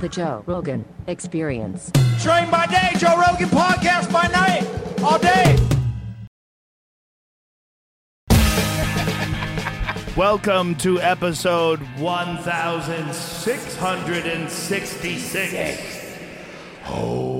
The Joe Rogan Experience. Train by day, Joe Rogan podcast by night, all day. Welcome to episode 1666. There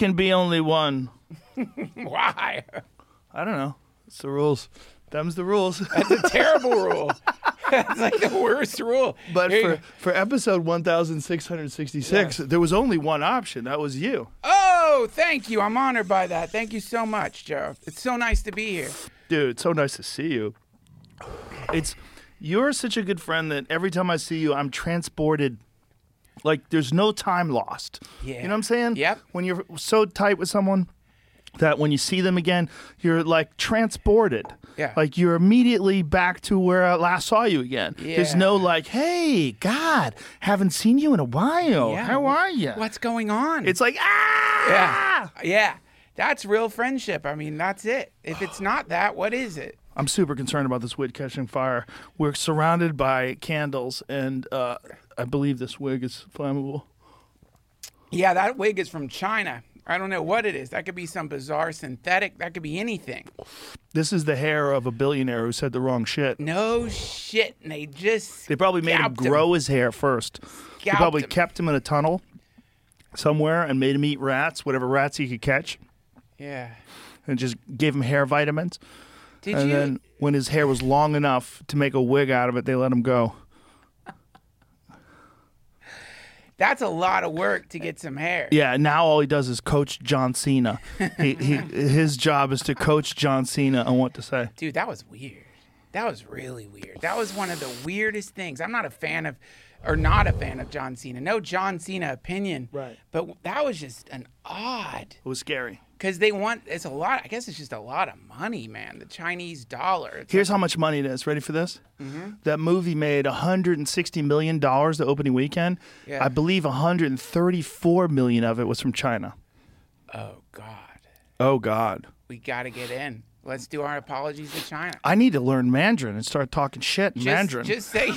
can be only one. Why? I don't know. It's the rules. Them's the rules. That's a terrible rule. That's like the worst rule. but Here for, go. for episode 1666, there was only one option. That was you. oh, thank you. I'm honored by that. Thank you so much, Joe. It's so nice to be here. Dude, it's so nice to see you. It's you're such a good friend that every time I see you, I'm transported. Like there's no time lost. Yeah. You know what I'm saying? Yep. When you're so tight with someone that when you see them again, you're like transported. Yeah. Like you're immediately back to where I last saw you again. Yeah. There's no like, hey, God, haven't seen you in a while. Yeah. How are you? What's going on? It's like ah. yeah, yeah. That's real friendship. I mean, that's it. If it's not that, what is it? I'm super concerned about this wood catching fire. We're surrounded by candles, and uh, I believe this wig is flammable. Yeah, that wig is from China. I don't know what it is. That could be some bizarre synthetic. That could be anything. This is the hair of a billionaire who said the wrong shit. No shit. And they just They probably made him scalped grow his hair first. They probably him. kept him in a tunnel somewhere and made him eat rats, whatever rats he could catch, Yeah. and just gave him hair vitamins. Did you and you? then when his hair was long enough to make a wig out of it, they let him go. That's a lot of work to get some hair. Yeah, now all he does is coach John Cena. he, he, his job is to coach John Cena on what to say. Dude, that was weird. That was really weird. That was one of the weirdest things. I'm not a fan of, or not a fan of John Cena. No John Cena opinion. Right. But that was just an odd, It was scary. Because they want, it's a lot, I guess it's just a lot of money, man. The Chinese dollar. Here's how much money it is. Ready for this? Mm-hmm. That movie made 160 million dollars the opening weekend. Yeah. I believe 134 million of it was from China. oh, God. Oh God. We got to get in. Let's do our apologies to China. I need to learn Mandarin and start talking shit in Just, Mandarin. just say,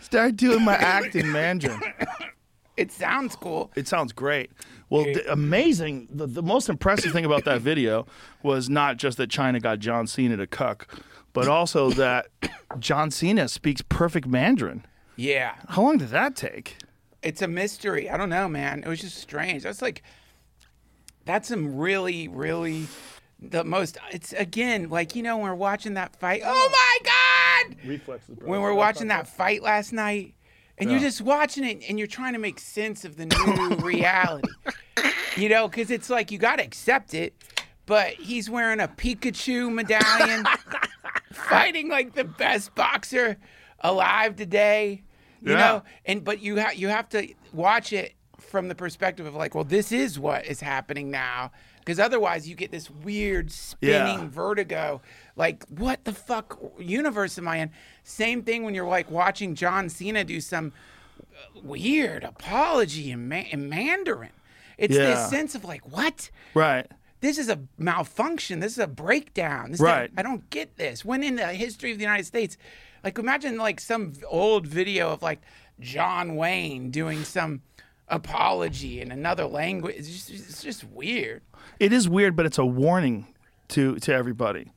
start doing my act in Mandarin. it sounds cool. It sounds great. Well, the, amazing. The, the most impressive thing about that video was not just that China got John Cena to cuck, but also that John Cena speaks perfect Mandarin. Yeah. How long did that take? it's a mystery. I don't know, man. It was just strange. That's like that's some really, really the most. It's again like you know when we're watching that fight. Oh my god! Reflexes, bro. When we're watching that fight last night, and you're just watching it, and you're trying to make sense of the new reality. You know, because it's like you got to accept it. But he's wearing a Pikachu medallion, fighting like the best boxer alive today. You Yeah. know, and but you have you have to watch it from the perspective of like, well, this is what is happening now. Because otherwise, you get this weird spinning Yeah. vertigo. Like, what the fuck universe am I in? Same thing when you're like watching John Cena do some uh, weird apology in, ma- in Mandarin. It's Yeah. this sense of like, what? Right. This is a malfunction. This is a breakdown. This is Right. I don't get this. When in the history of the United States, like imagine like some old video of like John Wayne doing some apology in another language. It's just, it's just weird. It is weird, but it's a warning to to everybody,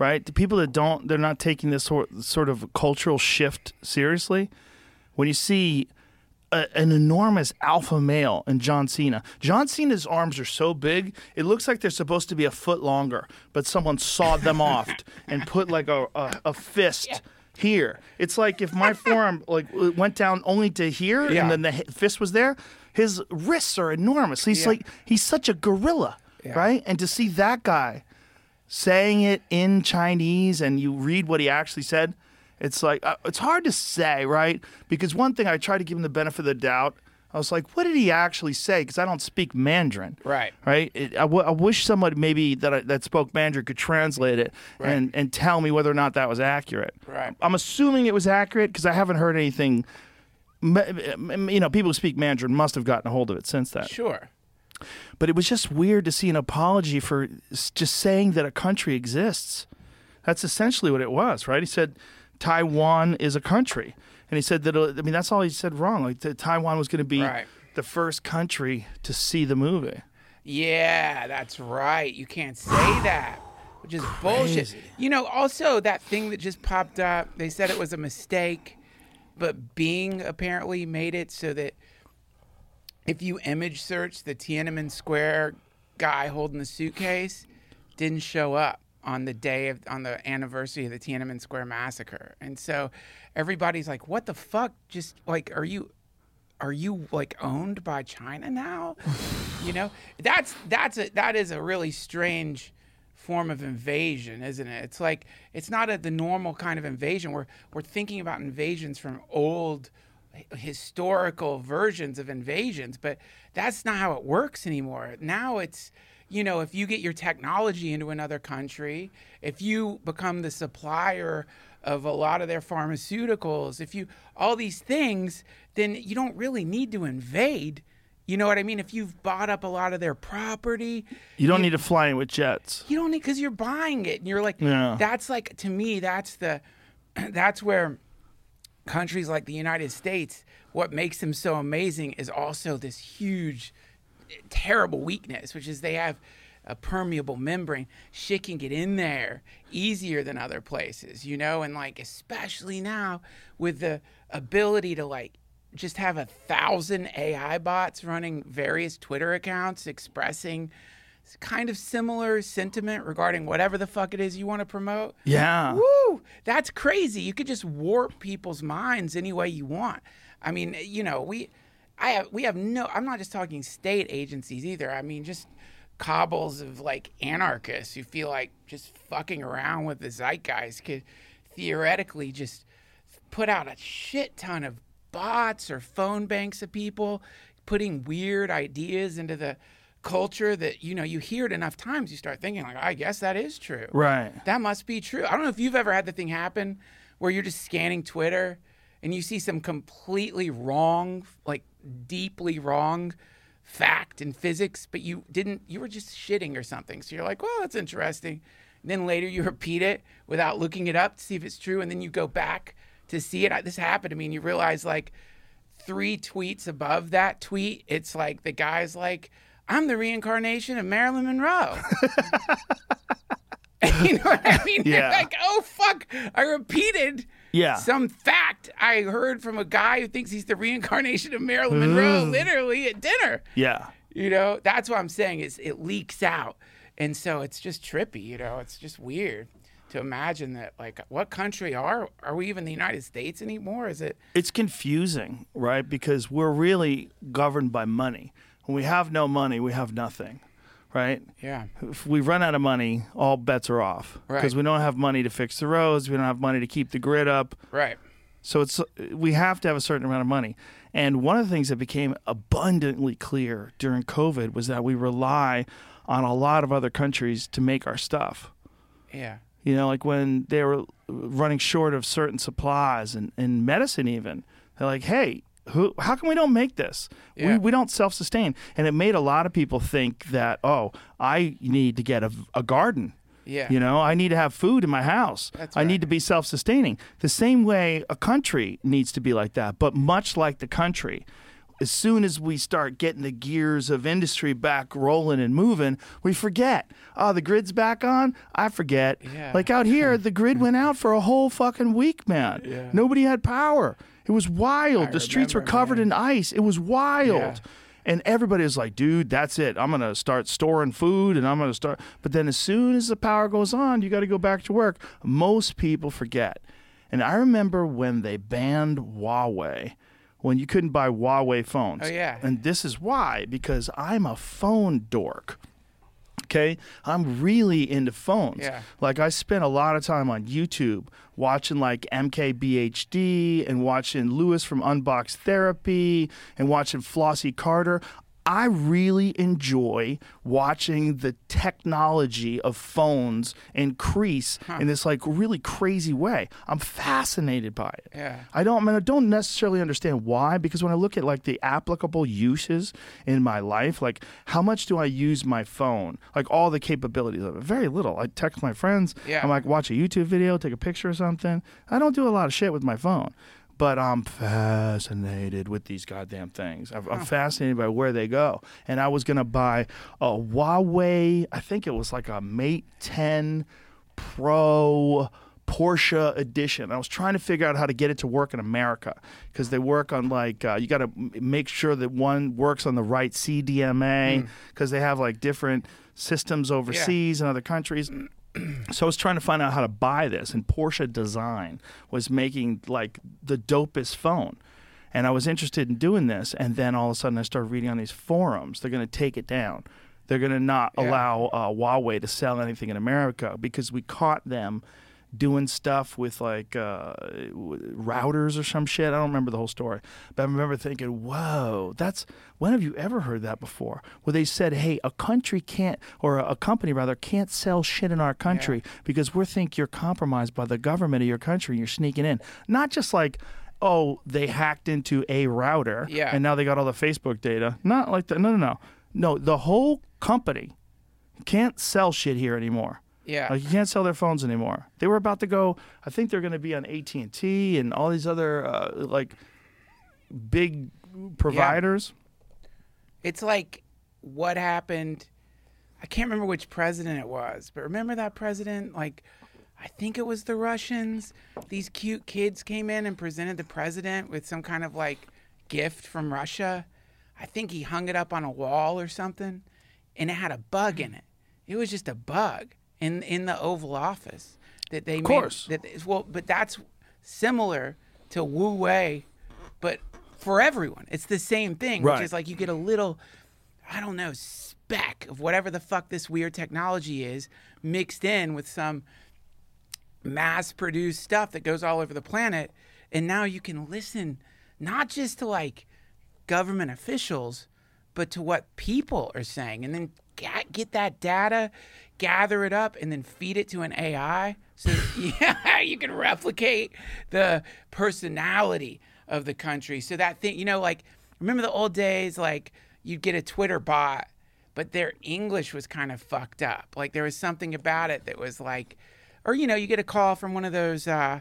right? The people that don't, they're not taking this sort sort of cultural shift seriously. When you see a, an enormous alpha male in John Cena, John Cena's arms are so big, it looks like they're supposed to be a foot longer, but someone sawed them off and put like a a, a fist. Here, it's like if my forearm like went down only to here, Yeah. and then the fist was there. His wrists are enormous. He's Yeah. like he's such a gorilla, Yeah. right? And to see that guy saying it in Chinese and you read what he actually said, It's like uh, it's hard to say, right? Because one thing I tried to give him the benefit of the doubt. I was like, what did he actually say? Because I don't speak Mandarin. Right. Right. It, I, w- I wish somebody maybe that I, that spoke Mandarin could translate it and and tell me whether or not that was accurate. Right. I'm assuming it was accurate because I haven't heard anything. You know, people who speak Mandarin must have gotten a hold of it since then. Sure. But it was just weird to see an apology for just saying that a country exists. That's essentially what it was, right? He said Taiwan is a country. And he said that, uh, I mean, that's all he said wrong. Like, that Taiwan was going to be Right. the first country to see the movie. Yeah, that's right. You can't say that, which is bullshit. You know, also that thing that just popped up, they said it was a mistake, but Bing apparently made it so that if you image search the Tiananmen Square guy holding the suitcase didn't show up on the day of on the anniversary of the Tiananmen Square massacre. And so everybody's like, "What the fuck? Just like are you are you like owned by China now?" you know? That's that's a that is a really strange form of invasion, isn't it? It's like it's not a, the normal kind of invasion. We're we're thinking about invasions from old historical versions of invasions, but that's not how it works anymore. Now it's you know, if you get your technology into another country, if you become the supplier of a lot of their pharmaceuticals, if you all these things, then you don't really need to invade. You know what I mean? If you've bought up a lot of their property, You don't need to fly in with jets. you don't need because you're buying it and you're like Yeah. that's like to me that's the that's where countries like the united states what makes them so amazing is also this huge terrible weakness which is they have a permeable membrane. Shit can get in there easier than other places you know? And like especially now with the ability to like just have a thousand ai bots running various twitter accounts expressing kind of similar sentiment regarding whatever the fuck it is you want to promote Yeah. Woo! That's crazy. You could just warp people's minds any way you want. I mean, you know, we, I have, we have no. I'm not just talking state agencies either. I mean, just cobbles of like anarchists who feel like just fucking around with the zeitgeist could theoretically just put out a shit ton of bots or phone banks of people putting weird ideas into the culture that you know you hear it enough times you start thinking like i guess that is true Right. that must be true. I don't know if you've ever had the thing happen where you're just scanning Twitter and you see some completely wrong, like deeply wrong fact in physics, but you didn't, you were just shitting or something. So you're like, well, that's interesting. And then later you repeat it without looking it up to see if it's true. And then you go back to see it. This happened to me and you realize like three tweets above that tweet, it's like the guy's like, I'm the reincarnation of Marilyn Monroe. you know what I mean? You're Yeah. like, oh fuck, I repeated Yeah. some fact I heard from a guy who thinks he's the reincarnation of Marilyn hmm. Monroe, literally at dinner. Yeah. You know, that's what I'm saying is it leaks out, and so it's just trippy. You know, it's just weird to imagine that. Like, what country are are we even the United States anymore? Is it? It's confusing, right? Because we're really governed by money. When we have no money, we have nothing, right? Yeah. If we run out of money, all bets are off. Right. Because we don't have money to fix the roads, we don't have money to keep the grid up. Right. So it's we have to have a certain amount of money. And one of the things that became abundantly clear during COVID was that we rely on a lot of other countries to make our stuff. Yeah. You know, like when they were running short of certain supplies and, and medicine, even they're like, "Hey, who? How come we don't make this? We Yeah. we don't self sustain." And it made a lot of people think that, "Oh, I need to get a, a garden." Yeah. You know, I need to have food in my house. That's I need to be self sustaining. The same way a country needs to be like that. But much like the country, as soon as we start getting the gears of industry back rolling and moving, we forget. Oh, the grid's back on? I forget. Yeah. Like out here, the grid went out for a whole fucking week, man. Yeah. Nobody had power. It was wild. the streets were covered man. in ice. It was wild. Yeah. And everybody was like, dude, that's it. I'm going to start storing food and I'm going to start. But then as soon as the power goes on, you got to go back to work. Most people forget. And I remember when they banned Huawei, when you couldn't buy Huawei phones. Oh, yeah. And this is why, because I'm a phone dork. Okay, I'm really into phones. Yeah. Like I spent a lot of time on YouTube watching like MKBHD and watching Lewis from Unbox Therapy and watching Flossy Carter. I really enjoy watching the technology of phones increase in this like really crazy way. I'm fascinated by it. Yeah. I don't I mean I don't necessarily understand why because when I look at like the applicable uses in my life, like how much do I use my phone? Like all the capabilities of it. Very little. I text my friends. Yeah. I'm like watch a YouTube video, take a picture or something. I don't do a lot of shit with my phone. But I'm fascinated with these goddamn things. I'm, I'm fascinated by where they go. And I was gonna buy a Huawei. I think it was like a Mate 10 Pro Porsche edition. I was trying to figure out how to get it to work in America because they work on like uh, you got to make sure that one works on the right CDMA because they have like different systems overseas in other countries. So I was trying to find out how to buy this, and Porsche Design was making like the dopest phone. And I was interested in doing this, and then all of a sudden I started reading on these forums. They're going to take it down. They're going to not Yeah. allow uh, Huawei to sell anything in America because we caught them doing stuff with like uh, routers or some shit. I don't remember the whole story, but I remember thinking, "Whoa, that's when have you ever heard that before?" Where they said, "Hey, a country can't, or a, company rather, can't sell shit in our country because we think you're compromised by the government of your country. and You're sneaking in, not just like." Oh, they hacked into a router, Yeah. and now they got all the Facebook data. Not like that. No, no, no, no. The whole company can't sell shit here anymore. Yeah. Like you can't sell their phones anymore. They were about to go. I think they're going to be on AT and T and all these other uh, like big providers. It's like what happened. I can't remember which president it was, but remember that president? Like, I think it was the Russians. These cute kids came in and presented the president with some kind of like gift from Russia. I think he hung it up on a wall or something, and it had a bug in it. It was just a bug in in the Oval Office that they of course. Made, that well, but that's similar to Huawei, but for everyone, it's the same thing. Right. Which is like you get a little, I don't know, speck of whatever the fuck this weird technology is mixed in with some mass produced stuff that goes all over the planet. And now you can listen not just to like government officials, but to what people are saying. And then get that data, gather it up, and then feed it to an AI. So yeah, you can replicate the personality of the country. So that thing, you know, like remember the old days, like you'd get a Twitter bot, but their English was kind of fucked up. Like there was something about it that was like, or you know, you get a call from one of those. uh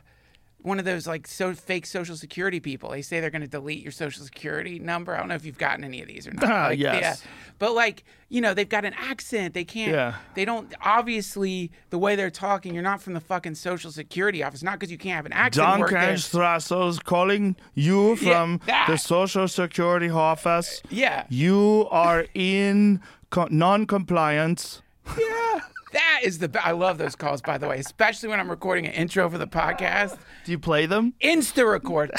one of those like so fake social security people. They say they're going to delete your social security number. I don't know if you've gotten any of these or not. Ah, Like, yes. Yeah. But like, you know, they've got an accent. They can't. Yeah. They don't. Obviously, the way they're talking, you're not from the fucking social security office. Not because you can't have an accent. Work. Strassel's calling you from that. the Social Security office. Yeah. You are in co- non-compliance. Yeah. That is the. be- I love those calls, by the way, especially when I'm recording an intro for the podcast. Do you play them? Insta record.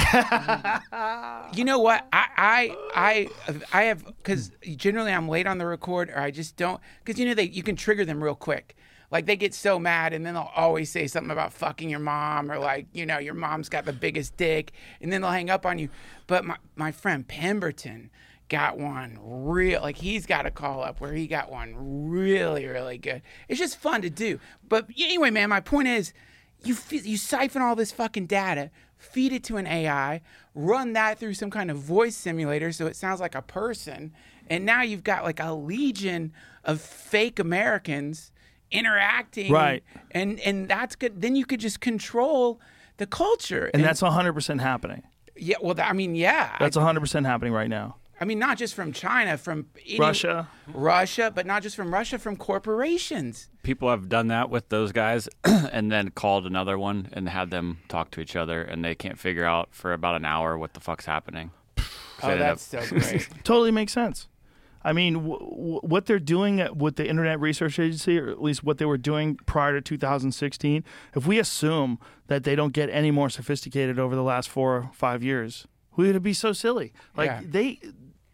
you know what? I I I I have because generally I'm late on the record, or I just don't because you know they you can trigger them real quick. Like they get so mad, and then they'll always say something about fucking your mom, or like you know your mom's got the biggest dick, and then they'll hang up on you. But my my friend Pemberton got one real like he's got a call up where he got one really really good. It's just fun to do. But anyway, man, my point is you you siphon all this fucking data, feed it to an AI, run that through some kind of voice simulator so it sounds like a person, and now you've got like a legion of fake Americans interacting. Right. And and that's good. Then you could just control the culture. And that's 100% happening. yeah. Well, I mean, yeah. That's 100% happening right now. I mean, not just from China, from any- Russia. Russia, but not just from Russia, from corporations. People have done that with those guys and then called another one and had them talk to each other and they can't figure out for about an hour what the fuck's happening. Oh, they ended up- that's so great. Totally makes sense. I mean, w- w- what they're doing at, with the Internet Research Agency, or at least what they were doing prior to 2016, if we assume that they don't get any more sophisticated over the last four or five years, we would be so silly. Like Yeah. they,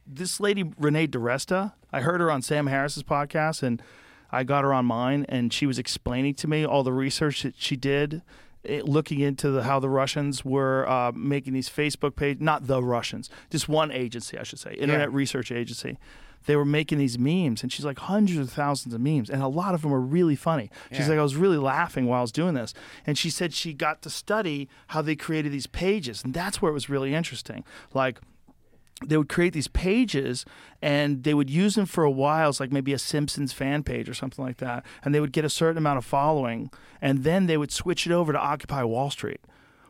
this lady Renee DeResta, I heard her on Sam Harris's podcast, and I got her on mine, and she was explaining to me all the research that she did. eh, Looking into the, how the Russians were uh, making these Facebook pages, not the Russians, just one agency, I should say, Internet Research Agency. They were making these memes, and she's like hundreds of thousands of memes, and a lot of them were really funny. She's Yeah. like, I was really laughing while I was doing this, and she said she got to study how they created these pages, and that's where it was really interesting. Like, they would create these pages and they would use them for a while as like maybe a Simpsons fan page or something like that. And they would get a certain amount of following and then they would switch it over to Occupy Wall Street.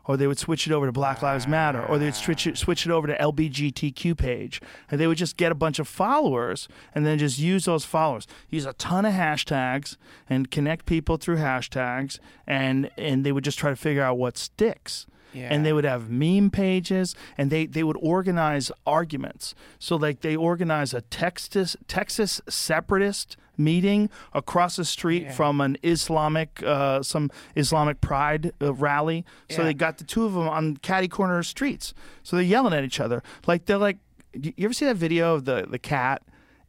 Or they would switch it over to Black Lives Matter, or they would switch it, switch it over to LBGTQ page, and they would just get a bunch of followers, and then just use those followers, use a ton of hashtags, and connect people through hashtags, and and they would just try to figure out what sticks Yeah. and they would have meme pages and they, they would organize arguments so like they organize a texas texas separatist meeting across the street Yeah. from an islamic uh, some islamic pride uh, rally so Yeah. they got the two of them on catty corner streets so they're yelling at each other like they're like you ever see that video of the the cat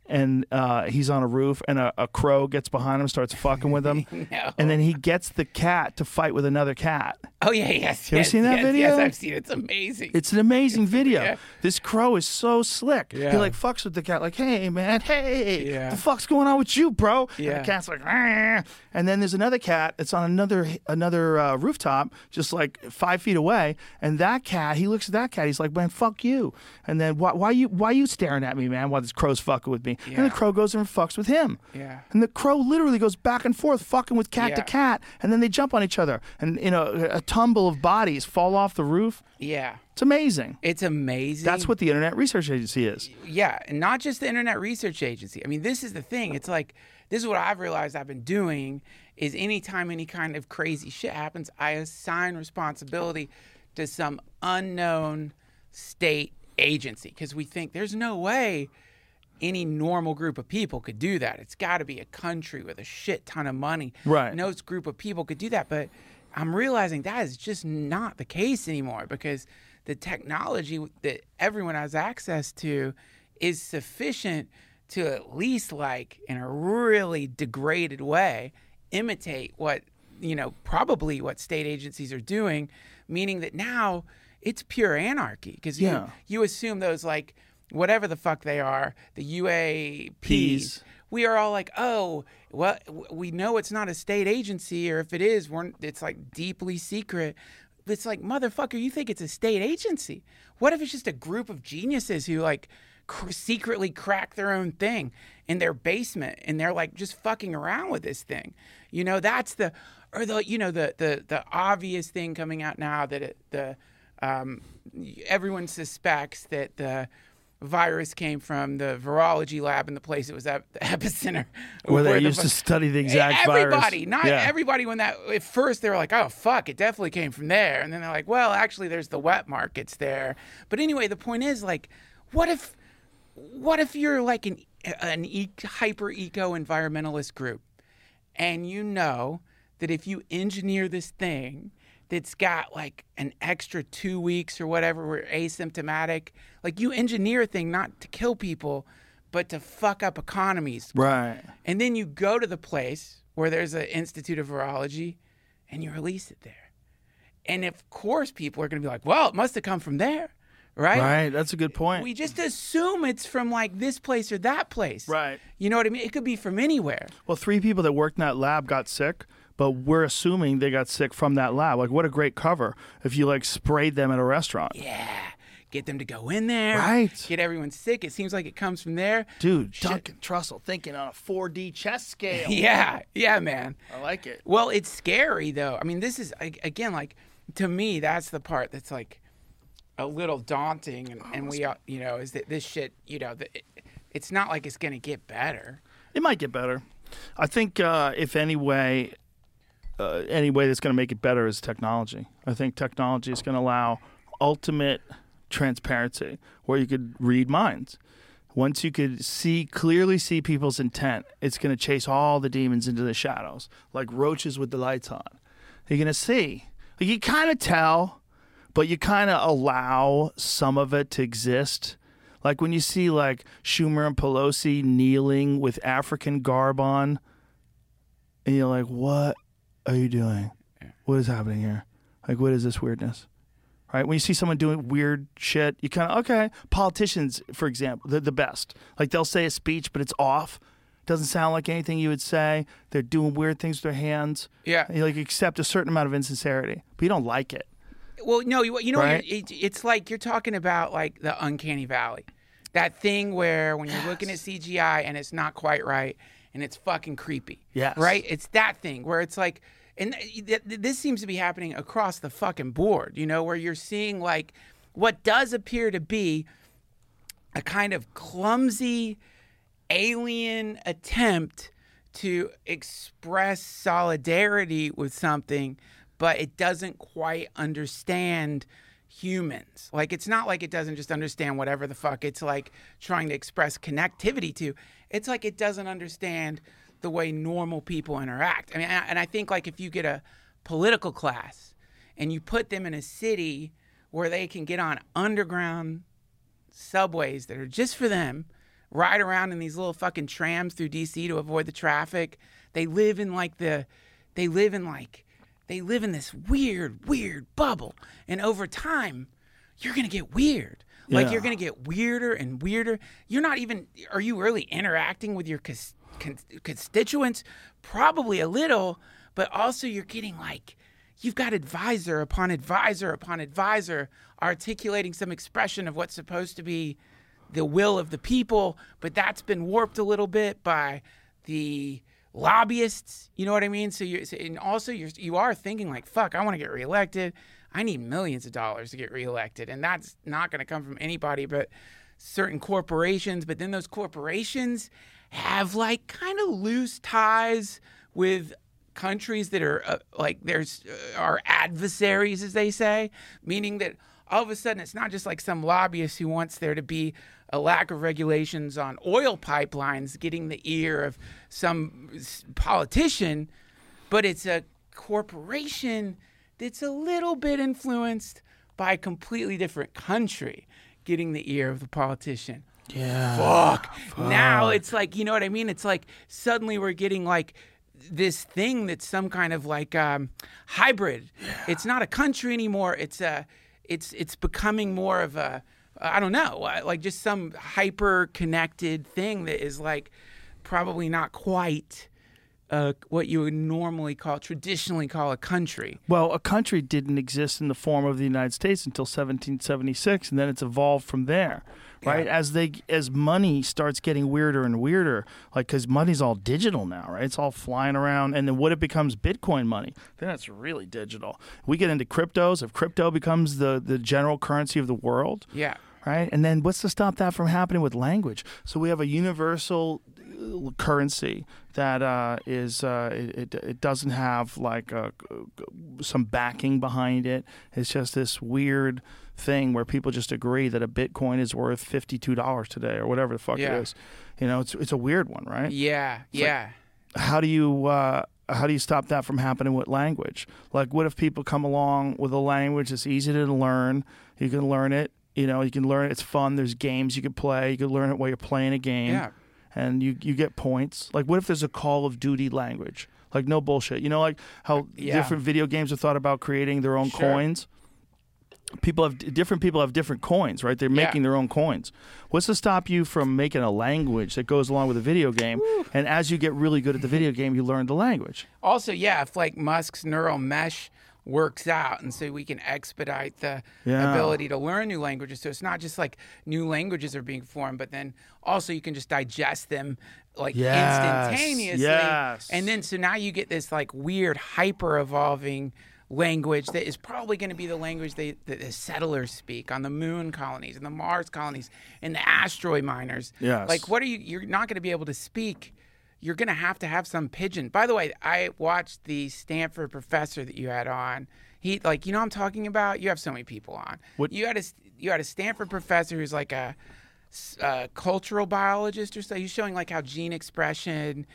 and uh, he's on a roof and a, a crow gets behind him starts fucking with him No. and then he gets the cat to fight with another cat Oh yeah, yes. You ever yes, seen that yes, video? Yes, I've seen it. It's amazing. It's an amazing video. Yeah. This crow is so slick. Yeah. He like fucks with the cat, like, "Hey man, hey, Yeah. the fuck's going on with you, bro?" And the cat's like, "Ah." and then there's another cat that's on another another uh, rooftop, just like five feet away, and that cat, he looks at that cat, he's like, "Man, fuck you." And then why why you why you staring at me, man? While this crow's fucking with me, and Yeah. the crow goes and fucks with him. Yeah. And the crow literally goes back and forth, fucking with cat to cat, and then they jump on each other, and you know, a tumble of bodies fall off the roof. yeah. It's amazing. It's amazing. That's what the Internet Research Agency is. yeah, and not just the Internet Research Agency. I mean, this is the thing. It's like this is what I've realized I've been doing is anytime any kind of crazy shit happens, I assign responsibility to some unknown state agency because we think there's no way any normal group of people could do that. It's got to be a country with a shit ton of money. Right. No group of people could do that, but I'm realizing that is just not the case anymore because the technology that everyone has access to is sufficient to at least like in a really degraded way imitate what you know probably what state agencies are doing meaning that now it's pure anarchy because you you assume those like whatever the fuck they are the UAPs Ps. we are all like, oh, well, we know it's not a state agency, or if it is, we're, it's like deeply secret. It's like, motherfucker, you think it's a state agency? What if it's just a group of geniuses who like cr- secretly crack their own thing in their basement and they're like just fucking around with this thing? You know, that's the, or the, you know, the the the obvious thing coming out now that it, the um, everyone suspects that the virus came from the virology lab in the place it was at the epicenter. Where they the used to study the exact virus. everybody, not Yeah. everybody. When that at first they were like, "Oh fuck, it definitely came from there," and then they're like, "Well, actually, there's the wet markets there." But anyway, the point is like, what if, what if you're like an an e- hyper eco environmentalist group, and you know that if you engineer this thing that's got like an extra two weeks or whatever, we're asymptomatic, like you engineer a thing not to kill people, but to fuck up economies, Right. and then you go to the place where there's an Institute of Virology and you release it there. And of course, people are going to be like, well, it must have come from there, right? Right. That's a good point. We just assume it's from like this place or that place. Right. You know what I mean? It could be from anywhere. well, three people that worked in that lab got sick, but we're assuming they got sick from that lab. Like, what a great cover if you like sprayed them at a restaurant. Yeah. Get them to go in there. Right. Get everyone sick. It seems like it comes from there. Dude, Duncan Trussell thinking on a 4D chess scale. Yeah. Yeah, man. I like it. Well, it's scary though. I mean, this is again like to me that's the part that's like a little daunting, and, and we, uh, you know, is that this shit, you know, the, it, it's not like it's gonna get better. It might get better. I think uh, if any way, uh, any way that's going to make it better is technology. I think technology is going to allow ultimate transparency, where you could read minds. Once you could see clearly see people's intent, it's going to chase all the demons into the shadows, like roaches with the lights on. You're going to see. Like you kind of tell, but you kind of allow some of it to exist. Like when you see like Schumer and Pelosi kneeling with African garb on, and you're like, "What are you doing? What is happening here? Like, what is this weirdness?" Right? When you see someone doing weird shit, you kind of okay. Politicians, for example, they're the best. Like they'll say a speech, but it's off. Doesn't sound like anything you would say. They're doing weird things with their hands. Yeah. You like accept a certain amount of insincerity, but you don't like it. Well, no, you, you know, Right? it, it's like you're talking about like the uncanny valley, that thing where when you're looking at CGI and it's not quite right and it's fucking creepy. Yes. Right. It's that thing where it's like, and uh, th- th- this seems to be happening across the fucking board. You know, where you're seeing like what does appear to be a kind of clumsy alien attempt to express solidarity with something, but it doesn't quite understand humans. Like it's not like it doesn't just understand whatever the fuck it's like trying to express connectivity to. It's like it doesn't understand the way normal people interact. I mean, and I think like if you get a political class and you put them in a city where they can get on underground subways that are just for them, ride around in these little fucking trams through DC to avoid the traffic. They live in like the, they live in like, they live in this weird, weird bubble. And over time, you're to get weird. Like Yeah. you're to get weirder and weirder. You're not even, are you really interacting with your con- constituents? Probably a little, but also you're getting like, you've got advisor upon advisor upon advisor articulating some expression of what's supposed to be the will of the people, but that's been warped a little bit by the lobbyists. You know what I mean? So you and also you're you are thinking like, fuck, I want to get reelected. I need millions of dollars to get reelected, and that's not going to come from anybody but certain corporations. But then those corporations have like kind of loose ties with countries that are uh, like there's uh, are adversaries as they say. Meaning that all of a sudden it's not just like some lobbyist who wants there to be a lack of regulations on oil pipelines getting the ear of some politician but it's a corporation that's a little bit influenced by a completely different country getting the ear of the politician Yeah. fuck. Now it's like, you know what I mean? It's like suddenly we're getting like this thing that's some kind of like um, hybrid. It's not a country anymore. It's a, it's it's becoming more of a, I don't know, uh, like just some hyper connected thing that is like probably not quite uh, what you would normally call, traditionally call a country. Well, a country didn't exist in the form of the United States until 1776, and then it's evolved from there, right? Yeah. As they as money starts getting weirder and weirder, like because money's all digital now, right? It's all flying around, and then what it becomes Bitcoin money, then it's really digital. We get into cryptos. If crypto becomes the the general currency of the world, Yeah. right? And then what's to stop that from happening with language? So we have a universal currency that uh, is uh, it, it, doesn't have like a, some backing behind it. It's just this weird thing where people just agree that a Bitcoin is worth fifty two dollars today or whatever the fuck Yeah. it is. You know, it's it's a weird one, right? Yeah. Yeah. how do you uh, how do you stop that from happening with language? Like, what if people come along with a language that's easy to learn? You can learn it. You know, you can learn it. It's fun. There's games you can play. You can learn it while you're playing a game. Yeah. And you you get points. Like, what if there's a Call of Duty language? Like, no bullshit. You know, like how uh, Yeah. different video games have thought about creating their own Sure. coins. People have different people have different coins, right? They're Yeah. making their own coins. What's to stop you from making a language that goes along with a video game? And as you get really good at the video game, you learn the language. Also, yeah, if like Musk's neural mesh works out, and so we can expedite the Yeah. ability to learn new languages. So it's not just like new languages are being formed, but then also you can just digest them like Yes, instantaneously. yes. And then so now you get this like weird hyper evolving language that is probably going to be the language they, that the settlers speak on the moon colonies and the Mars colonies and the asteroid miners. Yes. Like what are you you're not going to be able to speak you're going to have to have some pidgin. By the way, I watched the Stanford professor that you had on. He like, you know what I'm talking about? You have so many people on. What- You had a you had a Stanford professor who's like a cultural biologist or so. He's showing like how gene expression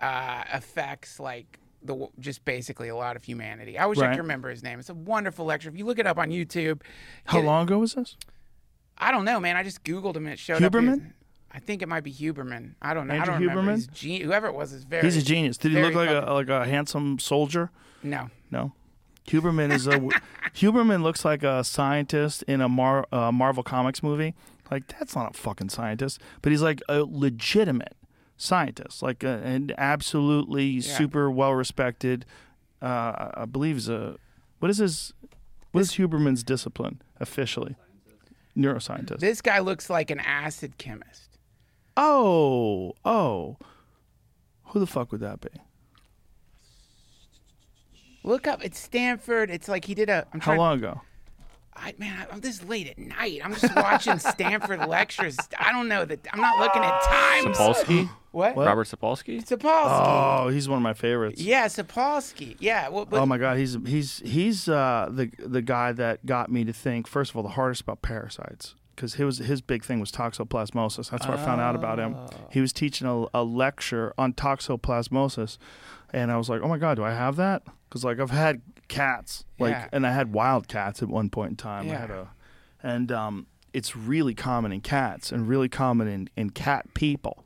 uh, affects like the just basically a lot of humanity. I wish I could remember his name. It's a wonderful lecture. If you look it up on YouTube, How long ago was this? I don't know, man. I just googled him and it showed up. Huberman? I think it might be Huberman. I don't know. Andrew I don't. Huberman? Whoever it was is very. He's a genius. Did he look like a like a handsome soldier? No. No. Huberman is a Huberman looks like a scientist in a Mar, uh, Marvel Comics movie. Like that's not a fucking scientist, but he's like a legitimate scientist, like a, an absolutely super well respected. Uh, I believe is a what is his what is Huberman's discipline officially? Neuroscientist. This guy looks like an acid chemist. Oh, oh, who the fuck would that be? Look up. It's Stanford. It's like he did a. I'm How trying, long ago? I, man, I'm this late at night. I'm just watching Stanford lectures. I don't know that. I'm not looking at times. Sapolsky? What? Robert Sapolsky? Sapolsky. Oh, he's one of my favorites. Yeah, Sapolsky. Yeah. Well, but oh my god, he's he's he's uh, the the guy that got me to think first of all the hardest about parasites because his his big thing was toxoplasmosis. That's where I found out about him. He was teaching a, a lecture on toxoplasmosis, and I was like, oh my god, do I have that? Because like I've had cats, like, Yeah. and I had wild cats at one point in time. I Yeah. had a, and um, it's really common in cats and really common in in cat people.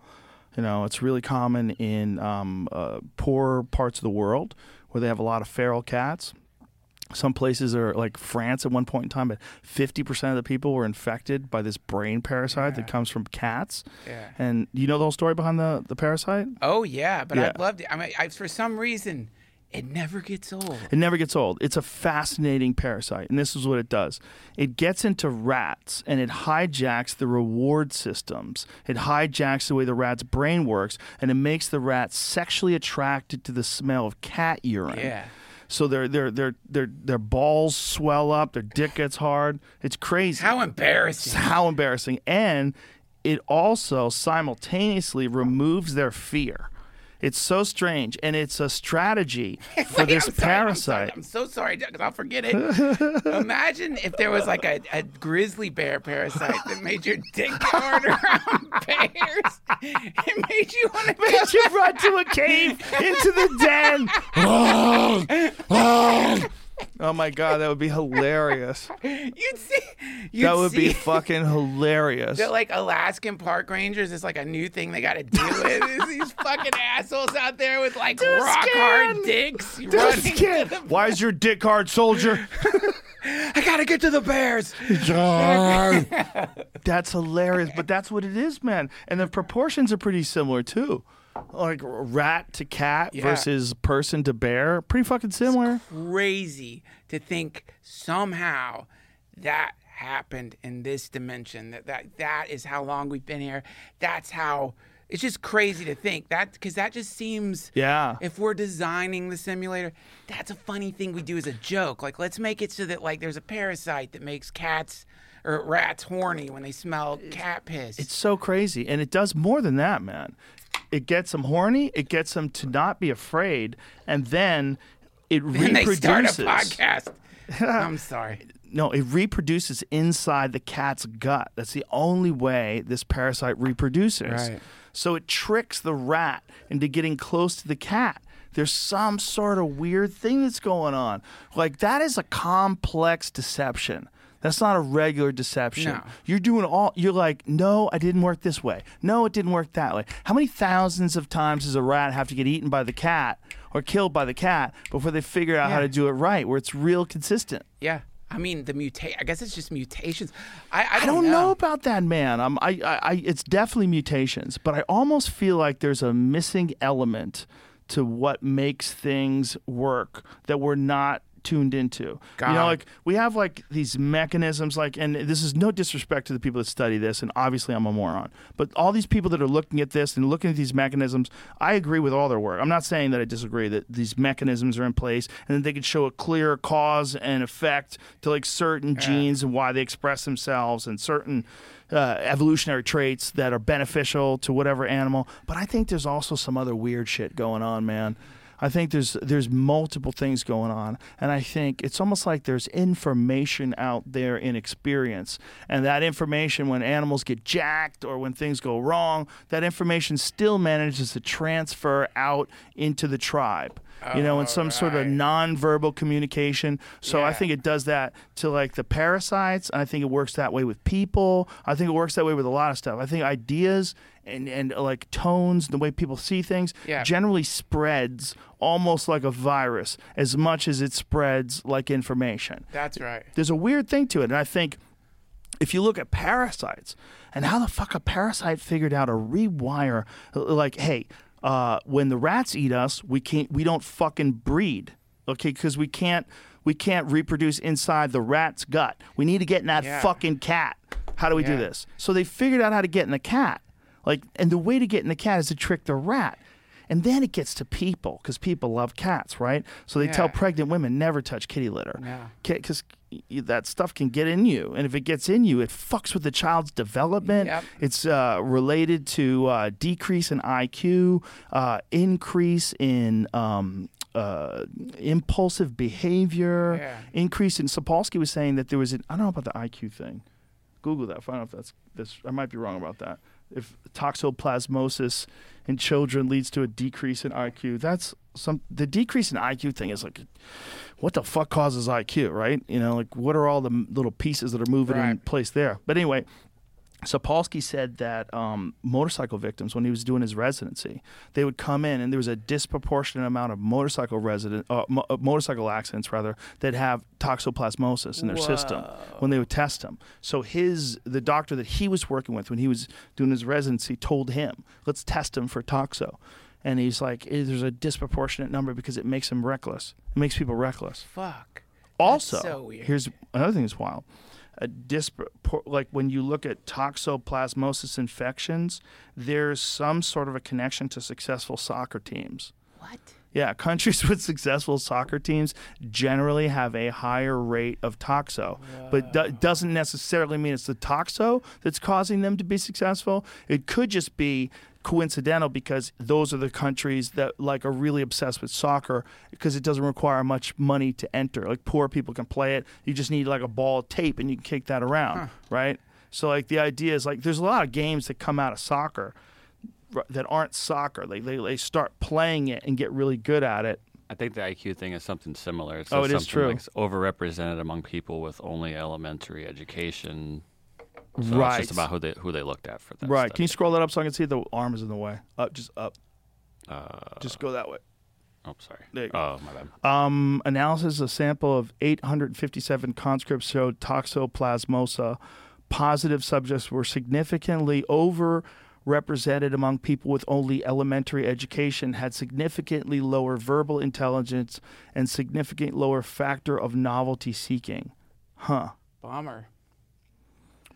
You know, it's really common in um, uh, poor parts of the world where they have a lot of feral cats. Some places are like France at one point in time, but 50% of the people were infected by this brain parasite that comes from cats. Yeah. And you know the whole story behind the, the parasite? oh yeah, but Yeah. I loved it. I mean, I, for some reason, it never gets old. It never gets old. It's a fascinating parasite, and this is what it does. It gets into rats and it hijacks the reward systems. It hijacks the way the rat's brain works, and it makes the rat sexually attracted to the smell of cat urine. Yeah. So their their their their their balls swell up, their dick gets hard. It's crazy. How embarrassing. How embarrassing. And it also simultaneously removes their fear. It's so strange, and it's a strategy for Wait, this I'm sorry, I'm sorry, parasite. I'm, so sorry, because I'll forget it. Imagine if there was like a, a grizzly bear parasite that made your dick hard around bears. It made you want to Made you run to a cave into the den. oh, oh. Oh my god, that would be hilarious. You'd see. You'd That would see be fucking hilarious. that like Alaskan park rangers is like a new thing they got to deal with. Is these fucking assholes out there with like Dude, rock scan. hard dicks Dude, running. the- Why is your dick hard, soldier? I gotta get to the bears. John. That's hilarious, but that's what it is, man. And the proportions are pretty similar too. Like rat to cat Yeah. versus person to bear, pretty fucking similar. crazy to think somehow that happened in this dimension that that that is how long we've been here that's how it's just crazy to think that because that just seems Yeah. if we're designing the simulator that's a funny thing we do as a joke like let's make it so that like there's a parasite that makes cats or rats horny when they smell cat piss It's so crazy, and it does more than that, man. It gets them horny. It gets them to not be afraid, and then it they reproduces. start a podcast i'm sorry No, it reproduces inside the cat's gut. That's the only way this parasite reproduces. Right. So it tricks the rat into getting close to the cat. There's some sort of weird thing that's going on. Like that is a complex deception. That's not a regular deception. No. You're doing all you're like, no, I didn't work this way. No, it didn't work that way. How many thousands of times does a rat have to get eaten by the cat or killed by the cat before they figure out how to do it right, where it's real consistent? yeah i mean the mutate i guess it's just mutations i, I, I don't know about that, man. I'm, I, I, I, it's definitely mutations, but I almost feel like there's a missing element to what makes things work that we're not tuned into. You know, like we have like these mechanisms, like, and this is no disrespect to the people that study this, and obviously I'm a moron, but all these people that are looking at this and looking at these mechanisms, I agree with all their work. I'm not saying that I disagree that these mechanisms are in place and that they could show a clear cause and effect to like certain genes and why they express themselves and certain uh, evolutionary traits that are beneficial to whatever animal. But I think there's also some other weird shit going on, man. I think there's there's multiple things going on, and I think it's almost like there's information out there in experience, and that information, when animals get jacked or when things go wrong, that information still manages to transfer out into the tribe. You know, in oh, some sort of nonverbal communication. So I think it does that to like the parasites. and I think it works that way with people. I think it works that way with a lot of stuff. I think ideas and, and like tones, the way people see things, Yeah. generally spreads almost like a virus as much as it spreads like information That's right. there's a weird thing to it. And I think if you look at parasites and how the fuck a parasite figured out to rewire, like, hey, uh, when the rats eat us, we can't, we don't fucking breed, okay? Because we can't, we can't reproduce inside the rat's gut. We need to get in that Yeah. fucking cat. How do we do this? So they figured out how to get in the cat. Like, and the way to get in the cat is to trick the rat. And then it gets to people because people love cats, right? So they tell pregnant women never touch kitty litter Yeah. because that stuff can get in you, and if it gets in you, it fucks with the child's development. Yep. It's uh, related to uh, decrease in IQ, uh, increase in um, uh, impulsive behavior, Yeah. increase in. Sapolsky was saying that there was an. I don't know about the IQ thing. Google that. Find out if that's this. I might be wrong about that. If toxoplasmosis in children leads to a decrease in IQ, that's some. The decrease in IQ thing is like, what the fuck causes IQ, right? You know, like what are all the little pieces that are moving in place there? But anyway. Sapolsky said that um, motorcycle victims, when he was doing his residency, they would come in and there was a disproportionate amount of motorcycle resident, uh, mo- uh, motorcycle accidents rather that have toxoplasmosis in their system when they would test them. So his the doctor that he was working with when he was doing his residency told him, "Let's test him for toxo," and he's like, eh, "There's a disproportionate number because it makes him reckless. It makes people reckless." Fuck. Also, so here's another thing that's wild. A dispropor- like when you look at toxoplasmosis infections, there's some sort of a connection to successful soccer teams. What? Yeah, countries with successful soccer teams generally have a higher rate of toxo, but do- doesn't necessarily mean it's the toxo that's causing them to be successful. It could just be coincidental because those are the countries that like are really obsessed with soccer because it doesn't require much money to enter. Like poor people can play it. You just need like a ball of tape and you can kick that around, right? So like the idea is like there's a lot of games that come out of soccer that aren't soccer. They, they they start playing it and get really good at it. I think the IQ thing is something similar. It's Oh, just it is something true. Like it's overrepresented among people with only elementary education. So Right. It's just about who they who they looked at for that. Right. stuff. Can you scroll that up so I can see the arm is in the way? Up, just up. Uh, Just go that way. oh, sorry. There you go. Oh, my bad. Um, analysis of sample of 857 conscripts showed toxoplasmosa. Positive subjects were significantly overrepresented among people with only elementary education, had significantly lower verbal intelligence, and significant lower factor of novelty seeking. Huh. Bummer.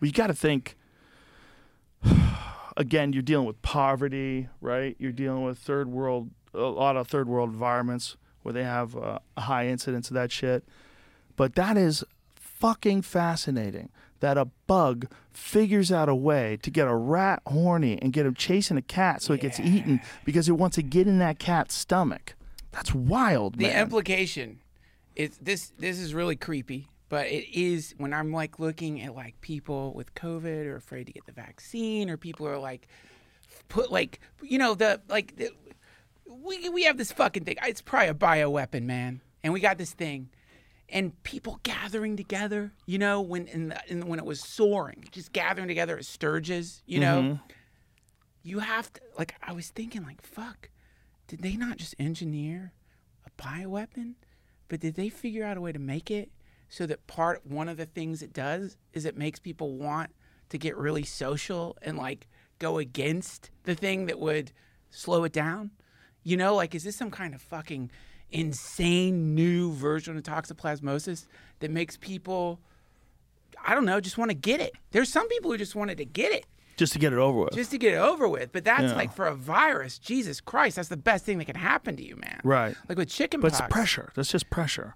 Well, you got to think. Again, you're dealing with poverty, right? You're dealing with third world, a lot of third world environments where they have uh, a high incidence of that shit. But that is fucking fascinating that a bug figures out a way to get a rat horny and get him chasing a cat so it gets eaten because it wants to get in that cat's stomach. That's wild, The man. implication is this. This is really creepy, but it is when I'm like looking at like people with COVID or afraid to get the vaccine, or people are like put like you know the like the, we we have this fucking thing. It's probably a bioweapon, man, and we got this thing. And people gathering together, you know, when in, the, in when it was soaring, just gathering together as Sturgis, you know, mm-hmm. you have to like. I was thinking, like, fuck, did they not just engineer a bioweapon? But did they figure out a way to make it so that part one of the things it does is it makes people want to get really social and like go against the thing that would slow it down? You know, like is this some kind of fucking insane new version of toxoplasmosis that makes people I don't know, just want to get it. There's some people who just wanted to get it just to get it over with. just to get it over with. But that's Yeah. like for a virus, Jesus Christ, that's the best thing that can happen to you, man. Right. Like with chicken But pox. it's pressure. That's just pressure.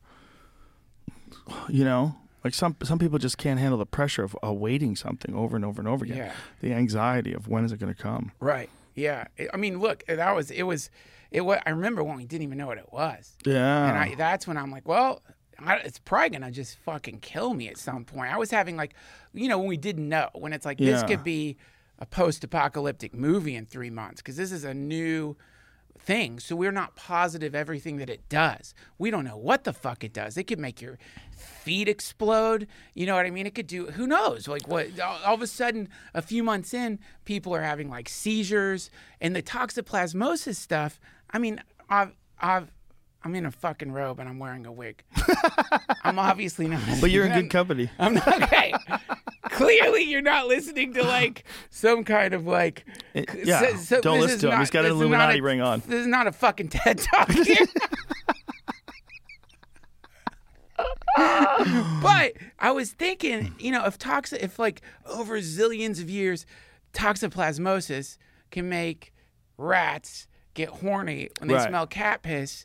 You know, like some some people just can't handle the pressure of awaiting something over and over and over again. Yeah. The anxiety of when is it going to come. Right. Yeah. I- mean, look, that was it was it was I remember when we didn't even know what it was. Yeah. And I, that's when I'm like, well, I, it's probably gonna just fucking kill me at some point. I was having like, you know, when we didn't know, when it's like this could be a post-apocalyptic movie in three months because this is a new, thing. So we're not positive everything that it does. We don't know what the fuck it does. It could make your feet explode. You know what I mean? It could do who knows? Like what all, all of a sudden a few months in, people are having like seizures and the toxoplasmosis stuff. I mean, I've I've I'm in a fucking robe and I'm wearing a wig. I'm obviously not. But you're in good company. I'm not okay. Clearly, you're not listening to like some kind of like. Eh, yeah, don't listen is to him. not- He's got an this is not Illuminati a- ring on. This is not a fucking TED talk here. but I was thinking, you know, if tox, if like over zillions of years, toxoplasmosis can make rats get horny when they Right. smell cat piss.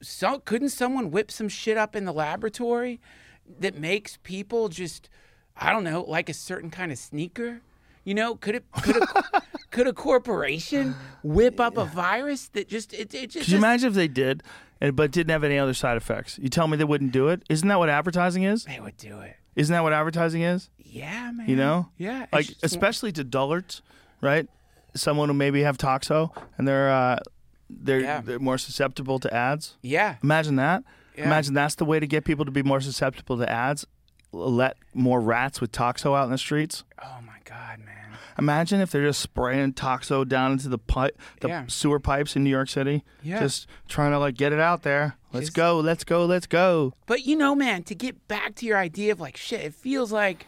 So couldn't someone whip some shit up in the laboratory that makes people just, I don't know, like a certain kind of sneaker? You know, could it could a could a corporation whip up a virus that just it, it just Could you imagine if they did, and but didn't have any other side effects? You tell me they wouldn't do it? Isn't that what advertising is? they would do it? Isn't that what advertising is? Yeah, man. You know? Yeah. Like just- especially to dullards, right? Someone who maybe have toxo and they're uh, they're Yeah. they're more susceptible to ads. yeah. Imagine that. Yeah. Imagine that's the way to get people to be more susceptible to ads. Let more rats with toxo out in the streets. Oh my god, man. Imagine if they're just spraying toxo down into the pipe, the Yeah. sewer pipes in New York City. Yeah. Just trying to like get it out there. Let's Just- go. Let's go. Let's go. But you know, man, to get back to your idea of like shit, it feels like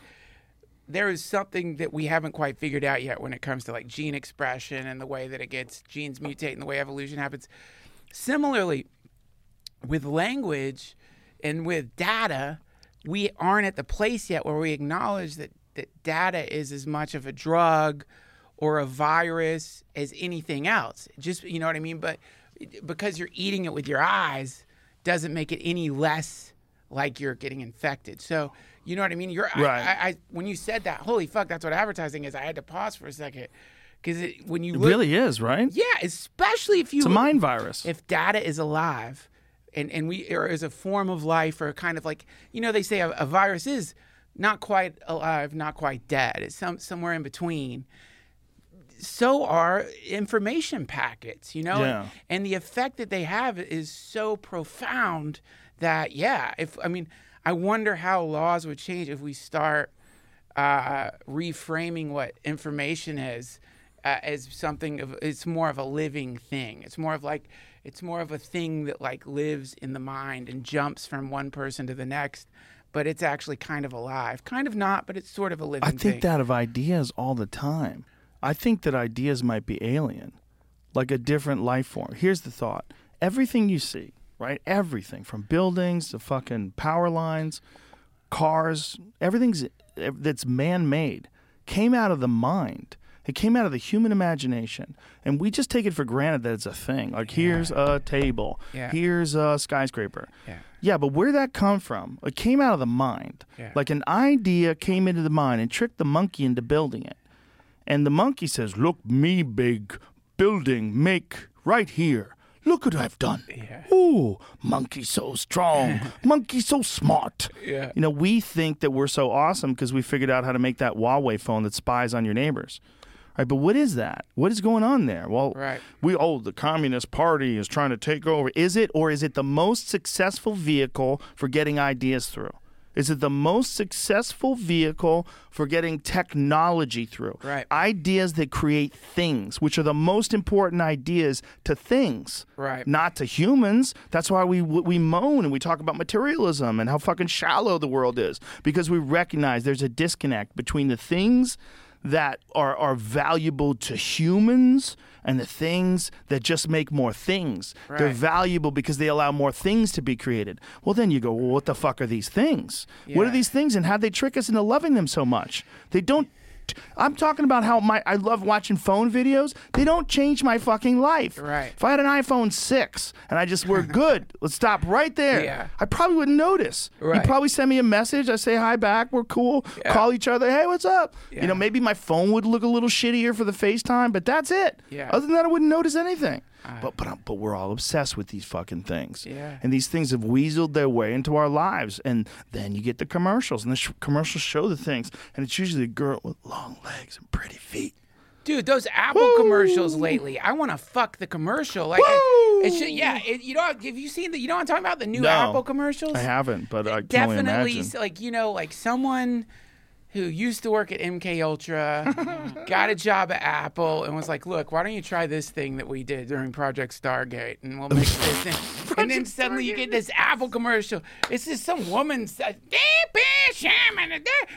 there is something that we haven't quite figured out yet when it comes to like gene expression and the way that it gets genes mutate and the way evolution happens. Similarly, with language and with data, we aren't at the place yet where we acknowledge that, that data is as much of a drug or a virus as anything else. Just you know what I mean? But because you're eating it with your eyes doesn't make it any less like you're getting infected. So you know what I mean? You're Right. I, I, when you said that, holy fuck, that's what advertising is. I had to pause for a second because when you It really is, right? yeah, especially if you It's a look- mind virus. if data is alive and, and we or is a form of life or kind of like you know they say a, a virus is not quite alive not quite dead it's some somewhere in between so are information packets you know Yeah. and the effect that they have is so profound that yeah if i mean i wonder how laws would change if we start uh, reframing what information is uh, as something of it's more of a living thing. It's more of like it's more of a thing that like lives in the mind and jumps from one person to the next, but it's actually kind of alive. Kind of not, but it's sort of a living I thing. think that of ideas all the time. I think that ideas might be alien, like a different life form. Here's the thought everything you see, right? Everything from buildings to fucking power lines, cars, everything's that's man made came out of the mind. It came out of the human imagination. And we just take it for granted that it's a thing. Like, here's a table, Yeah. here's a skyscraper. Yeah. Yeah, but where'd that come from? It came out of the mind. Yeah. Like an idea came into the mind and tricked the monkey into building it. And the monkey says, Look, me big building make right here. Look what I've done. Yeah. Ooh, monkey so strong. monkey so smart. Yeah. You know, we think that we're so awesome because we figured out how to make that Huawei phone that spies on your neighbors. Right, but what is that? What is going on there? Well, Right. we oh the Communist Party is trying to take over. Is it or is it the most successful vehicle for getting ideas through? Is it the most successful vehicle for getting technology through? Right. Ideas that create things, which are the most important ideas to things, Right. not to humans. That's why we we moan and we talk about materialism and how fucking shallow the world is because we recognize there's a disconnect between the things that are are valuable to humans and the things that just make more things. They're valuable because they allow more things to be created. Well, then you go, well, what the fuck are these things? What are these things, and how'd they trick us into loving them so much? They don't. I'm talking about how my I love watching phone videos. They don't change my fucking life. Right. If I had an iPhone six and I just were good, let's stop right there. Yeah. I probably wouldn't notice. Right. You'd probably send me a message. I say hi back. We're cool. Yeah. Call each other. Hey, what's up? Yeah. You know, maybe my phone would look a little shittier for the FaceTime, but that's it. Yeah. Other than that, I wouldn't notice anything. But but but we're all obsessed with these fucking things. Yeah. And these things have weaseled their way into our lives, and then you get the commercials, and the sh- commercials show the things, and it's usually a girl with long legs and pretty feet. Dude, those Apple commercials lately, I want to fuck the commercial. Like, it, it should, yeah. It, you know, have you seen the? You know what I'm talking about? The new No. Apple commercials. I haven't, but I Definitely, like you know, like someone who used to work at MK Ultra, got a job at Apple, and was like, "Look, why don't you try this thing that we did during Project Stargate, and we'll make this thing." and then suddenly you get this Apple commercial. It's just some woman says,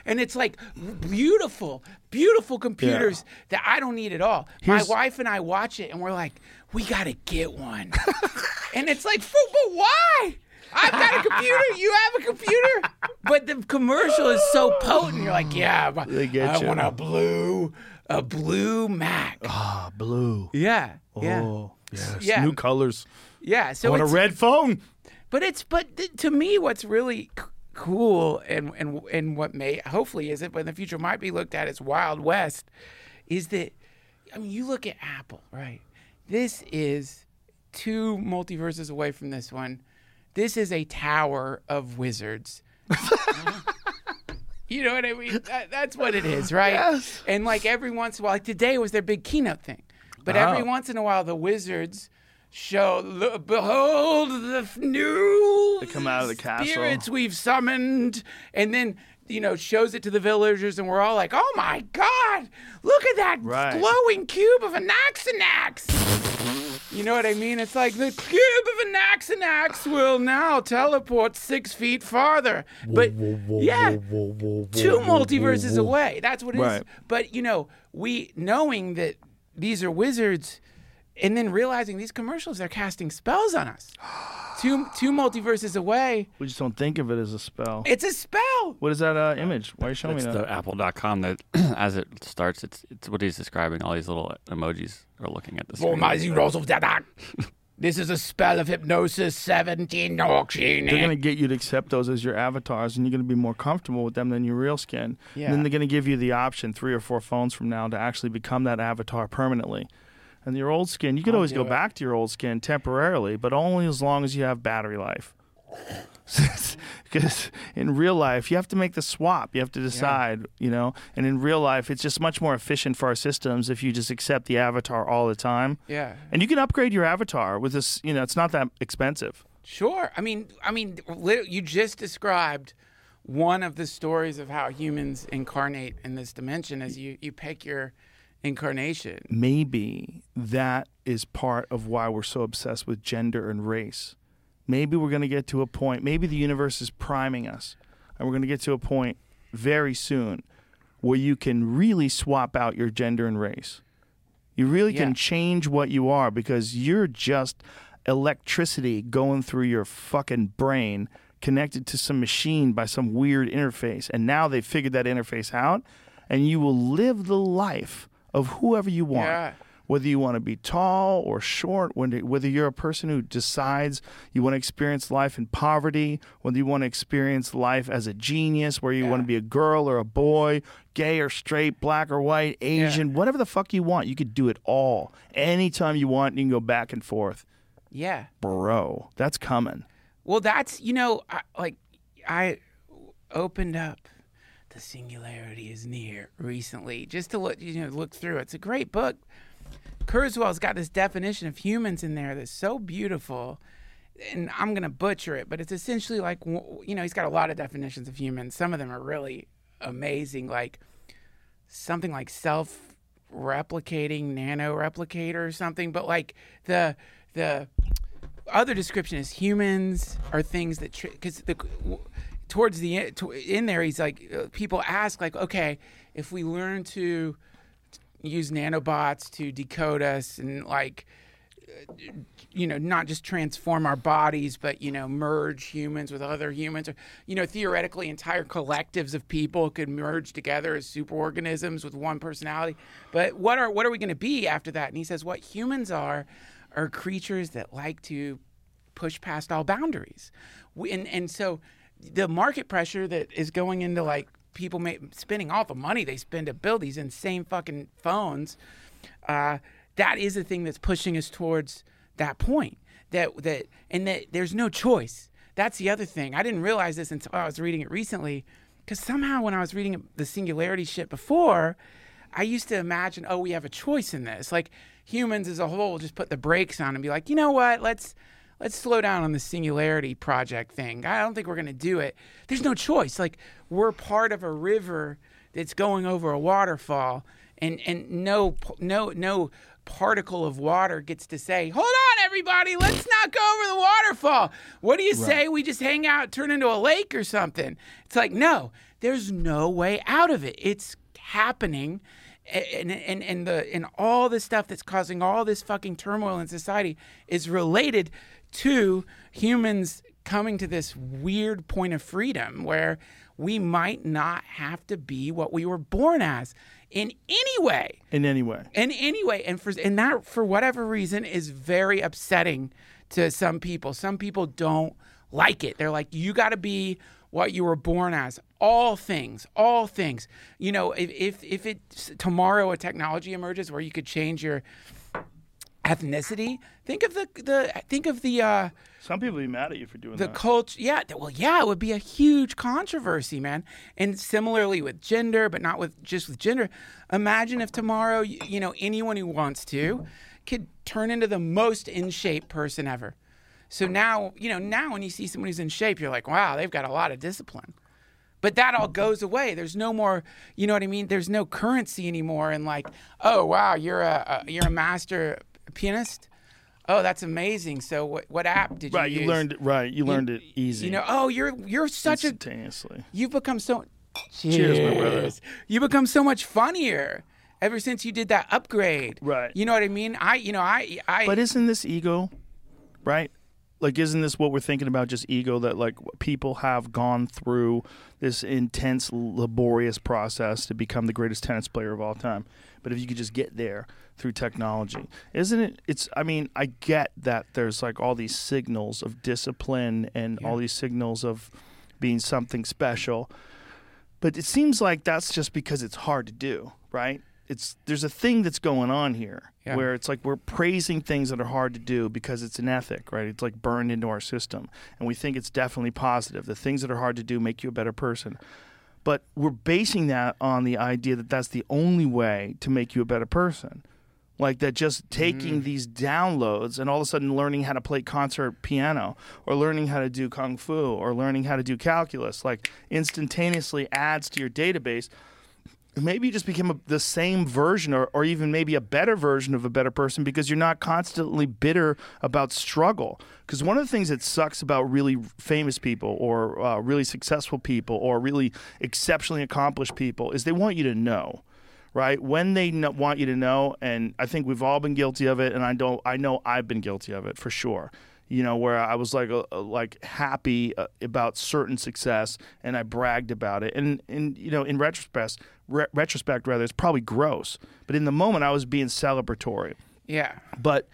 and it's like beautiful, beautiful computers that I don't need at all. Here's- My wife and I watch it, and we're like, "We gotta get one," and it's like, "For- "But why?" I've got a computer. You have a computer. But the commercial is so potent. You're like, yeah, but They get I you. want a blue, a blue Mac. Ah, blue. Yeah, yeah, Oh, yes. Yeah. New colors. yeah. I So want a it's, red phone. but it's but th- to me, what's really c- cool and and and what may hopefully is it, but in the future might be looked at as Wild West, is that I mean, you look at Apple, right? This is two multiverses away from this one. This is a tower of wizards. you know what I mean? That, that's what it is, right? Yes. And like every once in a while, like today was their big keynote thing, but every Oh. once in a while, the wizards show, look, behold the f- new They come out of the castle. spirits we've summoned, and then you know shows it to the villagers, and we're all like, "Oh my god, look at that Right. glowing cube of Anaxanax!" You know what I mean? It's like the cube of Anaxanax will now teleport six feet farther. But yeah, two multiverses away. That's what it is. Right. But you know, we knowing that these are wizards, and then realizing these commercials are casting spells on us. Two two multiverses away. We just don't think of it as a spell. It's a spell. What is that uh, image? Why are you showing It's me that? It's the Apple.com that as it starts, it's it's what he's describing. All these little emojis are looking at the For screen. my zeros of that. This is a spell of hypnosis 17 auction. They're gonna get you to accept those as your avatars, and you're gonna be more comfortable with them than your real skin. Yeah. And then they're gonna give you the option three or four phones from now to actually become that avatar permanently. And your old skin, you could I'll always go it. back to your old skin temporarily, but only as long as you have battery life. Because in real life, you have to make the swap. You have to decide, you know. And in real life, it's just much more efficient for our systems if you just accept the avatar all the time. Yeah. And you can upgrade your avatar with this. You know, it's not that expensive. Sure. I mean, I mean, you just described one of the stories of how humans incarnate in this dimension as you, you pick your incarnation. maybe that is part of why we're so obsessed with gender and race. Maybe we're going to get to a point, maybe the universe is priming us, and we're going to get to a point very soon where you can really swap out your gender and race. You really Yeah. can change what you are because you're just electricity going through your fucking brain connected to some machine by some weird interface. And now they've figured that interface out, and you will live the life of whoever you want. Yeah. Whether you want to be tall or short, whether you're a person who decides you want to experience life in poverty, whether you want to experience life as a genius, where you want to be a girl or a boy, gay or straight, black or white, Asian, whatever the fuck you want, you could do it all anytime you want. You can go back and forth, Yeah. bro. That's coming. Well, that's, you know, I, like, I opened up The Singularity is Near recently just to look, you know, look through. It's a great book. Kurzweil's got this definition of humans in there that's so beautiful. And I'm going to butcher it, but it's essentially like, you know, he's got a lot of definitions of humans. Some of them are really amazing, like something like self replicating nano replicator or something. But like the, the, other description is humans are things that because the towards the end in there he's like uh, people ask like okay if we learn to use nanobots to decode us and like uh, you know not just transform our bodies but you know merge humans with other humans or you know theoretically entire collectives of people could merge together as superorganisms with one personality but what are what are we going to be after that and he says what humans are are creatures that like to push past all boundaries. We, and, and so the market pressure that is going into like people spending all the money they spend to build these insane fucking phones, uh, that is the thing that's pushing us towards that point. That, that, and that there's no choice. That's the other thing. I didn't realize this until I was reading it recently because somehow when I was reading the singularity shit before, I used to imagine, oh, we have a choice in this. Like humans as a whole just put the brakes on and be like, you know what? Let's let's slow down on the singularity project thing. I don't think we're going to do it. There's no choice. Like we're part of a river that's going over a waterfall and and no no no particle of water gets to say, "Hold on everybody, let's not go over the waterfall." What do you say? We just hang out, turn into a lake or something. It's like, "No, there's no way out of it. It's happening." And, and and the and all the stuff that's causing all this fucking turmoil in society is related to humans coming to this weird point of freedom where we might not have to be what we were born as in any way. In any way. in any way. And for and that for whatever reason is very upsetting to some people. Some people don't like it. They're like you got to be what you were born as. All things all things. You know if if if it tomorrow a technology emerges where you could change your ethnicity think of the the think of the uh Some people be mad at you for doing the that. culture yeah well yeah it would be a huge controversy man and similarly with gender but not with just with gender imagine if tomorrow y- you know anyone who wants to could turn into the most in shape person ever so now you know now when you see someone who's in shape you're like wow they've got a lot of discipline but that all goes away. There's no more, you know what I mean? There's no currency anymore. And like, oh wow, you're a, a you're a master pianist. Oh, that's amazing. So what what app did you right, use? you learned it. Right, you learned it easy. You know, oh, you're you're such a instantaneously. you've become so Cheers, my brother. Cheers. You become so much funnier ever since you did that upgrade. Right. You know what I mean? I you know I I But isn't this ego, right? Like, isn't this what we're thinking about? Just ego that like people have gone through this intense, laborious process to become the greatest tennis player of all time. But if you could just get there through technology, isn't it? It's. I mean, I get that there's like all these signals of discipline and all these signals of being something special, but it seems like that's just because it's hard to do, right? It's there's a thing that's going on here Yeah. where it's like we're praising things that are hard to do because it's an ethic, right? It's like burned into our system, and we think it's definitely positive. The things that are hard to do make you a better person, but we're basing that on the idea that that's the only way to make you a better person. Like that, just taking mm. these downloads and all of a sudden learning how to play concert piano, or learning how to do kung fu, or learning how to do calculus, like instantaneously adds to your database maybe you just became a, the same version or, or even maybe a better version of a better person because you're not constantly bitter about struggle. Because one of the things that sucks about really famous people or uh, really successful people or really exceptionally accomplished people is they want you to know right? When they want you to know and i think we've all been guilty of it and i don't i know i've been guilty of it for sure you know where i was like uh, like happy uh, about certain success and i bragged about it. And and you know in retrospect re- retrospect rather it's probably gross but in the moment i was being celebratory. Yeah. but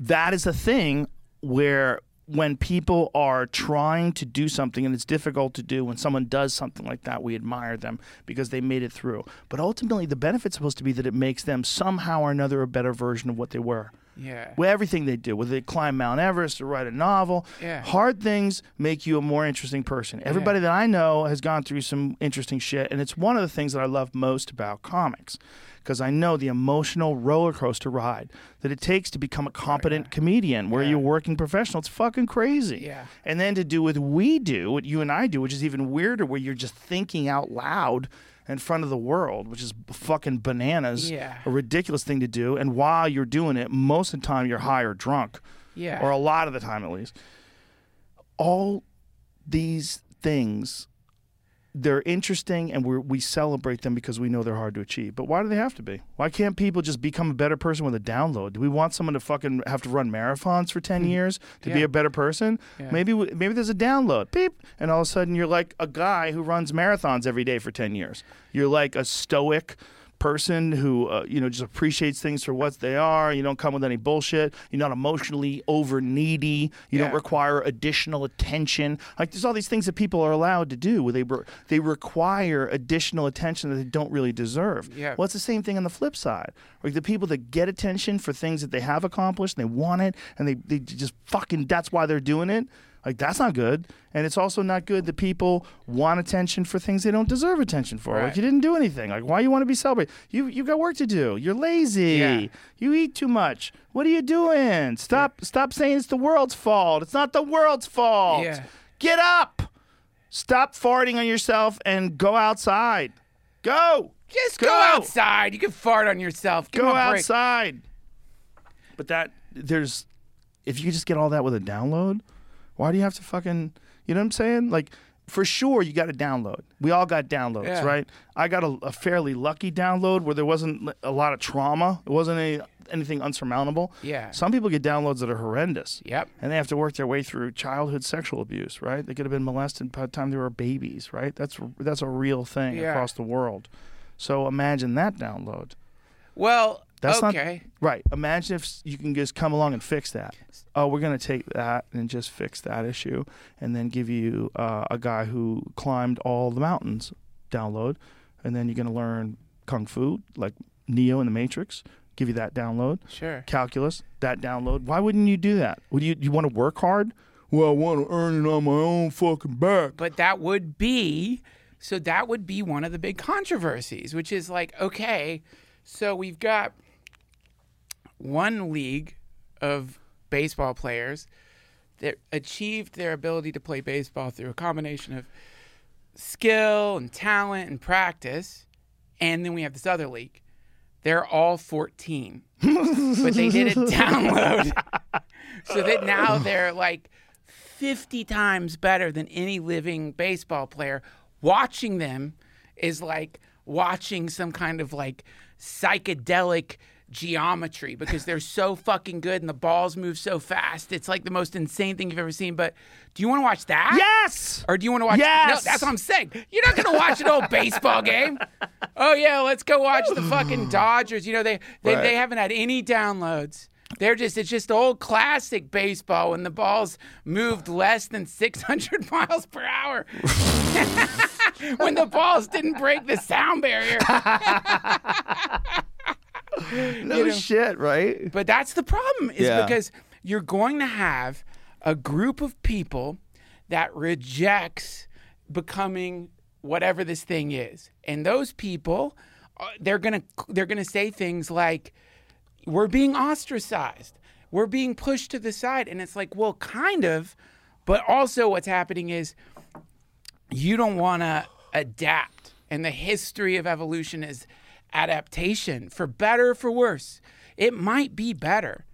that is a thing where when people are trying to do something and it's difficult to do when someone does something like that we admire them because they made it through. But ultimately the benefit's supposed to be that it makes them somehow or another a better version of what they were Yeah. with everything they do, whether they climb Mount Everest or write a novel. Yeah. Hard things make you a more interesting person. Everybody that I know has gone through some interesting shit, and it's one of the things that I love most about comics. Because I know the emotional roller coaster ride that it takes to become a competent comedian, where Yeah. you're working professional. It's fucking crazy. Yeah. And then to do what we do, what you and I do, which is even weirder, where you're just thinking out loud in front of the world, which is fucking bananas Yeah. a ridiculous thing to do. And while you're doing it, most of the time you're high or drunk, Yeah. or a lot of the time at least. All these things, they're interesting and we we celebrate them because we know they're hard to achieve. But why do they have to be? Why can't people just become a better person with a download? Do we want someone to fucking have to run marathons for 10 years to be Hmm. A better person? Yeah. Maybe w- maybe there's a download. Beep. And all of a sudden you're like a guy who runs marathons every day for 10 years. You're like a stoic person who uh, you know just appreciates things for what they are. You don't come with any bullshit. You're not emotionally over needy. You don't require additional attention. Like there's all these things that people are allowed to do. Where they re- they require additional attention that they don't really deserve. Yeah. well it's the same thing on the flip side. Like the people that get attention for things that they have accomplished and they want it and they, they just fucking that's why they're doing it Like that's not good, and it's also not good that people want attention for things they don't deserve attention for. Like you didn't do anything. Like why you want to be celebrated? You you got work to do. You're lazy. Yeah. You eat too much. What are you doing? Stop stop saying it's the world's fault. It's not the world's fault. Yeah. Get up. Stop farting on yourself and go outside. Go. Just go, Go. outside. You can fart on yourself. Give Go outside. But that there's if you just get all that with a download, why do you have to fucking you know what I'm saying? Like for sure you got to download. We all got downloads, Yeah. right? I got a, a fairly lucky download where there wasn't a lot of trauma. It wasn't any, anything unsurmountable. Yeah. Some people get downloads that are horrendous. Yep. And they have to work their way through childhood sexual abuse, right? They could have been molested by the time they were babies, right? That's that's a real thing Yeah. across the world. So imagine that download. Well, That's okay. not right. Imagine if you can just come along and fix that. Oh, we're gonna take that and just fix that issue, and then give you uh, a guy who climbed all the mountains download, and then you're gonna learn kung fu like Neo in the Matrix. Give you that download. Sure. Calculus that download. Why wouldn't you do that? Would you you want to work hard? Well, I want to earn it on my own fucking back. But that would be so that would be one of the big controversies, which is like, okay, so we've got one league of baseball players that achieved their ability to play baseball through a combination of skill and talent and practice. And then we have this other league. They're all 14, but they did a download so that now they're like 50 times better than any living baseball player. Watching them is like watching some kind of like psychedelic geometry because they're so fucking good and the balls move so fast. It's like the most insane thing you've ever seen. But do you want to watch that? Yes. Or do you want to watch? Yes! No, that's what I'm saying. You're not going to watch an old baseball game. Oh yeah, let's go watch the fucking Dodgers. You know they they, Right. they haven't had any downloads. They're just it's just old classic baseball when the balls moved less than 600 miles per hour. when the balls didn't break the sound barrier. No shit, right? But that's the problem is Yeah. because you're going to have a group of people that rejects becoming whatever this thing is. And those people uh, they're going to they're going to say things like we're being ostracized. We're being pushed to the side and it's like, well, kind of, but also what's happening is you don't want to adapt. And the history of evolution is adaptation, for better or for worse. It might be better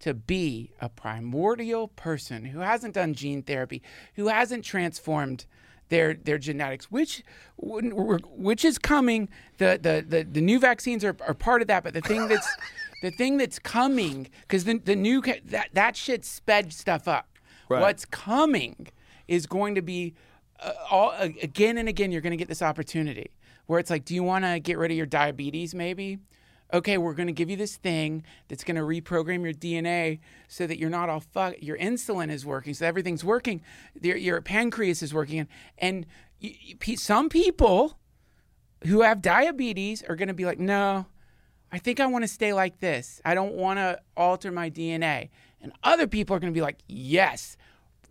to be a primordial person who hasn't done gene therapy, who hasn't transformed their their genetics, which which is coming. The the the, the new vaccines are, are part of that, but the thing that's the thing that's coming because the the new that that shit sped stuff up. What's coming is going to be uh, all uh, again and again. You're going to get this opportunity where it's like, do you want to get rid of your diabetes? Maybe. Okay, we're going to give you this thing that's going to reprogram your DNA so that you're not all fuck. Your insulin is working, so everything's working. Your, your pancreas is working, and, and y y- some people who have diabetes are going to be like, no, I think I want to stay like this. I don't want to alter my DNA. And other people are going to be like, yes,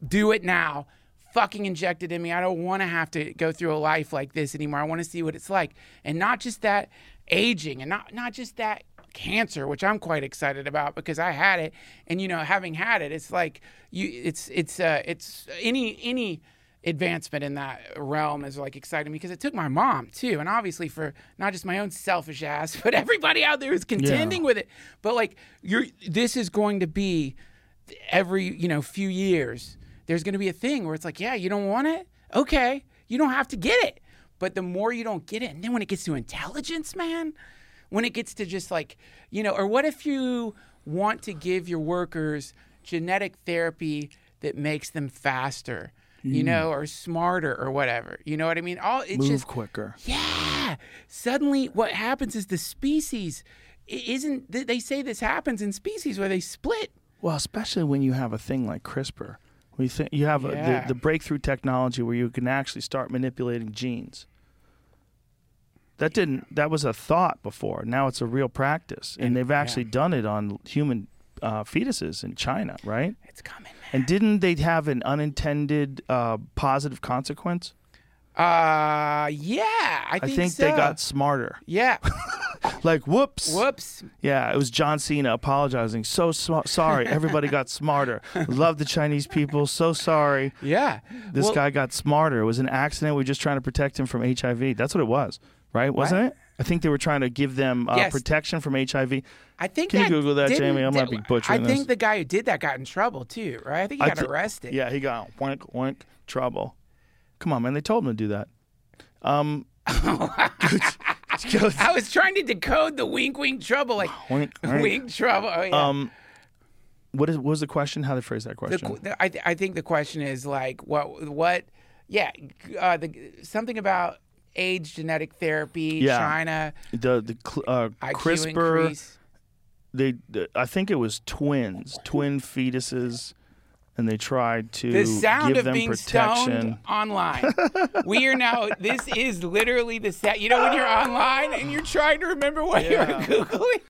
do it now. Fucking injected in me. I don't want to have to go through a life like this anymore. I want to see what it's like. And not just that aging and not, not just that cancer, which I'm quite excited about because I had it. And, you know, having had it, it's like you, it's, it's, uh, it's any, any, advancement in that realm is like exciting because it took my mom too and obviously for not just my own selfish ass but everybody out there who's contending with it but like you're this is going to be every you know few years there's going to be a thing where it's like yeah you don't want it okay you don't have to get it but the more you don't get it and then when it gets to intelligence man when it gets to just like you know or what if you want to give your workers genetic therapy that makes them faster you mm. know or smarter or whatever you know what i mean all it's Move just quicker. yeah. Suddenly, what happens is the species isn't. th- They say this happens in species where they split. Well, especially when you have a thing like CRISPR, you think you have a, the, the breakthrough technology where you can actually start manipulating genes. That didn't. That was a thought before. Now it's a real practice, and, And- they've actually yeah. done it on human uh, fetuses in China, right? It's coming, man. And didn't they have an unintended uh, positive consequence? Uh, yeah, I I think, think so. they got smarter. Yeah. Like, whoops. Whoops. Yeah, it was John Cena apologizing. So sm- sorry. Everybody got smarter. Love the Chinese people. So sorry. Yeah. This Well, guy got smarter. It was an accident. We are just trying to protect him from HIV. That's what it was, right? Wasn't it? I think they were trying to give them uh, Yes. protection from HIV. I think Can you Google that, Jamie? I might be butchering I think this. the guy who did that got in trouble too, right? I think he I got thi- arrested. Yeah, he got wink, wink, trouble. Come on, man. They told him to do that. Um, I was trying to decode the wink, wink, trouble, like wink, wink. wink, trouble. Oh, yeah. Um, what is what was the question? How they phrase that question? qu- the, I, th- I think the question is like what what yeah uh, the something about age genetic therapy Yeah. China the the cl- uh, CRISPR. increase. They, the, I think it was twins, twin fetuses, and they tried to The sound give of them being protection. stoned online. we are now. This is literally the set. You know when you're online and you're trying to remember what Yeah. you're googling.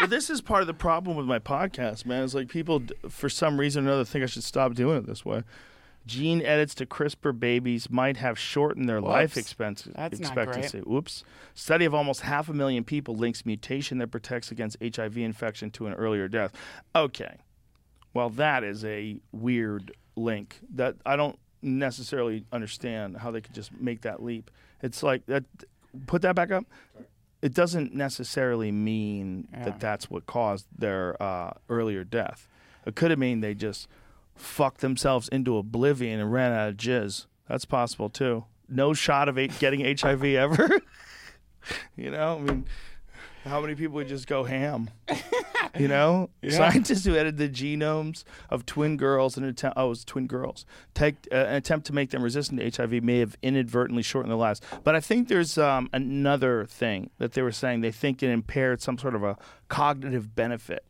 But this is part of the problem with my podcast, man. It's like people, for some reason or another, think I should stop doing it this way. Gene edits to CRISPR babies might have shortened their life Whoops. expense- That's not great. expectancy. Oops. Study of almost half a million people links mutation that protects against HIV infection to an earlier death. Okay. Well, that is a weird link that I don't necessarily understand how they could just make that leap. It's like that. Put that back up. It doesn't necessarily mean Yeah. that that's what caused their uh, earlier death. It could have mean they just fucked themselves into oblivion and ran out of jizz. That's possible too. No shot of getting HIV ever. you know, I mean, how many people would just go ham? You know, scientists who edited the genomes of twin girls in attempt, oh, it was twin girls, take uh, an attempt to make them resistant to HIV may have inadvertently shortened their lives. But I think there's um, another thing that they were saying. They think it impaired some sort of a cognitive benefit.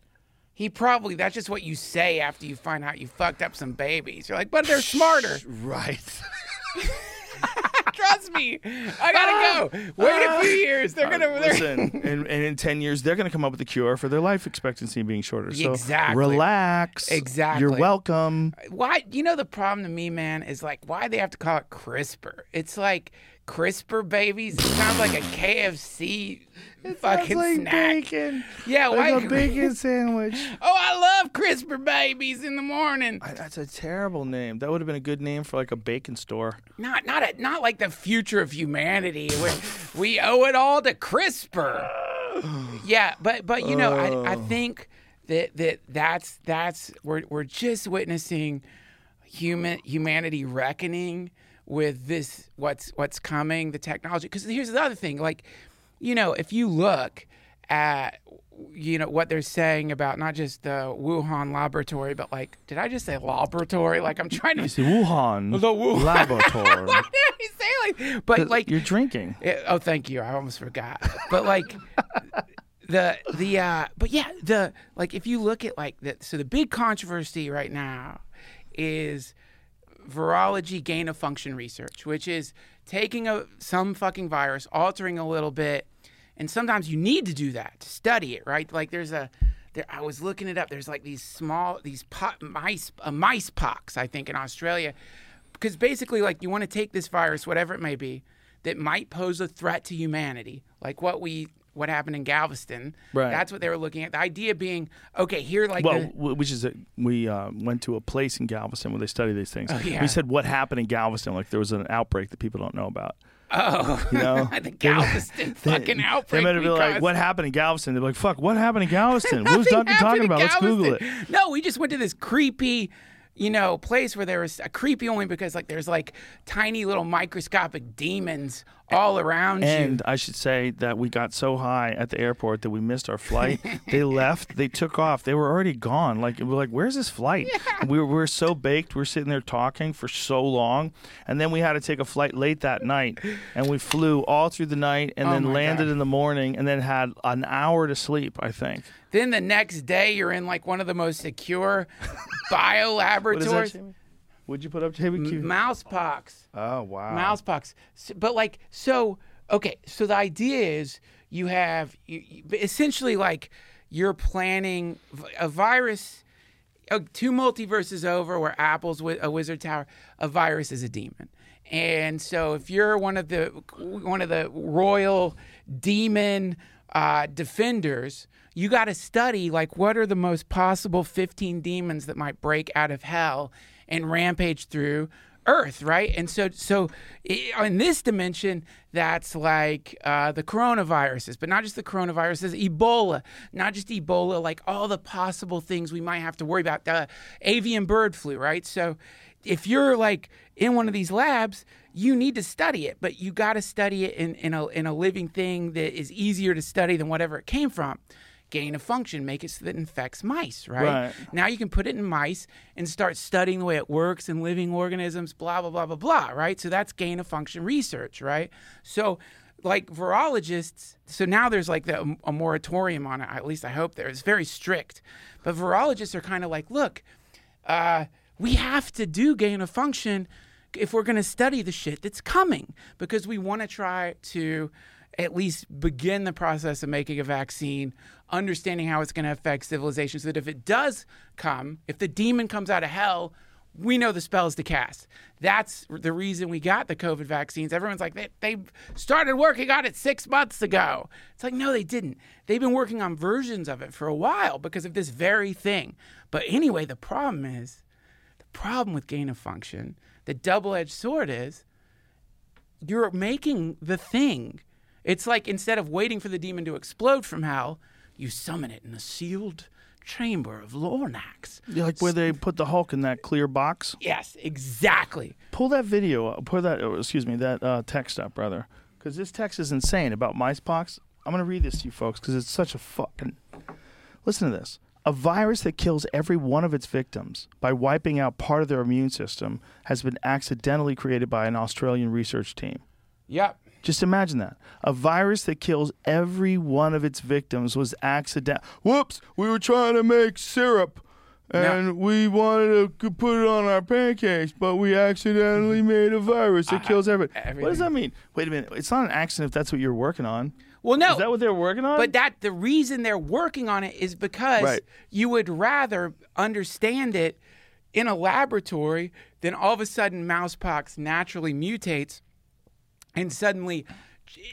He probably. That's just what you say after you find out you fucked up some babies. You're like, but they're smarter. Right. Trust me. I gotta go. Um, Wait a few uh, years. They're uh, gonna. they're- Listen, and, and in 10 years, they're to come up with a cure for their life expectancy being shorter. So Exactly. relax. Exactly. You're welcome. why you know the problem to me man is like why they have to call it CRISPR it's like CRISPR babies it sounds like a KFC fucking snack. yeah why Like a bacon sandwich. oh I love CRISPR babies in the morning. I- That's a terrible name. That would have been a good name for like a bacon store. not not a, not like the future of humanity. We, we owe it all to CRISPR yeah but but you know I, I oh. think that that that's that's we're we're just witnessing human humanity reckoning with this what's what's coming the technology because here's the other thing like you know if you look at you know what they're saying about not just the Wuhan laboratory but like did I just say laboratory like I'm trying to It's the Wuhan The Wuhan- laboratory. what did I say like but like You're drinking. yeah, oh, thank you. I almost forgot. But like the the uh but yeah, the like if you look at like the so the big controversy right now is virology gain of function research, which is taking a some fucking virus, altering a little bit, and sometimes you need to do that to study it, right? Like there's a there, I was looking it up. There's like these small these mice uh, mice pox, I think, in Australia, because basically like you want to take this virus, whatever it may be, that might pose a threat to humanity, like what we what happened in Galveston. Right. That's what they were looking at. The idea being, okay, here like Well, the, which is a, we uh, went to a place in Galveston where they study these things. Oh, yeah. We said what happened in Galveston, like there was an outbreak that people don't know about. oh, You know, the Galveston fucking outbreak. They might have been like, "What happened in Galveston?" They're like, "Fuck, what happened in Galveston? What was Duncan talking in about? Let's Google it." No, we just went to this creepy, you know, place where there was a creepy only because like there's like tiny little microscopic demons all around And you. I should say that we got so high at the airport that we missed our flight. they left. They took off. They were already gone. Like we're like, "Where's this flight?" And we were, we were so baked. We are sitting there talking for so long, and then we had to take a flight late that night, and we flew all through the night, and Oh then landed God. in the morning, and then had an hour to sleep. I think. Then the next day you're in like one of the most secure bio What is that, laboratories. Would you put up Jamie? Q? Mouse pox. Oh wow. mouse pox. S- But like, so okay, so the idea is you have you, you- essentially like you're planning a virus. uh, two multiverses over where Apple's wi- a wizard tower, a virus is a demon. And so if you're one of the one of the royal demon uh, defenders, you got to study like what are the most possible 15 demons that might break out of hell and rampage through Earth, right? And so, so in this dimension, that's like uh, the coronaviruses, but not just the coronaviruses, Ebola, not just Ebola, like all the possible things we might have to worry about, the avian bird flu, right? So, if you're like in one of these labs, you need to study it, but you got to study it in, in a in a living thing that is easier to study than whatever it came from. Gain of function, make it so that it infects mice, right? Right. Now you can put it in mice and start studying the way it works in living organisms, blah, blah, blah, blah, blah, right? So that's gain of function research, right? So, like virologists, so now there's like the, a moratorium on it, at least I hope there. It's very strict. But virologists are kind of like, look, uh, we have to do gain of function if we're going to study the shit that's coming because we want to try to at least begin the process of making a vaccine, understanding how it's going to affect civilization, so that if it does come, if the demon comes out of hell, we know the spells to cast. That's the reason we got the COVID vaccines. Everyone's like, they, they started working on it six months ago. It's like, no, they didn't. They've been working on versions of it for a while because of this very thing. But anyway, the problem is the problem with gain of function, the double edged sword is you're making the thing. It's like instead of waiting for the demon to explode from hell, you summon it in a sealed chamber of Lornax. Yeah, like where they put the Hulk in that clear box. Yes, exactly. Pull that video. up. Pull that. oh, excuse me. That uh, text up, brother. Because this text is insane about micepox. I'm gonna read this to you folks because it's such a fucking. Listen to this. A virus that kills every one of its victims by wiping out part of their immune system has been accidentally created by an Australian research team. Yep. Just imagine that. A virus that kills every one of its victims was accident. Whoops, we were trying to make syrup and we wanted to put it on our pancakes, but we accidentally mm-hmm. made a virus that kills everybody. What does that mean? Wait a minute. It's not an accident if that's what you're working on. Well, no. Is that what they're working on? But that the reason they're working on it is because Right. you would rather understand it in a laboratory than all of a sudden mousepox naturally mutates and suddenly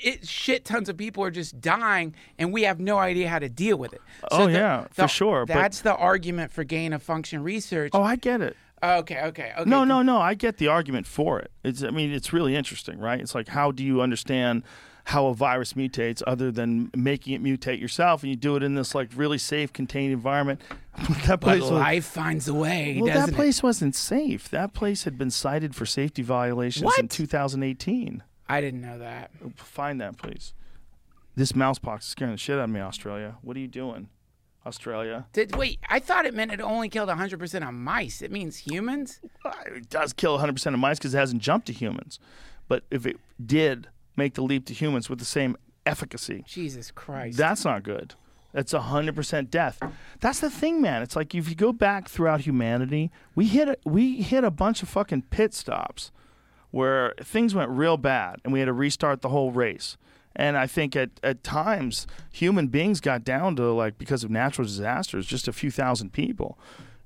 it, shit tons of people are just dying and we have no idea how to deal with it. Oh, yeah, for sure, but- That's the argument for gain of function research. oh, I get it. okay, okay, okay. No, no, no. I get the argument for it. It's, I mean, it's really interesting, right? It's like, how do you understand how a virus mutates other than making it mutate yourself? And you do it in this like really safe, contained environment. that But place, was, life finds a way, well, that place wasn't safe. That place had been cited for safety violations in 2018. I didn't know that. Find that, please. This mousepox is scaring the shit out of me, Australia. What are you doing, Australia? Did, wait, I thought it meant it only killed 100% of mice. It means humans? It does kill 100% of mice because it hasn't jumped to humans. But if it did make the leap to humans with the same efficacy, Jesus Christ. that's not good. That's 100% death. That's the thing, man. It's like if you go back throughout humanity, we hit a, we hit a bunch of fucking pit stops where things went real bad and we had to restart the whole race. And I think at, at times human beings got down to like because of natural disasters, just a few thousand people.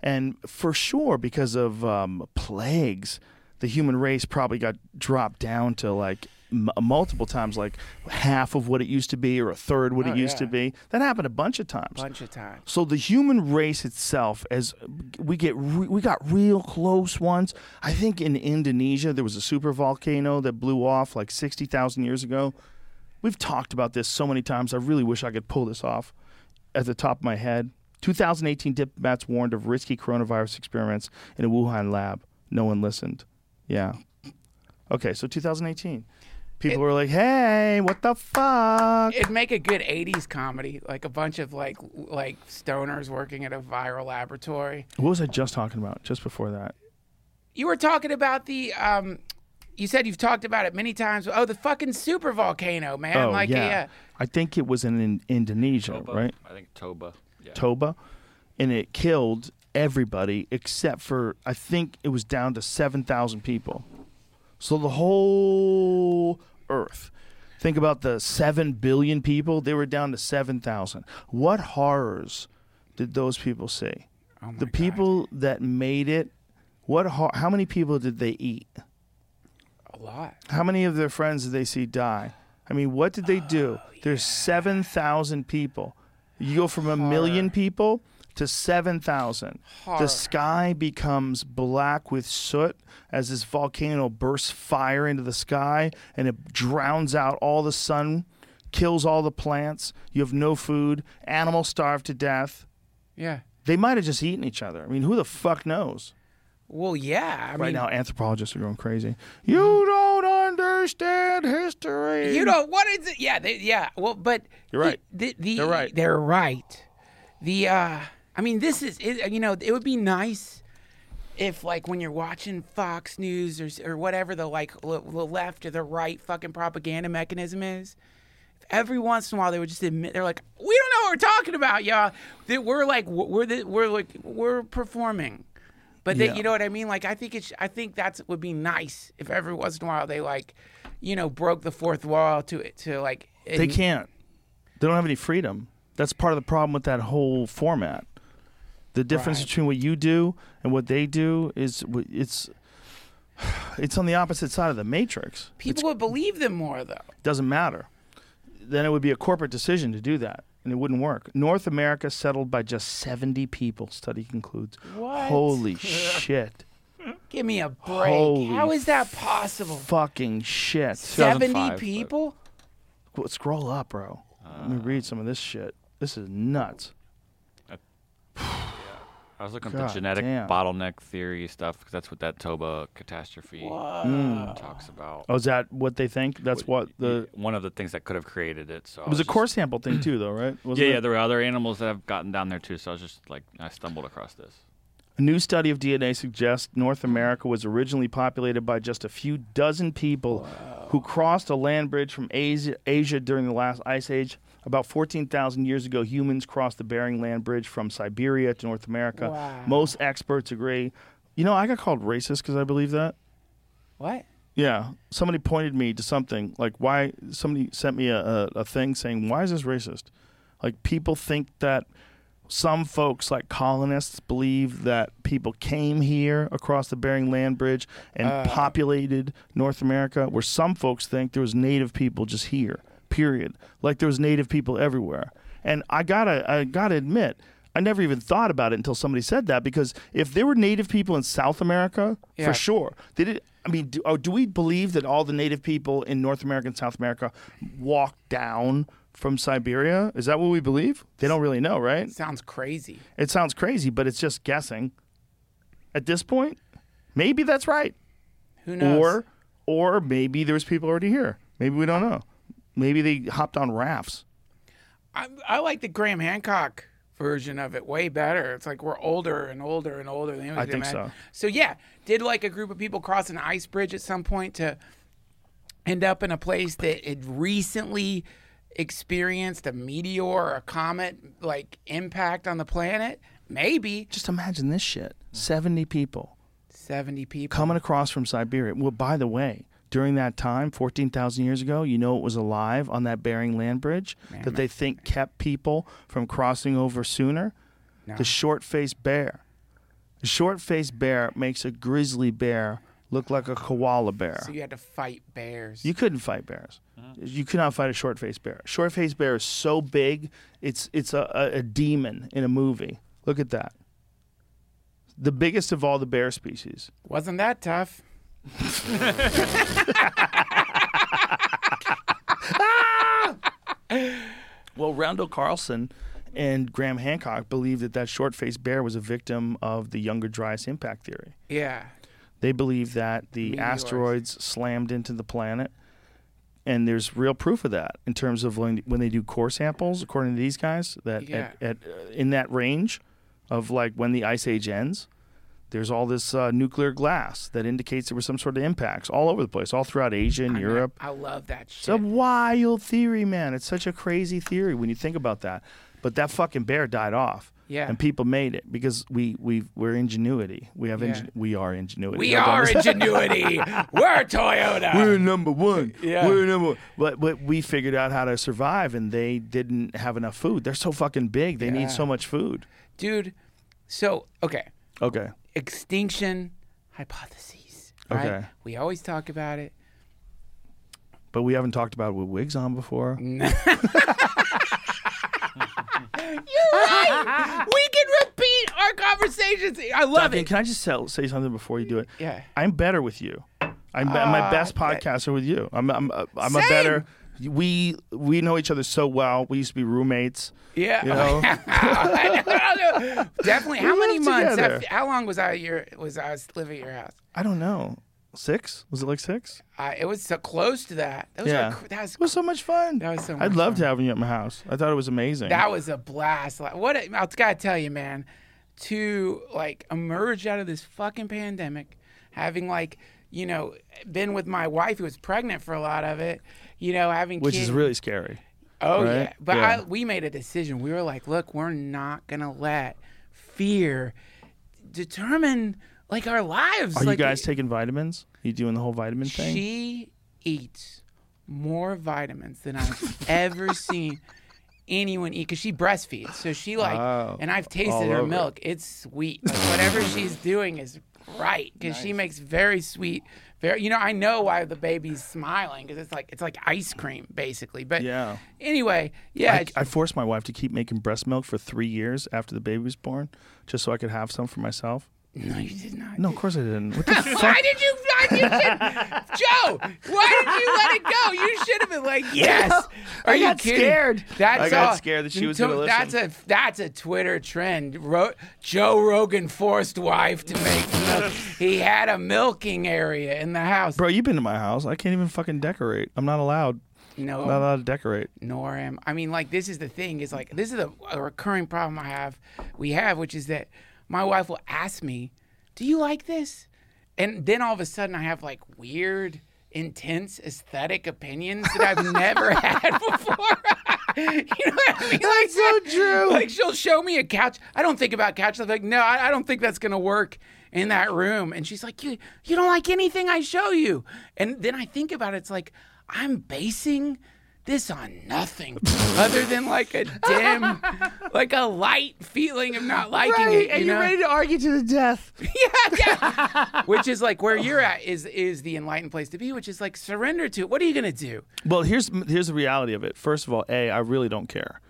And for sure, because of um, plagues, the human race probably got dropped down to like m- multiple times, like half of what it used to be or a third what Oh, it used to be. That happened a bunch of times. bunch of times. So the human race itself, as we get, re- we got real close once. I think in Indonesia there was a super volcano that blew off like sixty thousand years ago. We've talked about this so many times. I really wish I could pull this off at the top of my head. 2018 diplomats warned of risky coronavirus experiments in a Wuhan lab. No one listened. Yeah. Okay, so 2018. People It- were like, "Hey, what the fuck?" It'd make a good '80s comedy, like a bunch of like like stoners working at a viral laboratory. what was I just talking about? Just before that. You were talking about the um, you said you've talked about it many times. Oh, the fucking super volcano, man! Oh like yeah. yeah. I think it was in, in Indonesia, Toba. right? I think Toba. Yeah. Toba, and it killed everybody except for I think it was down to seven thousand people. So the whole Earth. Think about the seven billion people; they were down to seven thousand. What horrors did those people see? Oh the God. people that made it, what? ho- How many people did they eat? a lot. How many of their friends did they see die? I mean, what did they do? Oh, There's 7,000 people. You go from a million people to 7,000. The sky becomes black with soot as this volcano bursts fire into the sky and it drowns out all the sun, kills all the plants. You have no food. Animals starve to death. Yeah. They might have just eaten each other. I mean, who the fuck knows? Well, yeah. I right mean, now, anthropologists are going crazy. You don't understand history. You know what is it? Yeah, they, yeah. Well, but You're right. The, the, They're right. They're right. The uh, I mean, this is it, you know, it would be nice if like when you're watching Fox News or or whatever the like l- the left or the right fucking propaganda mechanism is. if Every once in a while, they would just admit they're like, "We don't know what we're talking about, y'all. That we're like, we're the, we're like, we're performing." But they, Yeah. you know what I mean? Like, I think it's, I think that's would be nice if every once in a while they like, you know, broke the fourth wall to it to like. They can't. They don't have any freedom. That's part of the problem with that whole format. The difference Right. between what you do and what they do is it's it's on the opposite side of the matrix. People would believe them more though. It doesn't matter. Then it would be a corporate decision to do that, and it wouldn't work. North America settled by just 70 people. Study concludes. What? Holy shit! Give me a break. Holy How is that possible? Fucking shit. Seventy 2005, but- people? Well, Scroll up, bro. Let me read some of this shit. This is nuts. Uh, I was looking at the genetic damn. bottleneck theory stuff because that's what that Toba catastrophe hmm. talks about. Oh, is that what they think? That's what the. one of the things that could have created it. So It was a core sample thing too, though, right? Wasn't Yeah, it? yeah. There were other animals that have gotten down there too. So I was just like, I stumbled across this. A new study of DNA suggests North America was originally populated by just a few dozen people who crossed a land bridge from Asia, Asia during the last ice age. About 14,000 years ago, humans crossed the Bering Land Bridge from Siberia to North America. Wow. Most experts agree. You know, I got called racist because I believe that. What? Yeah, somebody pointed me to something like why somebody sent me a, a, a thing saying why is this racist? Like people think that some folks like colonists believe that people came here across the Bering Land Bridge and uh. populated North America, where some folks think there was native people just here. Period. Like there was native people everywhere. And I gotta I gotta admit, I never even thought about it until somebody said that because if there were native people in South America, Yeah. for sure, Did it I mean, do, oh, do we believe that all the native people in North America and South America walked down from Siberia? Is that what we believe? They don't really know, right? Sounds crazy. It sounds crazy, but it's just guessing. At this point, maybe that's right, Who knows? or or maybe there's people already here. Maybe we don't know. Maybe they hopped on rafts. I, I like the Graham Hancock version of it way better. It's like we're older and older and older. than I think so. So yeah, did like a group of people cross an ice bridge at some point to end up in a place that had recently experienced a meteor or a comet like impact on the planet? Maybe Just imagine this shit: seventy people. seventy people. coming across from Siberia. Well, by the way, during that time, 14,000 years ago, you know it was alive on that Bering Land Bridge that they think kept people from crossing over sooner? The short faced bear. The short faced bear makes a grizzly bear look like a koala bear. So you had to fight bears. You couldn't fight bears. Mm-hmm. You could not fight a short faced bear. Short faced bear is so big, it's it's a, a, a demon in a movie. Look at that. The biggest of all the bear species. Wasn't that tough? Well, Randall Carlson and Graham Hancock believe that that short-faced bear was a victim of the Younger Dryas impact theory. Yeah. They believe that the Meteors. asteroids slammed into the planet, and there's real proof of that in terms of when, when they do core samples, according to these guys, that Yeah. at, at uh, in that range of like when the ice age ends, there's all this uh, nuclear glass that indicates there were some sort of impacts all over the place, all throughout Asia and I know. Europe. I love that shit. It's a wild theory, man. It's such a crazy theory when you think about that. But that fucking bear died off. Yeah. And people made it because we we we're ingenuity. We have Yeah. ingen- we are ingenuity. We are ingenuity. We're Toyota. We're number one. Yeah. We're number one. But but we figured out how to survive and they didn't have enough food. They're so fucking big. They Yeah. need so much food. dude So okay, Okay. Extinction hypotheses. Right? Okay. We always talk about it. But we haven't talked about it with wigs on before. You're right. we can repeat our conversations. I love Duncan, it. can I just tell, say something before you do it? Yeah. I'm better with you. I'm my best Ah, podcaster with you. I'm I'm uh, I'm a better. We we know each other so well. We used to be roommates. Yeah. You know? Definitely. How We many months? After, how long was I your was I living at your house? I don't know. Six? Was it like six? Uh, it was so close to that. That was Yeah. like, that was It was so much fun. That was so I'd much loved fun. having you at my house. I thought it was amazing. That was a blast. Like, what a, I gotta tell you, man, to like emerge out of this fucking pandemic, having like you know been with my wife who was pregnant for a lot of it, you know, having which kids. is really scary. oh right? yeah. But Yeah. I, we made a decision. We were like, look, we're not gonna let fear determine like our lives. Are like, you guys taking vitamins? you doing the whole vitamin thing? She eats more vitamins than I've ever seen anyone eat because she breastfeeds. So she like, Oh, and I've tasted her milk. It's sweet. Like, whatever she's doing is right because she makes very sweet. Very, you know, I know why the baby's smiling because it's like it's like ice cream basically. But Yeah. Anyway, yeah. I, I forced my wife to keep making breast milk for three years after the baby was born, just so I could have some for myself. No, you did not. No, of course I didn't. What the fuck? Why did you? Why did you Joe? Why did you let it go? You should have been like, yes. Are I you got kidding? scared. That's I got all- scared that she was gonna listen. That's a that's a Twitter trend. Ro- Joe Rogan forced wife to make milk. He had a milking area in the house. Bro, you've been to my house. I can't even fucking decorate. I'm not allowed. no, Not allowed to decorate. nor am I mean like this is the thing is like this is a, a recurring problem I have we have which is that my wife will ask me do you like this? And then all of a sudden I have like weird intense aesthetic opinions that I've never had before. You know what I mean? Like so true. like she'll show me a couch. I don't think about couches I'm like no I, I don't think that's gonna work in that room. And she's like you you don't like anything I show you. And then I think about it it's like I'm basing this on nothing other than like a dim, like a light feeling of not liking it. You know? You're ready to argue to the death. yeah, yeah. which is like where you're at is is the enlightened place to be, which is like surrender to it. What are you gonna do? Well, here's here's the reality of it. First of all, a I really don't care.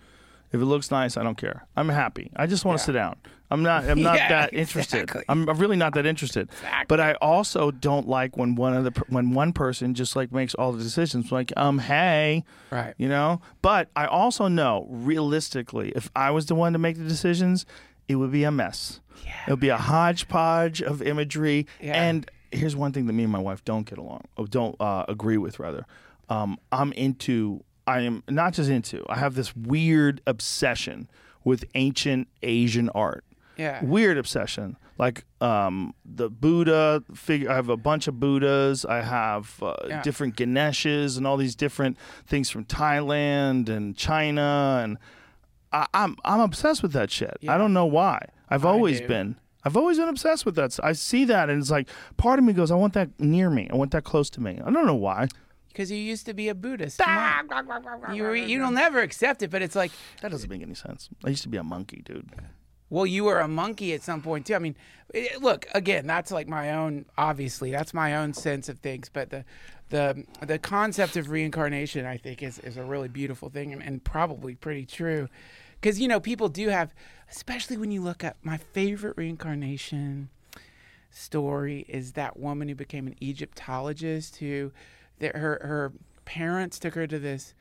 If it looks nice, I don't care. I'm happy. I just want to sit down. I'm not. I'm not Yeah, that interested. exactly. I'm I'm really not that interested. But I also don't like when one of the when one person just like makes all the decisions. Like, um, hey, Right. You know. But I also know realistically, if I was the one to make the decisions, it would be a mess. Yeah, it would be a hodgepodge of imagery. Yeah. And here's one thing that me and my wife don't get along, or don't uh, agree with, rather. Um, I'm into. I am not just into. I have this weird obsession with ancient Asian art. Yeah. Weird obsession. Like um, the Buddha figure. I have a bunch of Buddhas. I have uh, Yeah. different Ganeshes and all these different things from Thailand and China, and I, I'm I'm obsessed with that shit. I don't know why. I've always do. been. I've always been obsessed with that. I see that, and it's like part of me goes, I want that near me. I want that close to me. I don't know why. Because you used to be a Buddhist. On. You were, you'll never accept it, but it's like, That doesn't make any sense. I used to be a monkey, dude. Well, you were a monkey at some point too. I mean, it, look again. That's like my own. Obviously, that's my own sense of things. But the the the concept of reincarnation, I think, is is a really beautiful thing and, and probably pretty true. Because you know, people do have, especially when you look at my favorite reincarnation story is that woman who became an Egyptologist who that her her parents took her to this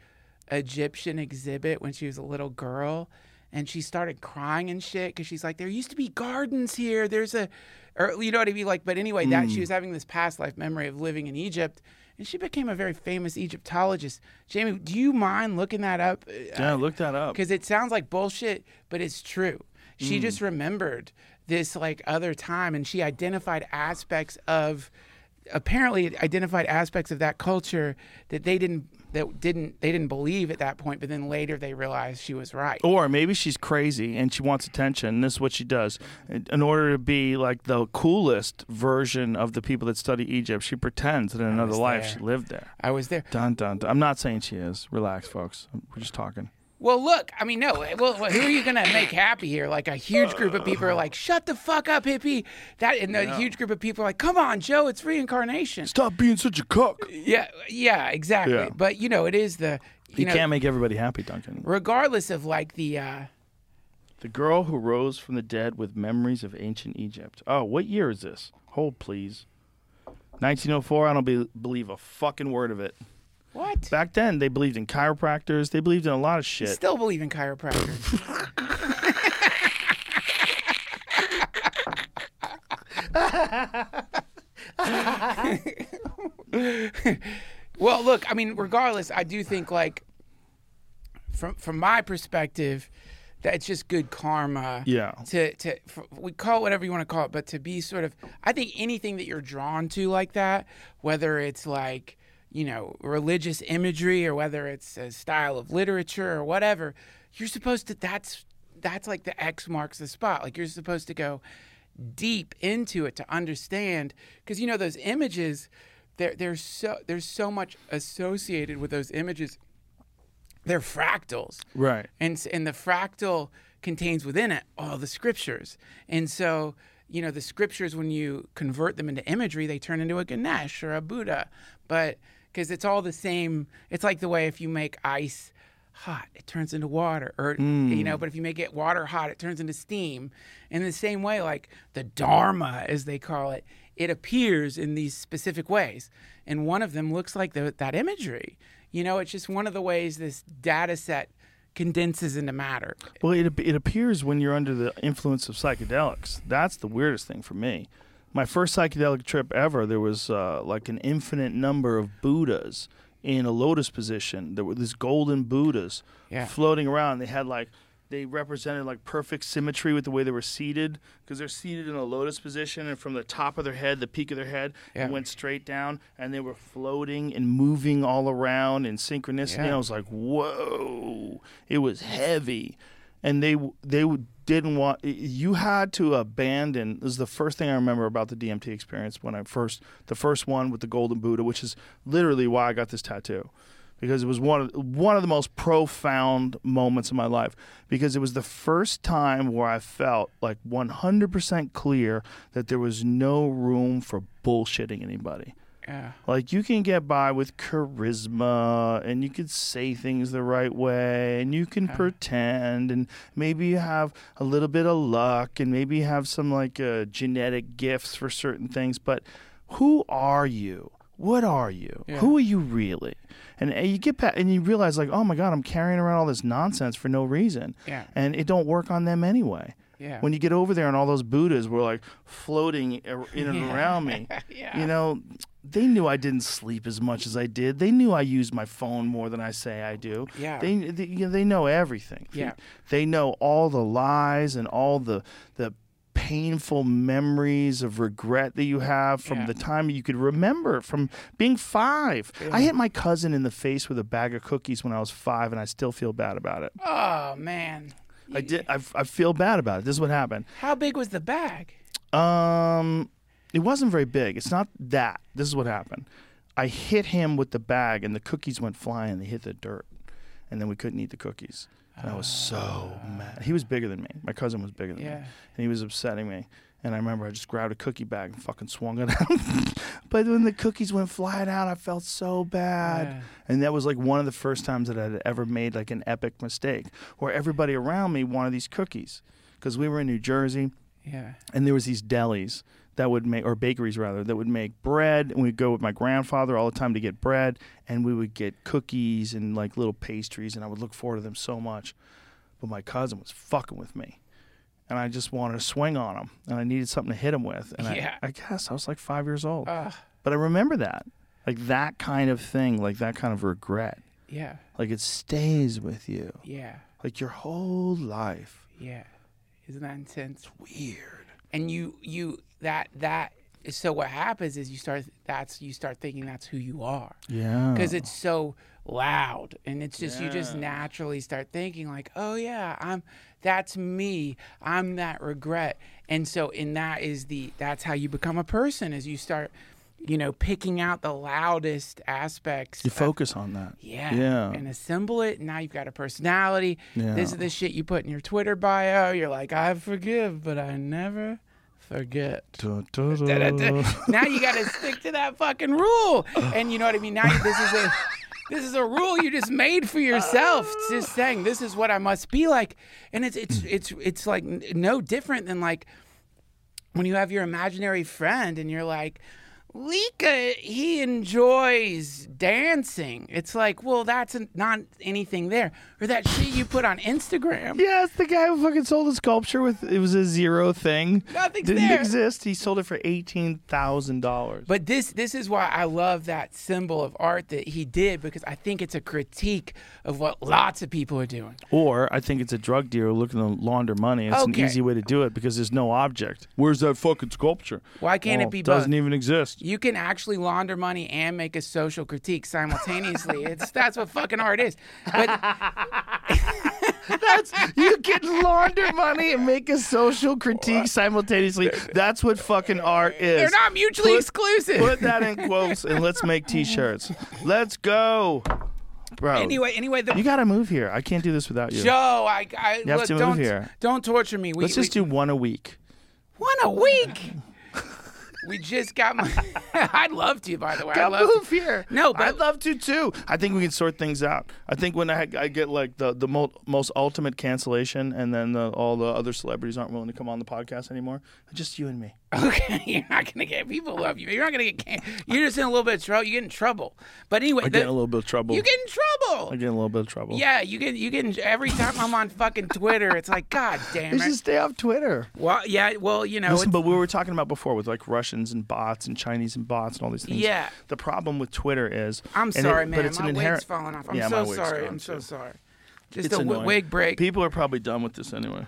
Egyptian exhibit when she was a little girl and she started crying and shit because she's like there used to be gardens here. There's a or you know what I mean? Like but anyway that she mm. was having this past life memory of living in Egypt and she became a very famous Egyptologist. Jamie do you mind looking that up? Yeah, uh, look that up. because it sounds like bullshit, but it's true. She mm. just remembered this like other time, and she identified aspects of, apparently identified aspects of that culture that they didn't that didn't they didn't believe at that point, but then later they realized she was right. Or maybe she's crazy and she wants attention. And this is what she does. In order to be like the coolest version of the people that study Egypt, she pretends that in another life there. she lived there. I was there. Dun, dun, dun. I'm not saying she is. Relax, folks. We're just talking. Well, look, I mean, no. Well, who are you gonna make happy here? Like a huge group of people are like, "Shut the fuck up, hippie!" That and a huge group of people are like, "Come on, Joe, it's reincarnation." Stop being such a cuck. Yeah, yeah, exactly. Yeah. But you know, it is the you, You know, can't make everybody happy, Duncan. regardless of like the uh The girl who rose from the dead with memories of ancient Egypt. Oh, what year is this? Hold, please. 1904. I don't be- believe a fucking word of it. What? Back then, they believed in chiropractors. They believed in a lot of shit. still believe in chiropractors. well, look, I mean, regardless, I do think like from from my perspective that it's just good karma. Yeah. To to for, we call it whatever you want to call it, but to be sort of, I think anything that you're drawn to like that, whether it's like you know religious imagery or whether it's a style of literature or whatever, you're supposed to. That's that's like the X marks the spot. Like you're supposed to go deep into it to understand because you know those images there there's so there's so much associated with those images they're fractals Right. and and the fractal contains within it all the scriptures and so you know the scriptures when you convert them into imagery they turn into a ganesh or a buddha but because it's all the same it's like the way if you make ice hot it turns into water or you know mm. but if you make it water hot it turns into steam. In the same way like the dharma as they call it it appears in these specific ways. And one of them looks like the, that imagery. You know it's just one of the ways this data set condenses into matter. Well, it, it appears when you're under the influence of psychedelics. That's the weirdest thing for me. My first psychedelic trip ever, there was uh, like an infinite number of Buddhas in a lotus position. There were these golden Buddhas Yeah. floating around. They had like, they represented like perfect symmetry with the way they were seated because they're seated in a lotus position and from the top of their head, the peak of their head, Yeah. it went straight down and they were floating and moving all around in synchronicity. Yeah. And I was like, whoa, it was heavy. And they they didn't want you had to abandon. This is the first thing I remember about the DMT experience when I first the first one with the Golden Buddha, which is literally why I got this tattoo. Because it was one of one of the most profound moments of my life. Because it was the first time where I felt like 100% clear that there was no room for bullshitting anybody. Yeah Like you can get by with charisma and you can say things the right way and you can pretend and maybe you have a little bit of luck and maybe you have some like uh, genetic gifts for certain things but who are you? What are you? Yeah. Who are you really? And, and you get back and you realize like, oh my god, I'm carrying around all this nonsense for no reason. Yeah. And it don't work on them anyway. Yeah. When you get over there and all those Buddhas were like floating in and around me, Yeah. you know, they knew I didn't sleep as much as I did. They knew I used my phone more than I say I do. Yeah. They they, you know, they know everything. Yeah. They know all the lies and all the the painful memories of regret that you have from Yeah. the time you could remember from being 5. I hit my cousin in the face with a bag of cookies when I was 5 and I still feel bad about it. oh man I did I, I feel bad about it. This is what happened. how big was the bag Um, it wasn't very big. It's not that. This is what happened. I hit him with the bag, and the cookies went flying. They hit the dirt, and then we couldn't eat the cookies. And I was so ah. mad. He was bigger than me. My cousin was bigger than me, and he was upsetting me. And I remember I just grabbed a cookie bag and fucking swung it out. but when the cookies went flying out, I felt so bad. Yeah. And that was like one of the first times that I had ever made like an epic mistake, where everybody around me wanted these cookies, because we were in New Jersey yeah and there was these delis that would make or bakeries rather that would make bread and we'd go with my grandfather all the time to get bread and we would get cookies and like little pastries and I would look forward to them so much. But my cousin was fucking with me and I just wanted to swing on him and I needed something to hit him with and Yeah. I, I guess I was like 5 years old. Ugh. but I remember that like that kind of thing like that kind of regret. Yeah. Like it stays with you. Yeah. Like your whole life. Yeah. Isn't that intense? Weird. And you you that that so what happens is you start that's you start thinking that's who you are yeah because it's so loud and it's just you just naturally start thinking like oh yeah i'm that's me i'm that regret and so in that is the that's how you become a person is you start you know, picking out the loudest aspects. You of- focus on that. yeah. Yeah. And assemble it. Now you've got a personality. Yeah. This is the shit you put in your Twitter bio. You're like, I forgive, but I never forget. Da, da, da. Da-da-da. now you got to stick to that fucking rule. And you know what I mean? Now this is a this is a rule you just made for yourself. It's just saying this is what I must be like. And it's it's it's it's like no different than like when you have your imaginary friend and you're like Lika, he enjoys dancing. It's like, well, that's not anything there. Or that shit you put on Instagram. Yeah, it's the guy who fucking sold a sculpture with it was a zero thing. Nothing's Didn't there. exist. He sold it for eighteen thousand dollars. But this this is why I love that symbol of art that he did because I think it's a critique of what lots of people are doing. Or I think it's a drug dealer looking to launder money. It's Okay. an easy way to do it because there's no object. Where's that fucking sculpture? Why can't Well, it be Doesn't both? even exist. You can actually launder money and make a social critique simultaneously. it's that's what fucking art is. But That's you can launder money and make a social critique simultaneously. That's what fucking art is. they're not mutually Put- exclusive. Put that in quotes and let's make t-shirts. Let's go, bro. anyway, anyway, the you gotta move here. I can't do this without you. Joe, I, I You have look, to move don't here. don't torture me. We, Let's just we, do one a week. one a week. We just got my. I'd love to, by the way. I love move to. here. No, but- I'd love to too. I think we can sort things out. I think when I, I get like the the mo- most ultimate cancellation, and then the, all the other celebrities aren't willing to come on the podcast anymore, just you and me. Okay, you're not gonna get people love you. You're not gonna get. Can- you're just in a little bit of trouble. You get in trouble. But anyway, I the- get in a little bit of trouble. you get in trouble. I get in a little bit of trouble. Yeah, you get you get in, every time I'm on fucking Twitter. It's like, God damn You should stay off Twitter. Well, yeah, well, you know, Listen, but we were talking about before with like Russians and bots and Chinese and bots and all these things. Yeah. The problem with Twitter is I'm and it- sorry, but man. it's My an wig's falling off. I'm Yeah, so sorry. I'm so sorry. Just It's a annoying. wig break. People are probably done with this anyway.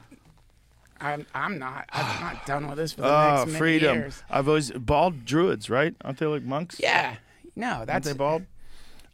I'm I'm not. I'm not done with this for the Oh, next many freedom! years. I've always bald druids, right? Aren't they like monks? Yeah. No, that's Aren't they bald?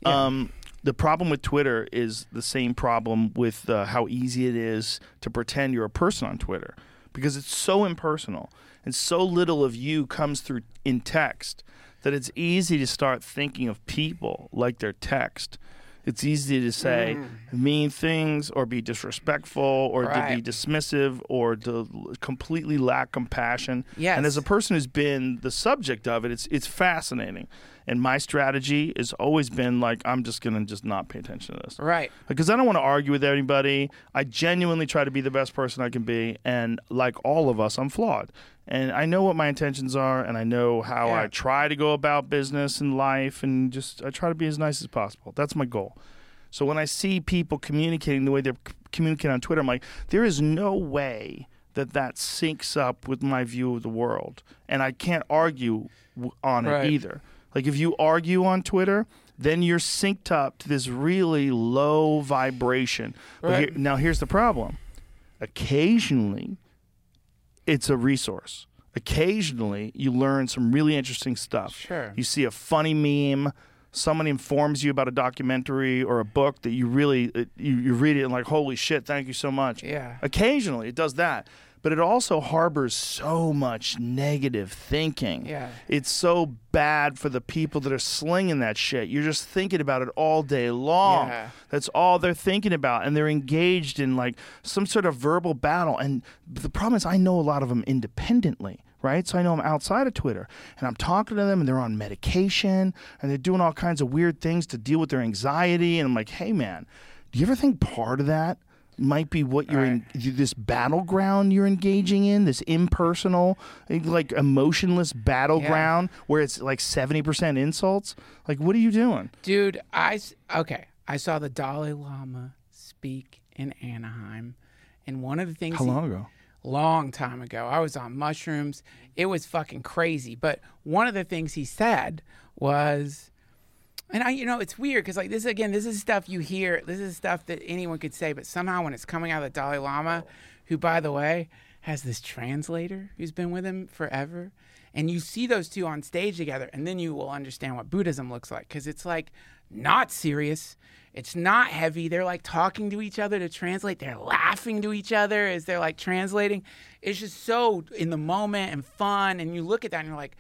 Yeah. Um, the problem with Twitter is the same problem with uh, how easy it is to pretend you're a person on Twitter because it's so impersonal and so little of you comes through in text that it's easy to start thinking of people like their text. It's easy to say mm. mean things or be disrespectful or to be dismissive or to completely lack compassion. Yes. And as a person who's been the subject of it, it's it's fascinating. And my strategy has always been like I'm just gonna just not pay attention to this. right. Because I don't want to argue with anybody. I genuinely try to be the best person I can be, and like all of us, I'm flawed. And I know what my intentions are, and I know how Yeah. I try to go about business and life, and just I try to be as nice as possible. That's my goal. So when I see people communicating the way they're c- communicating on Twitter, I'm like, there is no way that that syncs up with my view of the world, and I can't argue w- on Right. it either. Like if you argue on Twitter, then you're synced up to this really low vibration. But Right. here, now here's the problem. Occasionally, it's a resource. Occasionally, you learn some really interesting stuff. Sure. You see a funny meme. Someone informs you about a documentary or a book that you really you, you read it and like holy shit thank you so much Yeah. occasionally it does that but it also harbors so much negative thinking Yeah. it's so bad for the people that are slinging that shit you're just thinking about it all day long Yeah. that's all they're thinking about and they're engaged in like some sort of verbal battle and the problem is i know a lot of them independently right so i know them outside of twitter and i'm talking to them and they're on medication and they're doing all kinds of weird things to deal with their anxiety and i'm like hey man do you ever think part of that might be what you're in this battleground you're engaging in this impersonal eh, like emotionless battleground where it's like 70% insults like what are you doing Dude, i okay. I saw the Dalai Lama speak in Anaheim, and one of the things how he- long ago long time ago. I was on mushrooms. It was fucking crazy. But one of the things he said was, and I, you know, it's weird because like this again, this is stuff you hear. This is stuff that anyone could say, but somehow when it's coming out of the Dalai Lama, who by the way has this translator who's been with him forever, and you see those two on stage together, and then you will understand what Buddhism looks like because it's like not serious. It's not heavy. They're like talking to each other to translate. They're laughing to each other as they're like translating. It's just so in the moment and fun. And you look at that and you're like,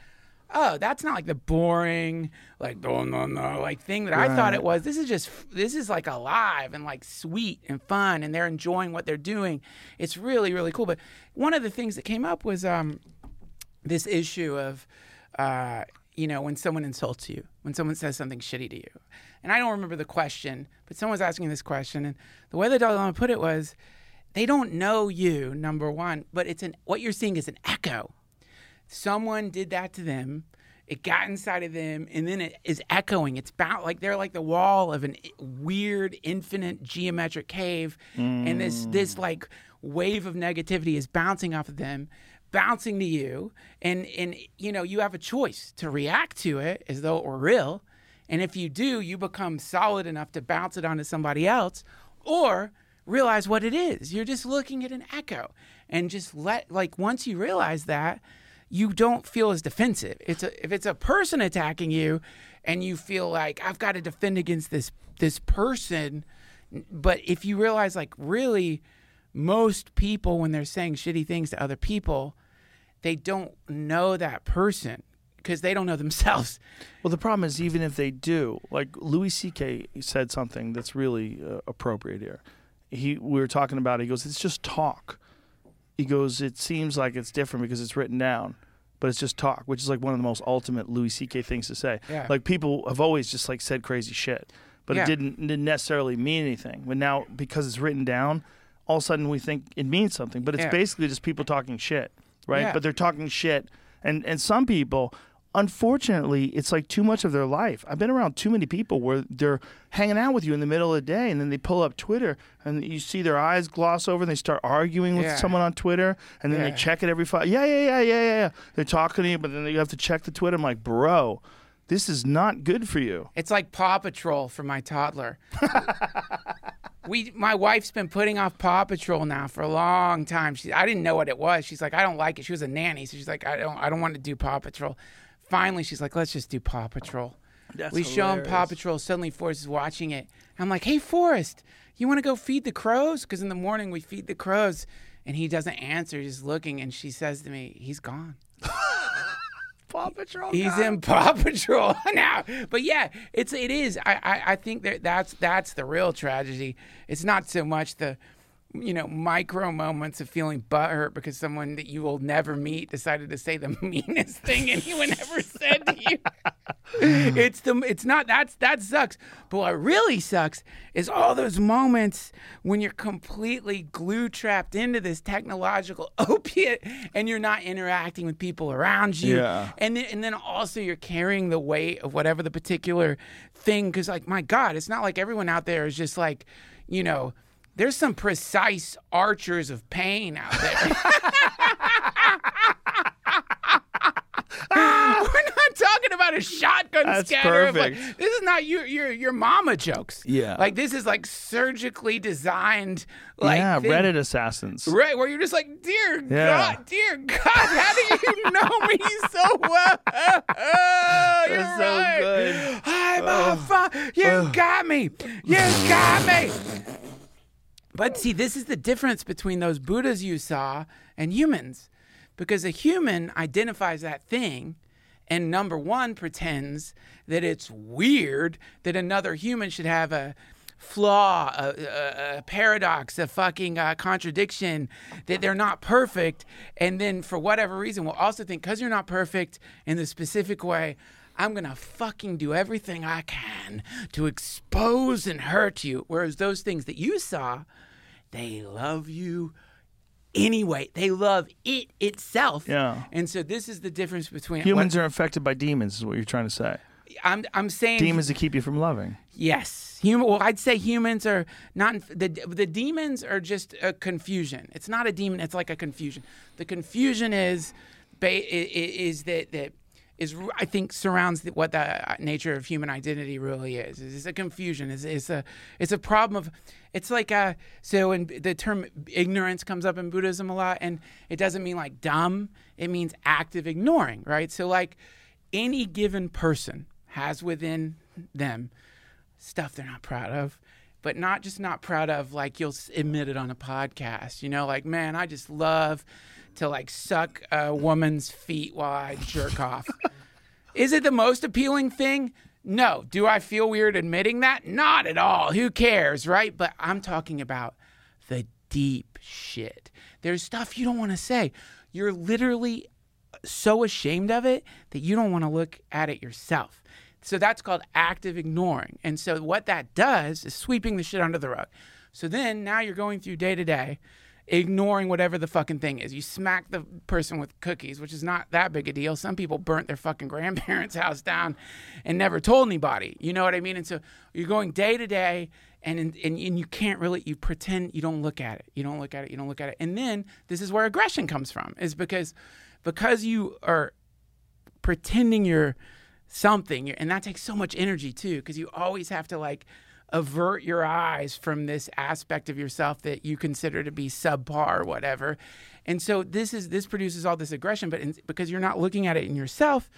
oh, that's not like the boring, like no, no, no, like thing that I thought it was. This is just this is like alive and like sweet and fun, and they're enjoying what they're doing. It's really really cool. But one of the things that came up was um, this issue of, uh, you know, when someone insults you, when someone says something shitty to you, and I don't remember the question, but someone was asking this question, and the way the Dalai Lama put it was, they don't know you, number one, but it's an what you're seeing is an echo someone did that to them. It got inside of them and then it is echoing. It's about like they're like the wall of an weird infinite geometric cave. And this hmm. this like wave of negativity is bouncing off of them bouncing to you. And and you know you have a choice to react to it as though it were real. And if you do you become solid enough to bounce it onto somebody else or realize what it is. You're just looking at an echo. And just let like once you realize that you don't feel as defensive. It's a, if it's a person attacking you, and you feel like I've got to defend against this this person, but if you realize like really, most people when they're saying shitty things to other people, they don't know that person because they don't know themselves. Well, the problem is even if they do, like Louis C.K. said something that's really uh, appropriate here. He we were talking about. It, he goes, "It's just talk." He goes, "It seems like it's different because it's written down, but it's just talk," which is like one of the most ultimate Louis C.K. things to say. Yeah. Like people have always just like said crazy shit, but Yeah. it didn't didn't necessarily mean anything. But now because it's written down, all of a sudden we think it means something. But it's Yeah. basically just people talking shit, right? Yeah. But they're talking shit, and and some people unfortunately, it's like too much of their life. I've been around too many people where they're hanging out with you in the middle of the day and then they pull up Twitter and you see their eyes gloss over and they start arguing with Yeah. someone on Twitter and then Yeah. they check it every five. Yeah, yeah, yeah, yeah, yeah, yeah. They're talking to you, but then you have to check the Twitter. I'm like, bro, this is not good for you. It's like Paw Patrol for my toddler. we, my wife's been putting off Paw Patrol now for a long time. She, I didn't know what it was. She's like, I don't like it. She was a nanny, so she's like, I don't, I don't want to do Paw Patrol. Finally, she's like, let's just do Paw Patrol. That's we show him Paw. Patrol. Suddenly, Forrest is watching it. I'm like, hey, Forrest, you want to go feed the crows? Because in the morning we feed the crows, and he doesn't answer. He's looking, and she says to me, he's gone. Paw Patrol. He's in Paw Patrol now. But yeah, it's it is. I, I I think that that's that's the real tragedy. It's not so much the you know micro moments of feeling butthurt because someone that you will never meet decided to say the meanest thing anyone ever said to you. it's the it's not that's that sucks. But what really sucks is all those moments when you're completely glue trapped into this technological opiate and you're not interacting with people around you. Yeah. And then, and then also you're carrying the weight of whatever the particular thing. Because like my God, it's not like everyone out there is just like, you know, there's some precise archers of pain out there. We're not talking about a shotgun That's scatter. of, like- perfect. this is not your your your mama jokes. Yeah. like this is like surgically designed. Like yeah, thing. Reddit assassins. Right, where you're just like, dear Yeah. God, dear God, how do you know me so well? You're That's so right. good. I'm a fu- You got me. You got me. But see, this is the difference between those Buddhas you saw and humans. Because a human identifies that thing and number one pretends that it's weird that another human should have a flaw, a, a, a paradox, a fucking uh, contradiction, that they're not perfect. And then for whatever reason, will also think because you're not perfect in the specific way, I'm going to fucking do everything I can to expose and hurt you. Whereas those things that you saw, they love you anyway. They love it itself. Yeah. And so this is the difference between Humans what- are infected by demons, is what you're trying to say. I'm I'm saying Demons to keep you from loving. Yes, human. Well, I'd say humans are not the the demons are just a confusion. It's not a demon. It's like a confusion. The confusion is, is that that is I think surrounds the, what the uh, nature of human identity really is. It's a confusion. It's, it's a it's a problem of. It's like uh so in the term ignorance comes up in Buddhism a lot, and it doesn't mean like dumb. It means active ignoring, right? So like any given person has within them stuff they're not proud of, but not just not proud of like you'll admit it on a podcast. You know, like man, I just love to like suck a woman's feet while I jerk off. Is it the most appealing thing? No. Do I feel weird admitting that? Not at all. Who cares, right? But I'm talking about the deep shit. There's stuff you don't want to say. You're literally so ashamed of it that you don't want to look at it yourself. So that's called active ignoring. And so what that does is sweeping the shit under the rug. So then now you're going through day to day, ignoring whatever the fucking thing is. You smack the person with cookies, which is not that big a deal. Some people burnt their fucking grandparents' house down and never told anybody. You know what I mean? And so you're going day to day and, and and you can't really you pretend you don't look at it. You don't look at it. You don't look at it. And then this is where aggression comes from is because because you are pretending you're something and that takes so much energy too because you always have to like avert your eyes from this aspect of yourself that you consider to be subpar or whatever. And so this is this produces all this aggression but in, because you're not looking at it in yourself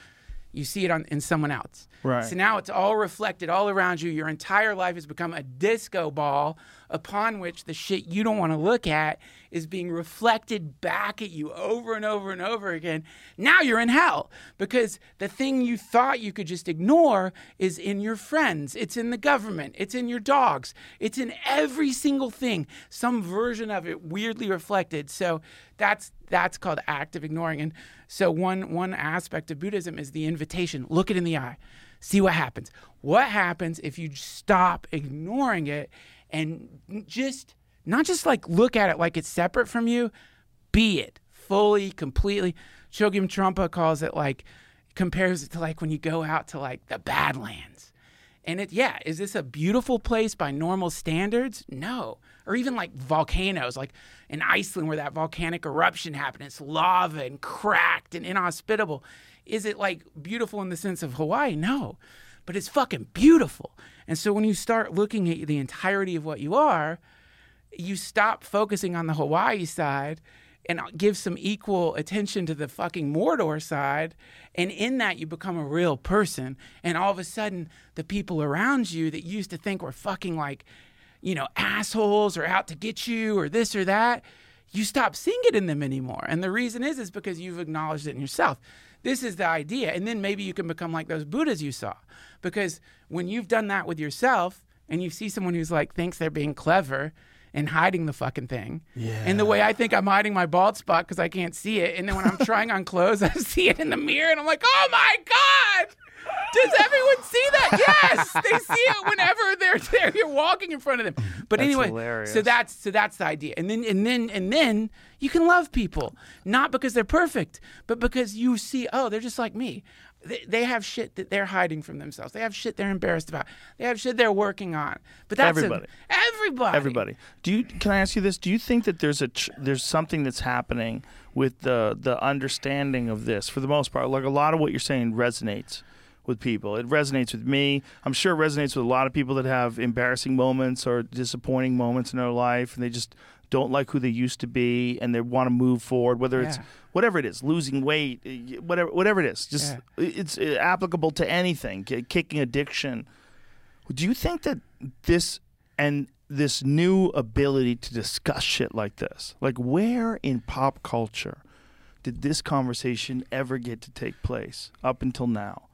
you see it on in someone else. Right. so now it's all reflected all around you. Your entire life has become a disco ball upon which the shit you don't want to look at is being reflected back at you over and over and over again. Now you're in hell because the thing you thought you could just ignore is in your friends, it's in the government, it's in your dogs, it's in every single thing, some version of it weirdly reflected. So that's that's called active ignoring. And so one one aspect of Buddhism is the invitation, look it in the eye. See what happens. What happens if you stop ignoring it and just not just like look at it like it's separate from you, be it fully, completely. Chogyam Trungpa calls it like compares it to like when you go out to like the Badlands. And it yeah, is this a beautiful place by normal standards? No. Or even like volcanoes, like in Iceland where that volcanic eruption happened, it's lava and cracked and inhospitable. Is it like beautiful in the sense of Hawaii? No. But it's fucking beautiful. And so when you start looking at the entirety of what you are, you stop focusing on the Hawaii side and give some equal attention to the fucking Mordor side. And in that, you become a real person. And all of a sudden, the people around you that used to think were fucking like, you know, assholes or out to get you or this or that, you stop seeing it in them anymore. And the reason is, is because you've acknowledged it in yourself. This is the idea. And then maybe you can become like those Buddhas you saw. Because when you've done that with yourself and you see someone who's like thinks they're being clever and hiding the fucking thing. Yeah. And the way I think I'm hiding my bald spot because I can't see it. And then when I'm trying on clothes, I see it in the mirror and I'm like, oh my God. Does everyone see that? Yes, they see it whenever they're there. You're walking in front of them. But That's anyway, hilarious. so that's so that's the idea. And then and then and then you can love people not because they're perfect, but because you see, oh, they're just like me. They, they have shit that they're hiding from themselves. They have shit they're embarrassed about. They have shit they're working on. But that's a- Everybody. everybody. everybody. Do you? Can I ask you this? Do you think that there's a there's something that's happening with the the understanding of this for the most part? Like a lot of what you're saying resonates with people. It resonates with me. I'm sure it resonates with a lot of people that have embarrassing moments or disappointing moments in their life, and they just don't like who they used to be, and they want to move forward. Whether it's whatever it is, losing weight, eh, whatever whatever it is, just it's uh, applicable to anything. Kicking addiction. Do you think that this and this new ability to discuss shit like this, like where in pop culture did this conversation ever get to take place up until now?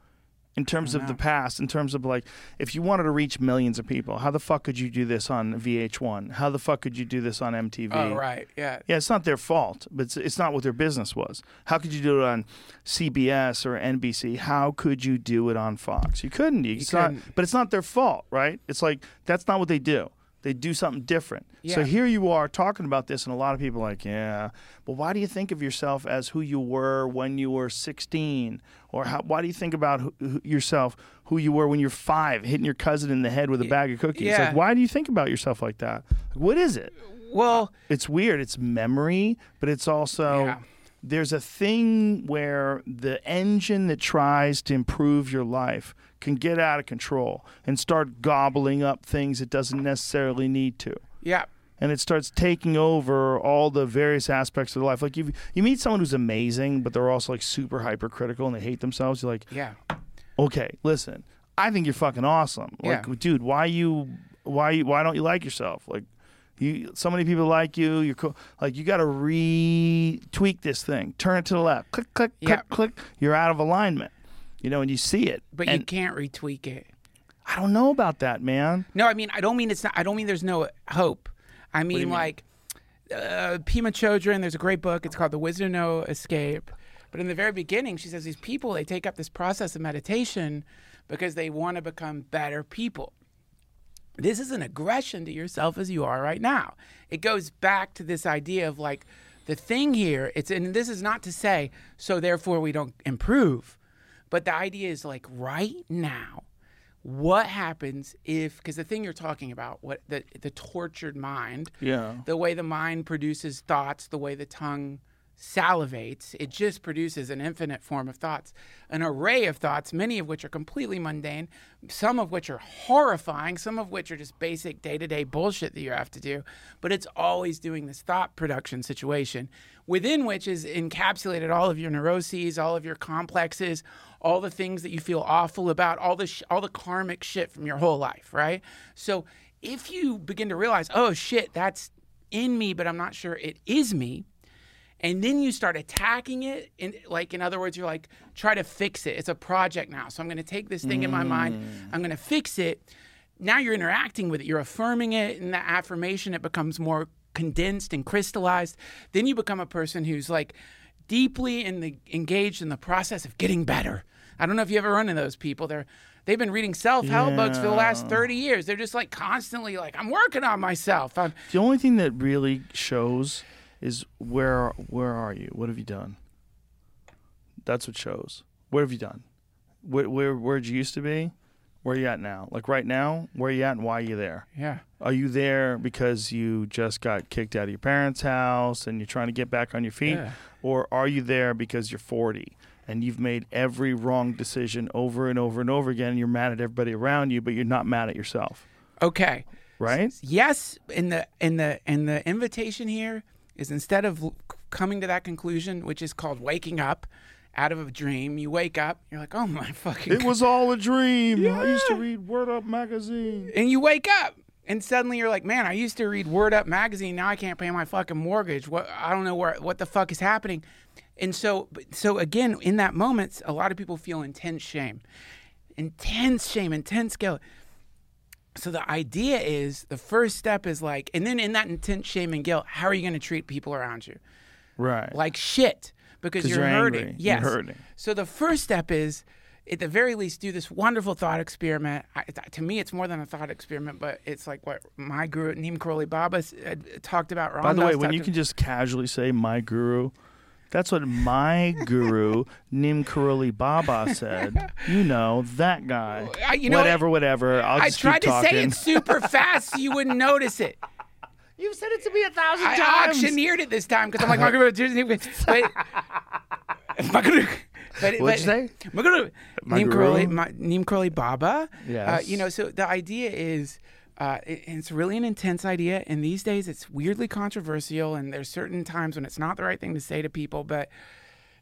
In terms of the past, in terms of like, if you wanted to reach millions of people, how the fuck could you do this on VH1? How the fuck could you do this on MTV? Oh right, yeah. Yeah, it's not their fault, but it's, it's not what their business was. How could you do it on CBS or NBC? How could you do it on Fox? You couldn't. You, it's not, couldn't. but it's not their fault, right? It's like that's not what they do. They do something different. So here you are talking about this, and a lot of people are like, yeah, but why do you think of yourself as who you were when you were 16? Or how, why do you think about who, who, yourself who you were when you're five, hitting your cousin in the head with a bag of cookies? yeah. Like, why do you think about yourself like that? Like, what is it? Well, it's weird. It's memory, but it's also Yeah. there's a thing where the engine that tries to improve your life can get out of control and start gobbling up things it doesn't necessarily need to. yeah. And it starts taking over all the various aspects of their life. Like you, you meet someone who's amazing, but they're also like super hypercritical and they hate themselves. You're like, Yeah. okay, listen, I think you're fucking awesome. Like, Yeah. dude, why you, why you, why don't you like yourself? Like, you, so many people like you. You're cool. Like, you got to re tweak this thing. Turn it to the left. Click, click, Yeah. click, click. You're out of alignment. You know, and you see it. but you can't retweak it. I don't know about that, man. No, I mean I don't mean it's not. I don't mean there's no hope. I mean, mean? like uh, Pema Chodron. There's a great book. It's called The Wisdom of No Escape. But in the very beginning, she says these people they take up this process of meditation because they want to become better people. This is an aggression to yourself as you are right now. It goes back to this idea of like the thing here. It's and this is not to say so therefore we don't improve, but the idea is like right now what happens if because the thing you're talking about what the the tortured mind Yeah. the way the mind produces thoughts the way the tongue salivates it just produces an infinite form of thoughts an array of thoughts many of which are completely mundane some of which are horrifying some of which are just basic day-to-day bullshit that you have to do but it's always doing this thought production situation within which is encapsulated all of your neuroses all of your complexes all the things that you feel awful about all the sh- all the karmic shit from your whole life right? So if you begin to realize oh shit that's in me but i'm not sure it is me and then you start attacking it in like in other words you're like try to fix it. It's a project now so i'm going to take this thing in my mind. Mm. I'm going to fix it. Now you're interacting with it. You're affirming it and that affirmation it becomes more condensed and crystallized. Then you become a person who's like deeply in the engaged in the process of getting better i don't know if you ever run into those people they're they've been reading self-help books for the last 30 years they're just like constantly like i'm working on myself i'm The only thing that really shows is where where are you? What have you done? That's what shows. What have you done? Where where where'd you used to be? Where are you at now? Like right now, where are you at and why are you there? yeah Are you there because you just got kicked out of your parents' house and you're trying to get back on your feet? Yeah. Or are you there because you're 40 and you've made every wrong decision over and over and over again and you're mad at everybody around you, but you're not mad at yourself? okay Right? yes in the in the in the invitation here is instead of coming to that conclusion which is called waking up out of a dream you wake up you're like oh my fucking It was all a dream. Yeah. I used to read Word Up magazine. and you wake up and suddenly you're like man i used to read word up magazine now i can't pay my fucking mortgage what i don't know where what the fuck is happening and so so again in that moment a lot of people feel intense shame intense shame intense guilt so the idea is the first step is like and then in that intense shame and guilt how are you going to treat people around you Right. like shit because you're, you're hurting. angry. You're Yes. hurting. So the first step is, at the very least, do this wonderful thought experiment. I, to me, it's more than a thought experiment, but it's like what my guru Neem Karoli Baba uh, talked about. By the way, when you can just casually say my guru, that's what my guru Neem Karoli Baba said. You know that guy. I- you know, whatever, whatever. I'll I just tried keep to talking. say it super fast so you wouldn't notice it. You've said it to me a thousand I times. auctioneered it this time because I'm like, my guru, but, my guru, but, What'd but, you say? My guru, My Neem guru? Karoli, my, Neem Karoli Baba. Uh, you know, so the idea is, uh, it, it's really an intense idea. And these days, it's weirdly controversial. And there's certain times when it's not the right thing to say to people. But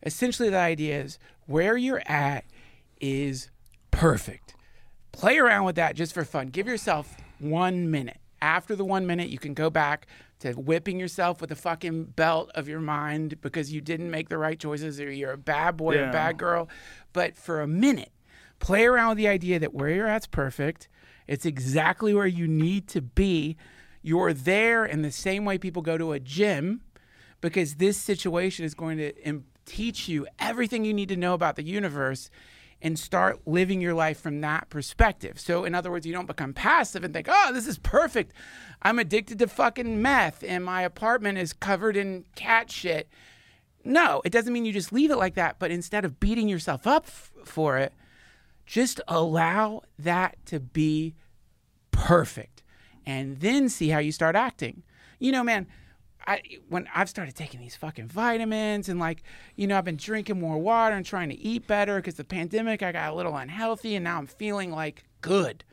essentially, the idea is where you're at is perfect. Play around with that just for fun. Give yourself one minute. After the one minute, you can go back to whipping yourself with the fucking belt of your mind because you didn't make the right choices or you're a bad boy or a bad girl. But for a minute, play around with the idea that where you're at's perfect. It's exactly where you need to be. You're there in the same way people go to a gym because this situation is going to im- teach you everything you need to know about the universe and start living your life from that perspective. So, in other words, you don't become passive and think, oh, this is perfect. I'm addicted to fucking meth and my apartment is covered in cat shit. No, it doesn't mean you just leave it like that, but instead of beating yourself up f- for it, just allow that to be perfect and then see how you start acting. You know, man, I when I've started taking these fucking vitamins and like, you know, I've been drinking more water and trying to eat better because the pandemic I got a little unhealthy and now I'm feeling like good.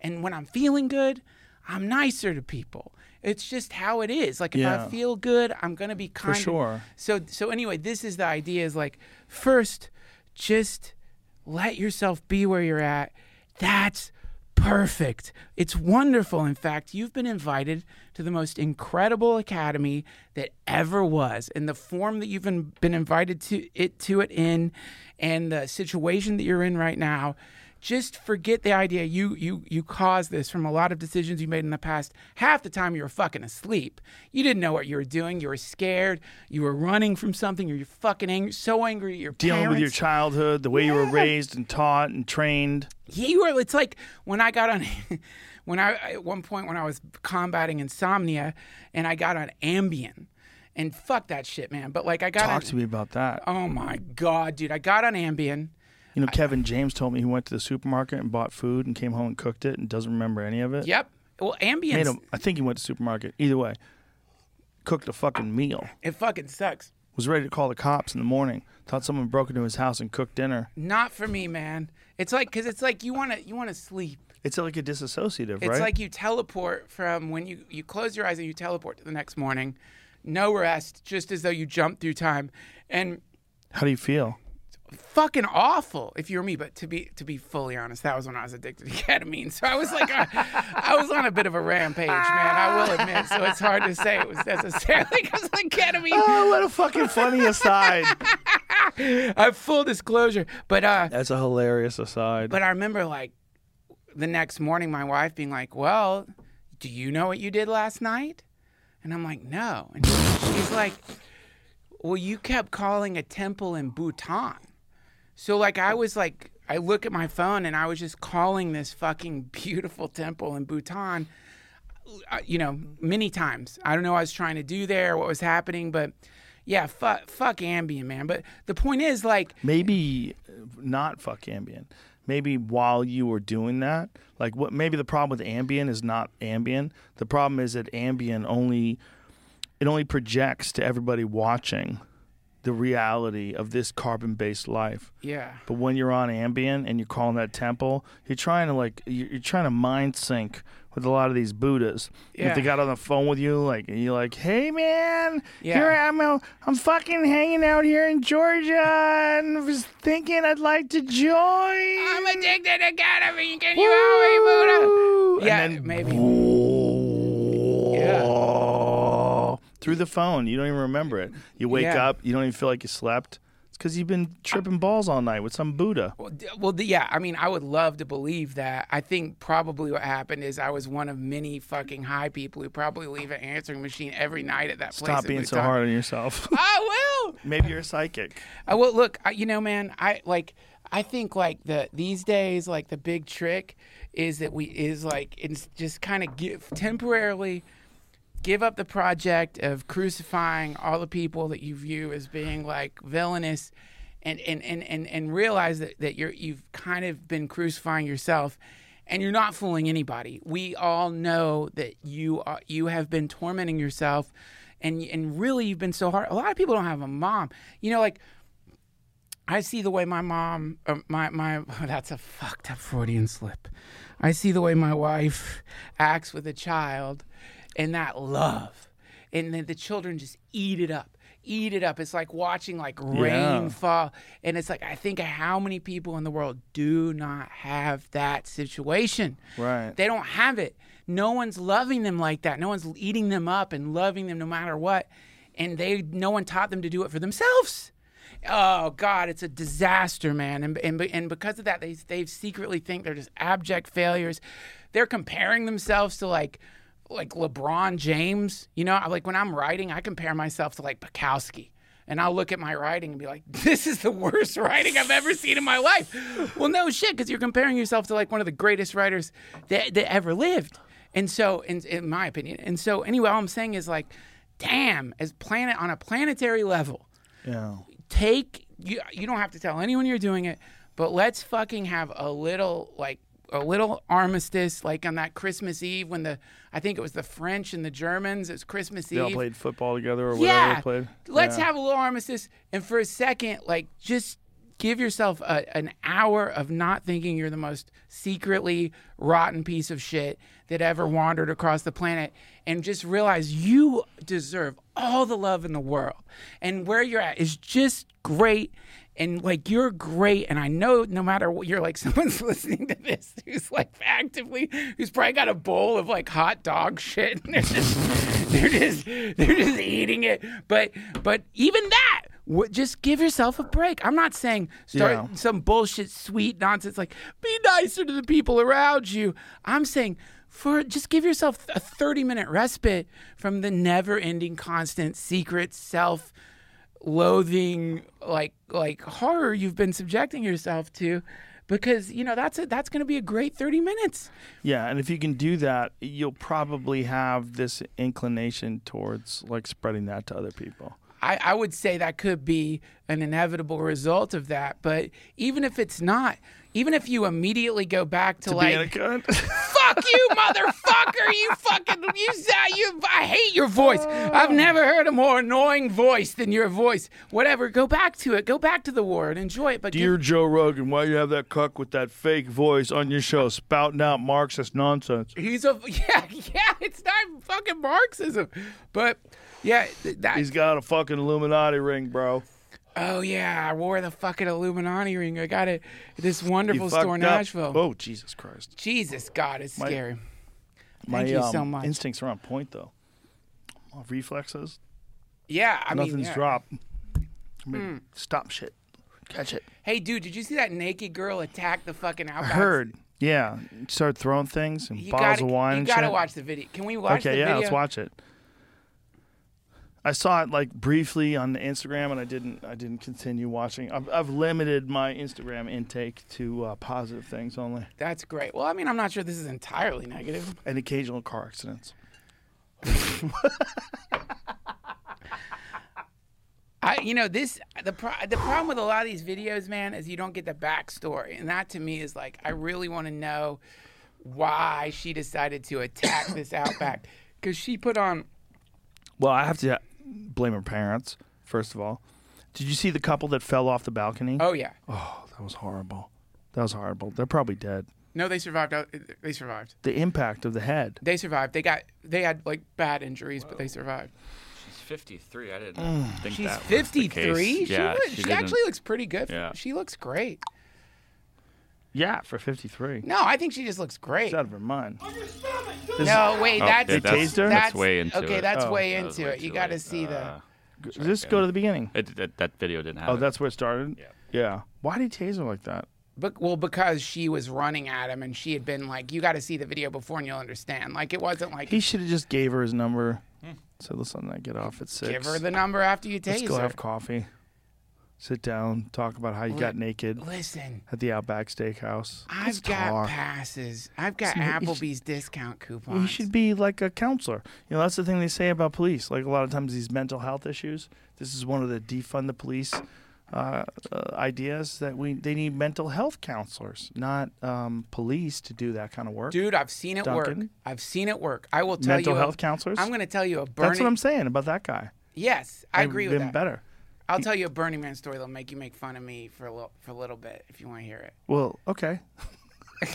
And when I'm feeling good, I'm nicer to people. It's just how it is. Like if Yeah. I feel good, I'm gonna be kind. For sure. So so anyway, this is the idea is like first just let yourself be where you're at. That's perfect. It's wonderful. In fact, you've been invited to the most incredible academy that ever was. And the form that you've been, been invited to it to it in and the situation that you're in right now, just forget the idea you you you caused this from a lot of decisions you made in the past. Half the time you were fucking asleep. You didn't know what you were doing. You were scared. You were running from something. Or You're fucking angry, so angry at your Dealing with your childhood, the way you were raised and taught and trained. Yeah, you were. It's like when I got on, when I at one point when I was combating insomnia, and I got on Ambien, and fuck that shit, man. But like I got Talk on, to me about that. Oh my god, dude! I got on Ambien. You know, Kevin James told me he went to the supermarket and bought food and came home and cooked it and doesn't remember any of it. Yep. Well, Ambien. Made him, I think he went to the supermarket. Either way, cooked a fucking meal. It fucking sucks. Was ready to call the cops in the morning. Thought someone broke into his house and cooked dinner. Not for me, man. It's like because it's like you want to you want to sleep. It's like a disassociative, It's right? like you teleport from when you you close your eyes and you teleport to the next morning, no rest, just as though you jumped through time, and How do you feel? Fucking awful if you were me. But to be to be fully honest, that was when I was addicted to ketamine. So I was like, uh, I was on a bit of a rampage, man. I will admit. So it's hard to say it was necessarily because of the ketamine. Oh, what a fucking funny aside. I have full disclosure, but uh, That's a hilarious aside. but I remember like the next morning, my wife being like, "Well, do you know what you did last night?" And I'm like, "No." And she's like, "Well, you kept calling a temple in Bhutan." So like I was like I look at my phone and I was just calling this fucking beautiful temple in Bhutan uh, you know, many times. I don't know what I was trying to do there, what was happening, but yeah, fuck fuck Ambien, man. But the point is like maybe not fuck Ambien. Maybe while you were doing that, like what? Maybe the problem with Ambien is not Ambien. The problem is that Ambien only it only projects to everybody watching the reality of this carbon-based life. yeah. But when you're on Ambien and you're calling that temple, you're trying to like you're, trying to mind sync with a lot of these Buddhas. Yeah. If they got on the phone with you, like and you're like, "Hey man, Yeah. here I'm. I'm fucking hanging out here in Georgia, and was thinking I'd like to join." I'm addicted to ketamine. Can you help me, Buddha? Yeah, and then maybe. Through the phone. You don't even remember it. You wake Yeah. up, you don't even feel like you slept. It's because you've been tripping balls all night with some Buddha. Well, well, yeah. I mean, I would love to believe that. I think probably what happened is I was one of many fucking high people who probably leave an answering machine every night at that place. Stop being so hard on yourself. I will. Maybe you're a psychic. I will look. I, you know, man. I like. I think like the these days, like the big trick is that we is like it's just kind of give temporarily give up the project of crucifying all the people that you view as being like villainous and and and and, and realize that, that you're you've kind of been crucifying yourself and you're not fooling anybody. We all know that you are you have been tormenting yourself and and really you've been so hard. A lot of people don't have a mom. You know like I see the way my mom, uh, my my, that's a fucked up Freudian slip. I see the way my wife acts with a child, and that love, and then the children just eat it up, eat it up. It's like watching like rain Yeah. fall, and it's like I think of how many people in the world do not have that situation. Right. They don't have it. No one's loving them like that. No one's eating them up and loving them no matter what. And they no one taught them to do it for themselves. Oh God, it's a disaster, man. And and, and because of that, they they secretly think they're just abject failures. They're comparing themselves to like like LeBron James. You know, like when I'm writing, I compare myself to like Bukowski. And I'll look at my writing and be like, this is the worst writing I've ever seen in my life. Well, no shit, because you're comparing yourself to like one of the greatest writers that, that ever lived. And so, in, in my opinion. And so, anyway, all I'm saying is like, damn, as planet on a planetary level, Yeah. take you you don't have to tell anyone you're doing it but let's fucking have a little like a little armistice like on that christmas eve when the i think it was the french and the germans it's christmas Eve. They all played football together or whatever yeah they played. let's Yeah. have a little armistice and for a second like just give yourself a, an hour of not thinking you're the most secretly rotten piece of shit that ever wandered across the planet and just realize you deserve all the love in the world and where you're at is just great and like you're great and i know no matter what you're like someone's listening to this who's like actively who's probably got a bowl of like hot dog shit and they're just they're just they're just eating it but but even that just give yourself a break. I'm not saying start Yeah. some bullshit, sweet nonsense like be nicer to the people around you. I'm saying for just give yourself a 30 minute respite from the never ending, constant, secret, self loathing like like horror you've been subjecting yourself to because you know that's a, that's going to be a great 30 minutes Yeah, and if you can do that, you'll probably have this inclination towards like spreading that to other people. I, I would say that could be an inevitable result of that but even if it's not even if you immediately go back to, like a cunt. fuck you, motherfucker! You fucking you you. I hate your voice. I've never heard a more annoying voice than your voice. Whatever. Go back to it. Go back to the war and enjoy it. But Dear give, Joe Rogan, why you have that cuck with that fake voice on your show spouting out Marxist nonsense? he's a yeah yeah. It's not fucking Marxism, but yeah that. He's got a fucking Illuminati ring, bro. Oh yeah, I wore the fucking Illuminati ring. I got it. at This wonderful store in up. Nashville. Oh Jesus Christ! Jesus God, it's My- scary. My Thank you um, so much. instincts are on point though. My reflexes, Yeah, I mean, nothing's yeah. Hmm. dropped. I mean, Stop shit, catch it. Hey, dude, did you see that naked girl attack the fucking I outback? heard. Yeah, start throwing things and You bottles gotta, of wine you and gotta shit. watch the video. Can we watch okay, the yeah, video? let's watch it. I saw it like briefly on Instagram, and I didn't. I didn't continue watching. I've, I've limited my Instagram intake to uh, positive things only, That's great. Well, I mean, I'm not sure this is entirely negative. and occasional car accidents. I, you know, this the pro- the problem with a lot of these videos, man, is you don't get the backstory, and that to me is like, I really want to know why she decided to attack this outback because she put on. Well, I have to blame her parents first of all. Did you see the couple that fell off the balcony? Oh yeah, Oh, that was horrible. That was horrible. They're probably dead. no, they survived. Uh, They survived. The impact of the head. They survived. They got they had like bad injuries, but they survived. She's 53. I didn't think She's that was the 53. case. She, Yeah, looks- she, she actually looks pretty good. Yeah. She looks great. Yeah, for 53. No, I think she just looks great. She's out of her mind. No, wait, Oh, that's yeah, They tased her? That's way into it. okay. it. That's Oh. way That was into way it. You too got to late. see the. Uh, Just go to the beginning. it, that, that video didn't have Oh, that's where it started? Yeah. Yeah. Why did he tase her like that? But well, because she was running at him, and she had been like, "You got to see the video before, and you'll understand." Like it wasn't like He should have just gave her his number. Said, listen, I get off at six. give her the number after you Let's tase go her. have coffee. Sit down, talk about how you got naked Listen, at the Outback Steakhouse. I've got passes. I've got you should- Applebee's discount coupons. You should be like a counselor. You know, that's the thing they say about police. Like a lot of times, these mental health issues. This is one of the defund the police uh, uh, ideas that we they need mental health counselors, not um, police, to do that kind of work. Dude, I've seen it work. Duncan? I've seen it work. I will tell mental you. health counselors. I'm going to tell you a Burning. that's what I'm saying about that guy. Yes, I agree with been that. better. I'll tell you a Burning Man story that'll make you make fun of me for a little for a little bit if you want to hear it. Well, okay.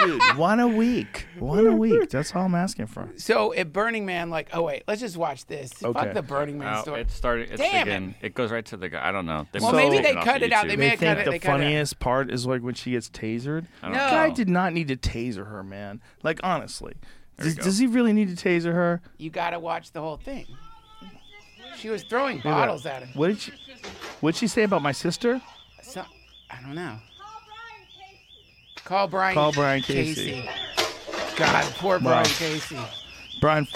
Dude, one a week. One a week. That's all I'm asking for. So at Burning Man, like, oh wait, let's just watch this. Okay. Fuck the Burning Man Oh, story. it started. It's Damn again. It. goes right to the guy. I don't know. They Well, must have maybe taken they off cut of it out. They YouTube. may They have think cut it- the they cut it out. funniest part is like when she gets tasered. I don't No. know. Guy did not need to taser her, man. Like honestly, There you does, does he really need to taser her? you got to watch the whole thing. She was throwing Look at that. bottles at him. What did she? What'd she say about my sister? So, I don't know. Call Brian. Casey. Call Brian Casey. God, poor Brian Wow. Casey. Brian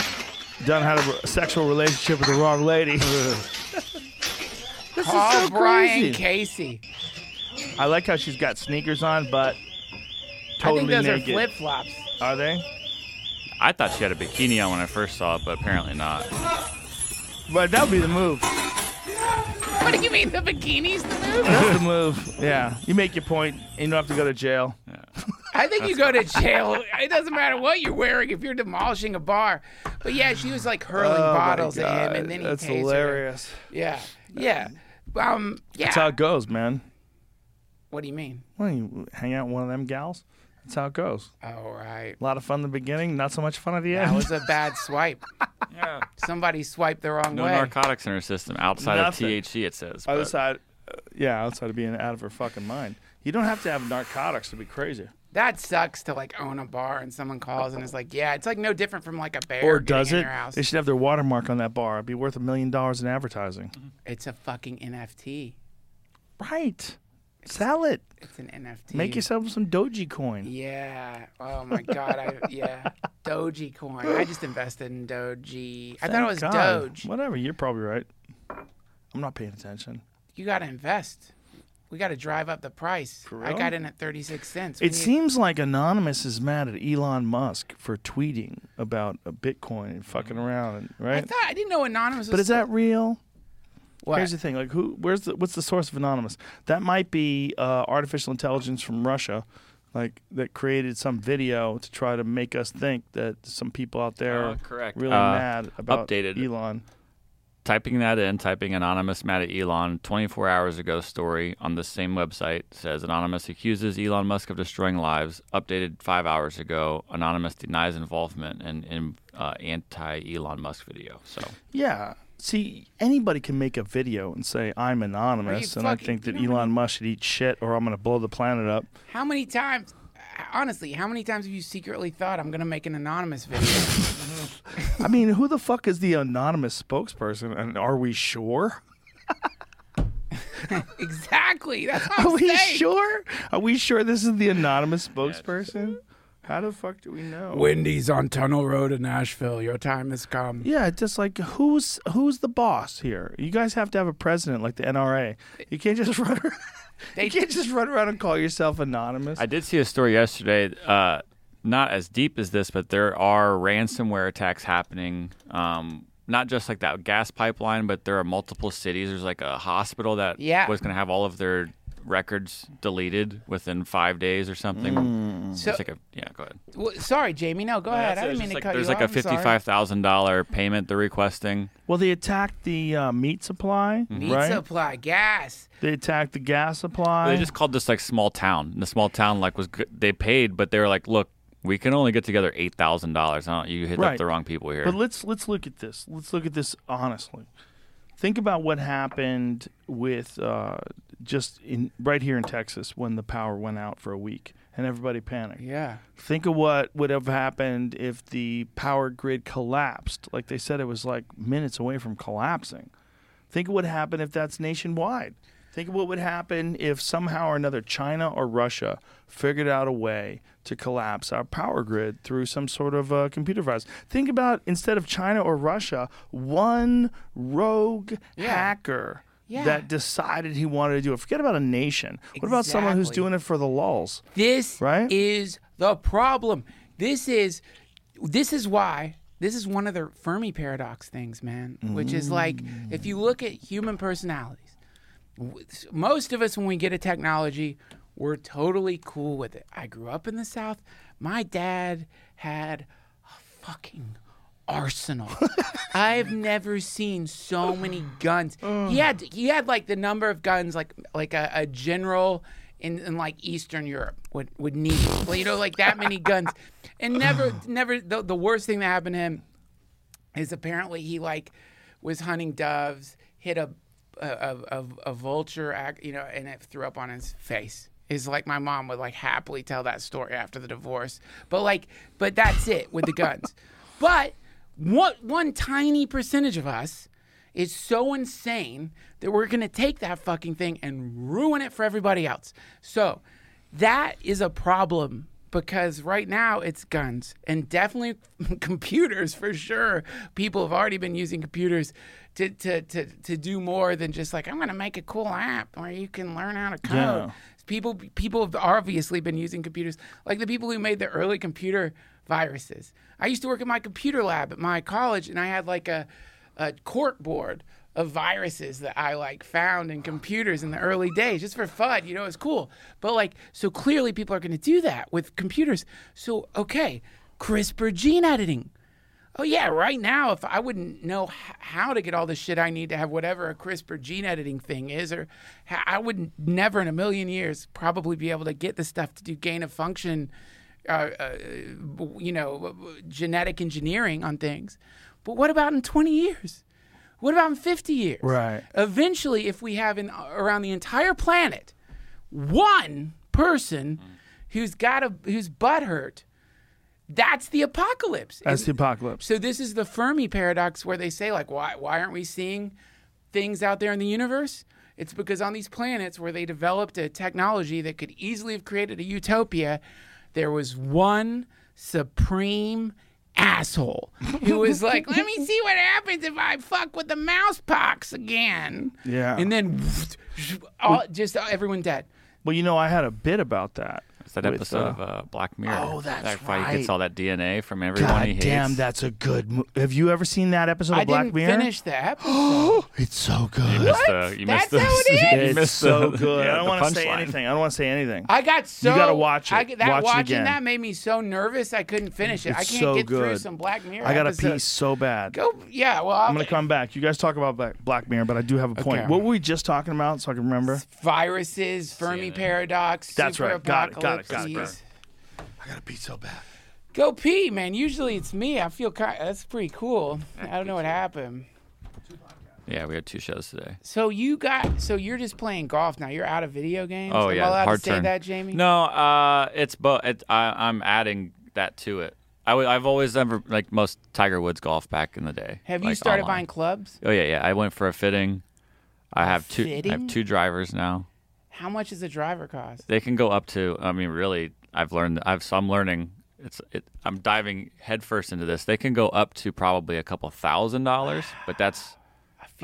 Dunn had a sexual relationship with the wrong lady. Call so Brian crazy. Casey. I like how she's got sneakers on, but totally I think those naked. are flip flops. Are they? I thought she had a bikini on when I first saw it, but apparently not. But that would be the move. What do you mean the bikini's the move? That's the move. Yeah, you make your point, and you don't have to go to jail. I think you go to jail. It doesn't matter what you're wearing if you're demolishing a bar. But yeah, she was like hurling Oh, my bottles at him, and then he That's tasered her. hilarious. Yeah, yeah. Um, yeah. That's how it goes, man. what do you mean? Well, you hang out with one of them gals. That's how it goes. All right. A lot of fun in the beginning, not so much fun at the end. that was a bad swipe. Yeah. Somebody swiped the wrong way. No way. narcotics in her system outside Nothing. of THC. It says. but- Outside, uh, yeah, outside of being out of her fucking mind. You don't have to have narcotics to be crazy. That sucks to like own a bar and someone calls and is like, yeah, it's like no different from like a bear. Or getting does in it? Your house. They should have their watermark on that bar. It'd be worth a million dollars in advertising. It's a fucking NFT. Right. Sell it. It's an NFT. Make yourself some Doji coin. Yeah. Oh my god. I yeah. Doji coin. I just invested in Doji. I thought it was God. Doge. Whatever. You're probably right. I'm not paying attention. You got to invest. We got to drive up the price. I got in at 36 cents. We It need- seems like Anonymous is mad at Elon Musk for tweeting about a Bitcoin and fucking mm. around, and, I right? thought I didn't know anonymous. Was But is that real? What? Here's the thing: like, who? Where's the? What's the source of Anonymous? That might be uh, artificial intelligence from Russia, like that created some video to try to make us think that some people out there Uh, are correct. really Uh, mad about updated. Elon. typing that in, typing anonymous mad at Elon, 24 hours ago story on the same website says anonymous accuses Elon Musk of destroying lives. Updated five hours ago, anonymous denies involvement in, in uh, anti Elon Musk video. So Yeah. See, anybody can make a video and say I'm anonymous, and I fucking- think that you know how Elon Musk should eat shit, or I'm going to blow the planet up. How many times? Honestly, how many times have you secretly thought I'm gonna make an anonymous video? I mean, who the fuck is the anonymous spokesperson? And are we sure? exactly. That's what Are I'm we saying. sure? Are we sure this is the anonymous spokesperson? How the fuck do we know? Wendy's on Tunnel Road in Nashville. Your time has come. Yeah, just like who's who's the boss here? You guys have to have a president like the NRA. You can't just run. Around, They- you can't just run around and call yourself anonymous. I did see a story yesterday, uh, not as deep as this, but there are ransomware attacks happening. Um, not just like that gas pipeline, but there are multiple cities. There's like a hospital that Yeah. was going to have all of their records deleted within five days or something. Mm. So, like a yeah. Go ahead. well, sorry, Jamie. No, go ahead. I didn't mean just to like- cut there's you like a off. I'm sorry. fifty-five thousand dollar payment they're requesting. well, they attacked the uh, meat supply, Meat right? supply, gas. They attacked the gas supply. They just called this like small town. And the small town like was good. they paid, but they were like, look, we can only get together eight thousand dollars. You hit Right. up the wrong people here. But let's let's look at this. Let's look at this honestly. Think about what happened with uh, just in right here in Texas when the power went out for a week and everybody panicked. Yeah. Think of what would have happened if the power grid collapsed. Like they said, it was like minutes away from collapsing. Think of what happened if that's nationwide. Think of what would happen if somehow or another China or Russia figured out a way to collapse our power grid through some sort of uh, computer virus. Think about instead of China or Russia, one rogue Yeah. hacker Yeah. that decided he wanted to do it. Forget about a nation. What about someone who's doing it for the lulls? This Right? is the problem. This is this is why this is one of the Fermi paradox things, man, which is like if you look at human personalities, most of us when we get a technology, we're totally cool with it. I grew up in the South. My dad had a fucking arsenal. I've never seen so many guns. He had he had like the number of guns like like a, a general in, in like Eastern Europe would would need. Well, you know, like that many guns. And never never the, the worst thing that happened to him is apparently he like was hunting doves, hit a a, a, a, vulture, ac- you know, and it threw up on his face. Is like my mom would like happily tell that story after the divorce, but like, but that's it with the guns. but what one tiny percentage of us is so insane that we're gonna take that fucking thing and ruin it for everybody else. So that is a problem because right now it's guns and definitely computers for sure. People have already been using computers to, to, to, to do more than just like, I'm going to make a cool app where you can learn how to code. Yeah. People, people have obviously been using computers, like the people who made the early computer viruses. I used to work in my computer lab at my college, and I had like a, a cork board of viruses that I like found in computers in the early days just for fun. You know, it's cool. But like, so clearly people are going to do that with computers. So, okay, CRISPR gene editing. Oh, yeah, right now, if I wouldn't know h- how to get all the shit I need to have whatever a CRISPR gene editing thing is, or h- I would never in a million years probably be able to get the stuff to do gain of function, uh, uh, you know, genetic engineering on things. But what about in 20 years? What about in 50 years? Right. Eventually, if we have in, around the entire planet one person who's got a who's butthurt, that's the apocalypse. That's the apocalypse. so this is the Fermi paradox where they say like why why aren't we seeing things out there in the universe? It's because on these planets where they developed a technology that could easily have created a utopia, there was one supreme asshole who was like, "Let me see what happens if I fuck with the mouse pox again." Yeah. And then all, just everyone dead. Well, you know, I had a bit about that. It's that with, episode uh, of uh, Black Mirror. Oh, that's That's why he gets all that DNA from everyone God he hates. damn, that's a good. Mo- Have you ever seen that episode of I Black didn't Mirror? finish the episode. It's so You good. missed the, you That's missed the, how it is? you It's missed so the- good. yeah, I don't want to say punchline. anything. I don't want to say anything. I got so You gotta watch it. I, it. that, Watch it watching again. that made me so nervous I couldn't finish it. I It's can't so get through good. some Black Mirror. I got a episodes. piece so bad. Go, yeah. Well, I'm gonna come back. You guys talk about Black, Black Mirror, but I do have a point. What were we just talking about, so I can remember? viruses, Fermi paradox. That's super right. Got it, got it, got it, got apocalypses. I gotta pee so bad. Go pee, man. Usually it's me. I feel kind. That's pretty cool. I don't know what happened. Yeah, we had two shows today. So you got. So you're just playing golf now. You're out of video games. Oh Am yeah, I allowed hard to say turn. that, Jamie? No, uh, it's but it, I, I'm adding that to it. I w- I've always ever like most Tiger Woods golf back in the day. Have you like, started online. buying clubs? Oh yeah, yeah. I went for a fitting. I have two. I have two drivers now. How much does a driver cost? They can go up to. I mean, really, I've learned. I've so I'm learning. It's. It, I'm diving headfirst into this. They can go up to probably a couple thousand dollars, but that's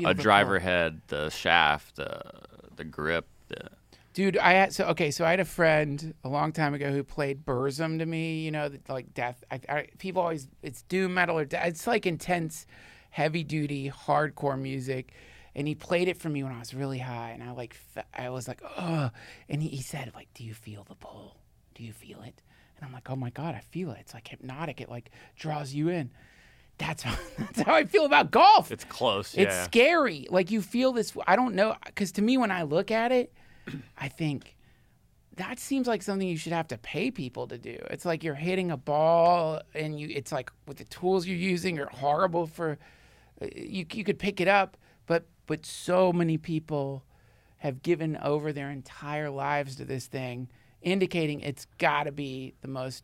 a driver head, the shaft, the the grip. The, Dude, I had so okay. So I had a friend a long time ago who played Burzum to me. You know, like death. I, I, people always it's doom metal or death. It's like intense, heavy duty, hardcore music. And he played it for me when I was really high, and I like I was like, oh. And he, he said, like, do you feel the pull? Do you feel it? And I'm like, oh my god, I feel it. It's like hypnotic. It like draws you in. That's how, that's how I feel about golf. it's close. It's scary. Like you feel this. I don't know, because to me, when I look at it, I think that seems like something you should have to pay people to do. It's like you're hitting a ball, and you. It's like with the tools you're using are horrible for. uh, You you could pick it up, but but so many people have given over their entire lives to this thing, indicating it's got to be the most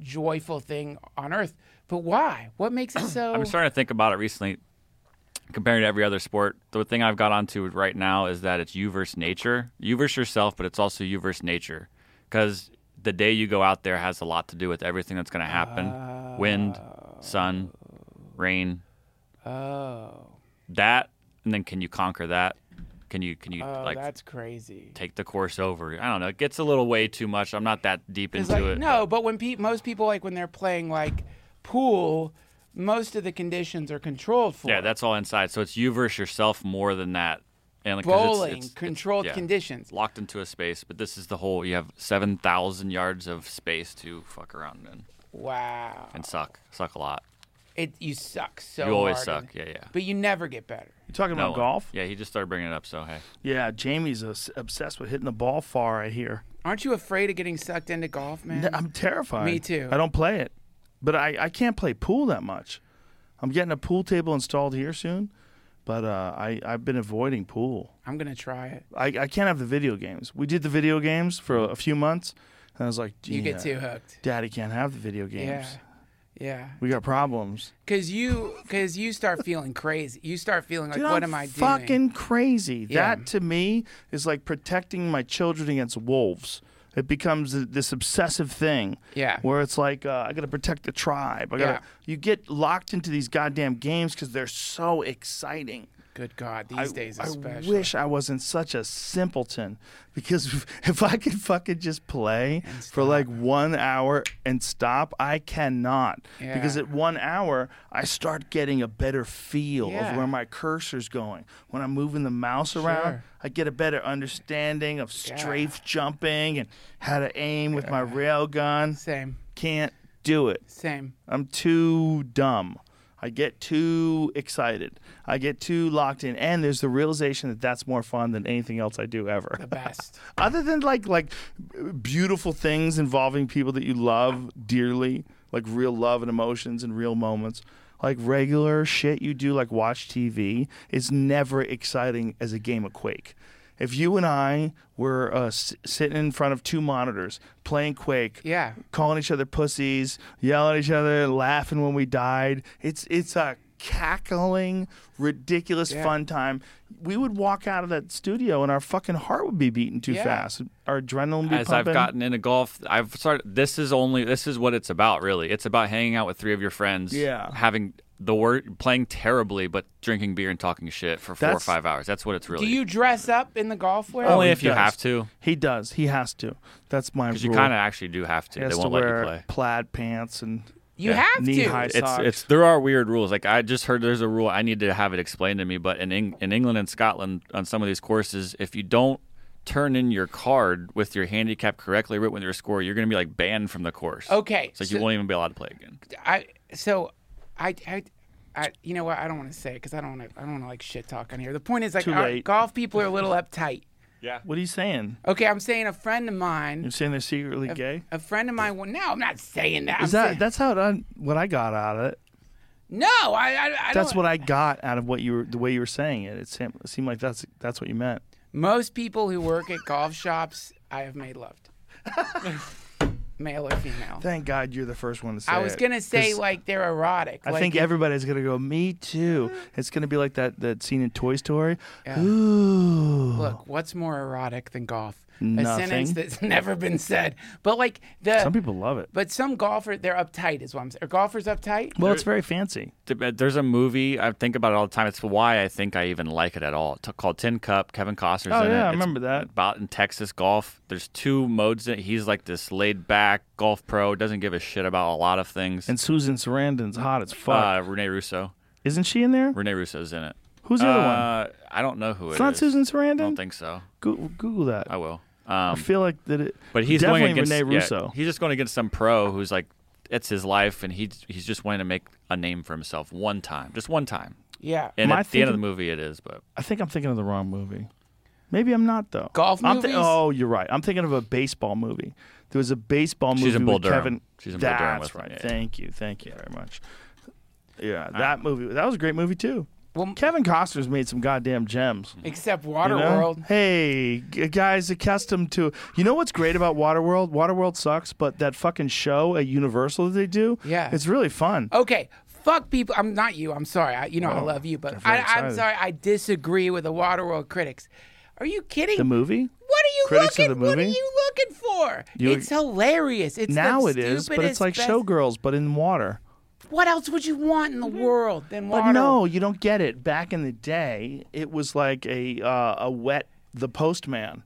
joyful thing on earth. But why? What makes it so? I'm starting to think about it recently, comparing to every other sport. The thing I've got onto right now is that it's you versus nature. You versus yourself, but it's also you versus nature. Because the day you go out there has a lot to do with everything that's going to happen wind, sun, rain. Oh. That, and then can you conquer that? Can you, can you Oh, like that's crazy. take the course over? I don't know. It gets a little way too much. I'm not that deep into like it. no, but when pe- most people like when they're playing like pool, most of the conditions are controlled for. Yeah, that's all inside. So it's you versus yourself more than that. And like, it's- bowling, it's- it's- controlled yeah. conditions. locked into a space, but this is the whole. You have seven thousand yards of space to fuck around in Wow, and suck, suck a lot. It you suck so. you always hard suck, in- yeah, yeah. but you never get better. You talking No about one. golf? Yeah, he just started bringing it up. So hey, Yeah, Jamie's uh, obsessed with hitting the ball far. I hear. Aren't you afraid of getting sucked into golf, man? I'm terrified. Me too. I don't play it, but I, I can't play pool that much. I'm getting a pool table installed here soon, but uh, I I've been avoiding pool. I'm gonna try it. I, I can't have the video games. We did the video games for a, a few months, and I was like, You get "Yeah, too hooked. Daddy can't have the video Yeah, games. Yeah. We got problems. Cause you, cause you start feeling crazy. You start feeling like, Dude, what I'm am I doing? Fucking crazy. Yeah. That to me is like protecting my children against wolves. It becomes this obsessive thing. Yeah. Where it's like uh, I got to protect the tribe. I got to. Yeah. You get locked into these goddamn games because they're so exciting. Good God, these I, days especially. I wish I wasn't such a simpleton because if I could fucking just play for like one hour and stop, I cannot. Yeah. Because at one hour, I start getting a better feel Yeah. of where my cursor's going. When I'm moving the mouse around, Sure. I get a better understanding of Yeah. strafe jumping and how to aim with my rail gun. Same, Can't do it. same. I'm too dumb. I get too excited. I get too locked in, and there's the realization that that's more fun than anything else I do ever. The best. Other than like like beautiful things involving people that you love dearly, like real love and emotions and real moments. like regular shit you do, like watch TV, is never exciting as a game of Quake. If you and I were uh, s- sitting in front of two monitors playing Quake, Yeah. calling each other pussies, yelling at each other, laughing when we died, it's it's a cackling, ridiculous Yeah. fun time. We would walk out of that studio and our fucking heart would be beating too Yeah. fast. Our adrenaline would be As pumping. I've gotten into golf, I've started. This is only. This is what it's about, really. It's about hanging out with three of your friends. Yeah. Having the word playing terribly, but drinking beer and talking shit for four or five hours. That's what it's really. Do you dress up in the golf wear? Only oh, he if you does. have to, He does. He has to. That's my because you kind of actually do have to. he has They to won't let wear you play. plaid pants and you Yeah. have to. knee-high It's socks. it's there are weird rules. Like I just heard there's a rule. I need to have it explained to me. But in Eng- in England and Scotland on some of these courses, if you don't turn in your card with your handicap correctly written with your score, you're going to be like banned from the course. Okay, It's like so- you won't even be allowed to play again. I so I I. I, you know what? I don't want to say it because I don't want to. I don't want to like shit talk on here. The point is, like, Too our late. golf people are a little uptight. Yeah. What are you saying? Okay, I'm saying a friend of mine. You're saying they're secretly gay? A friend of mine. Well, no, I'm not saying that. I'm that saying- that's how it, I, what I got out of it? no? I. I, I That's don't, what I got out of what you were the way you were saying it. It seemed, it seemed like that's that's what you meant. Most people who work at golf shops, I have made loved. Male or female. Thank God you're the first one to say I was it, gonna say like they're erotic. I like think everybody's gonna go. Me too. It's gonna be like that that scene in Toy Story. Yeah. Ooh. Look, what's more erotic than golf? A Nothing. sentence that's never been said. But like the Some people love it. But some golfer, they're uptight. Is what I'm saying. Are golfers uptight? Well, it's very fancy. Th- There's a movie I think about it all the time. It's why I think I even like it at all. It's called Tin Cup. Kevin Costner's Oh, in yeah, it. I It's remember that. About in Texas golf. There's two modes. In it. He's like this laid back golf pro. Doesn't give a shit about a lot of things. And Susan Sarandon's hot as fuck. uh, Rene Russo. Isn't she in there? Rene Russo's in it. Who's the other one? Uh, I don't know who It's it not is. Susan I Sarandon. don't think so. Google, Google that. I will. I Um, feel like that. It, but he's definitely going against Rene yeah, Russo. he's just going against some pro who's like it's his life, and he's he's just wanting to make a name for himself one time, just one time. Yeah. And Am I at the end of the thinking- movie, it is. But I think I'm thinking of the wrong movie. Maybe I'm not though. Golf I'm thi- movies? oh, you're right. I'm thinking of a baseball movie. There was a baseball movie in Bull with Durham. Kevin. She's in Bull That's Durham with him, right. yeah, yeah. Thank you. Thank you very much. Yeah, that movie. That was a great movie too. Well, Kevin Costner's made some goddamn gems. except you know? Waterworld. Hey, g- guys accustomed to. You know what's great about Waterworld? Waterworld sucks, but that fucking show at Universal that they do, Yeah. it's really fun. Okay. Fuck people. I'm not you. I'm sorry. I, you know I Oh, love you, but I'm I, I'm sorry. I disagree with the Waterworld critics. Are you kidding? The movie? What are you Critics of looking? the What are you looking for? You- it's hilarious. It's now it is, but it's like best- Showgirls, but in water. What else would you want in the world than water? But no, you don't get it. Back in the day, it was like a uh, a wet the postman.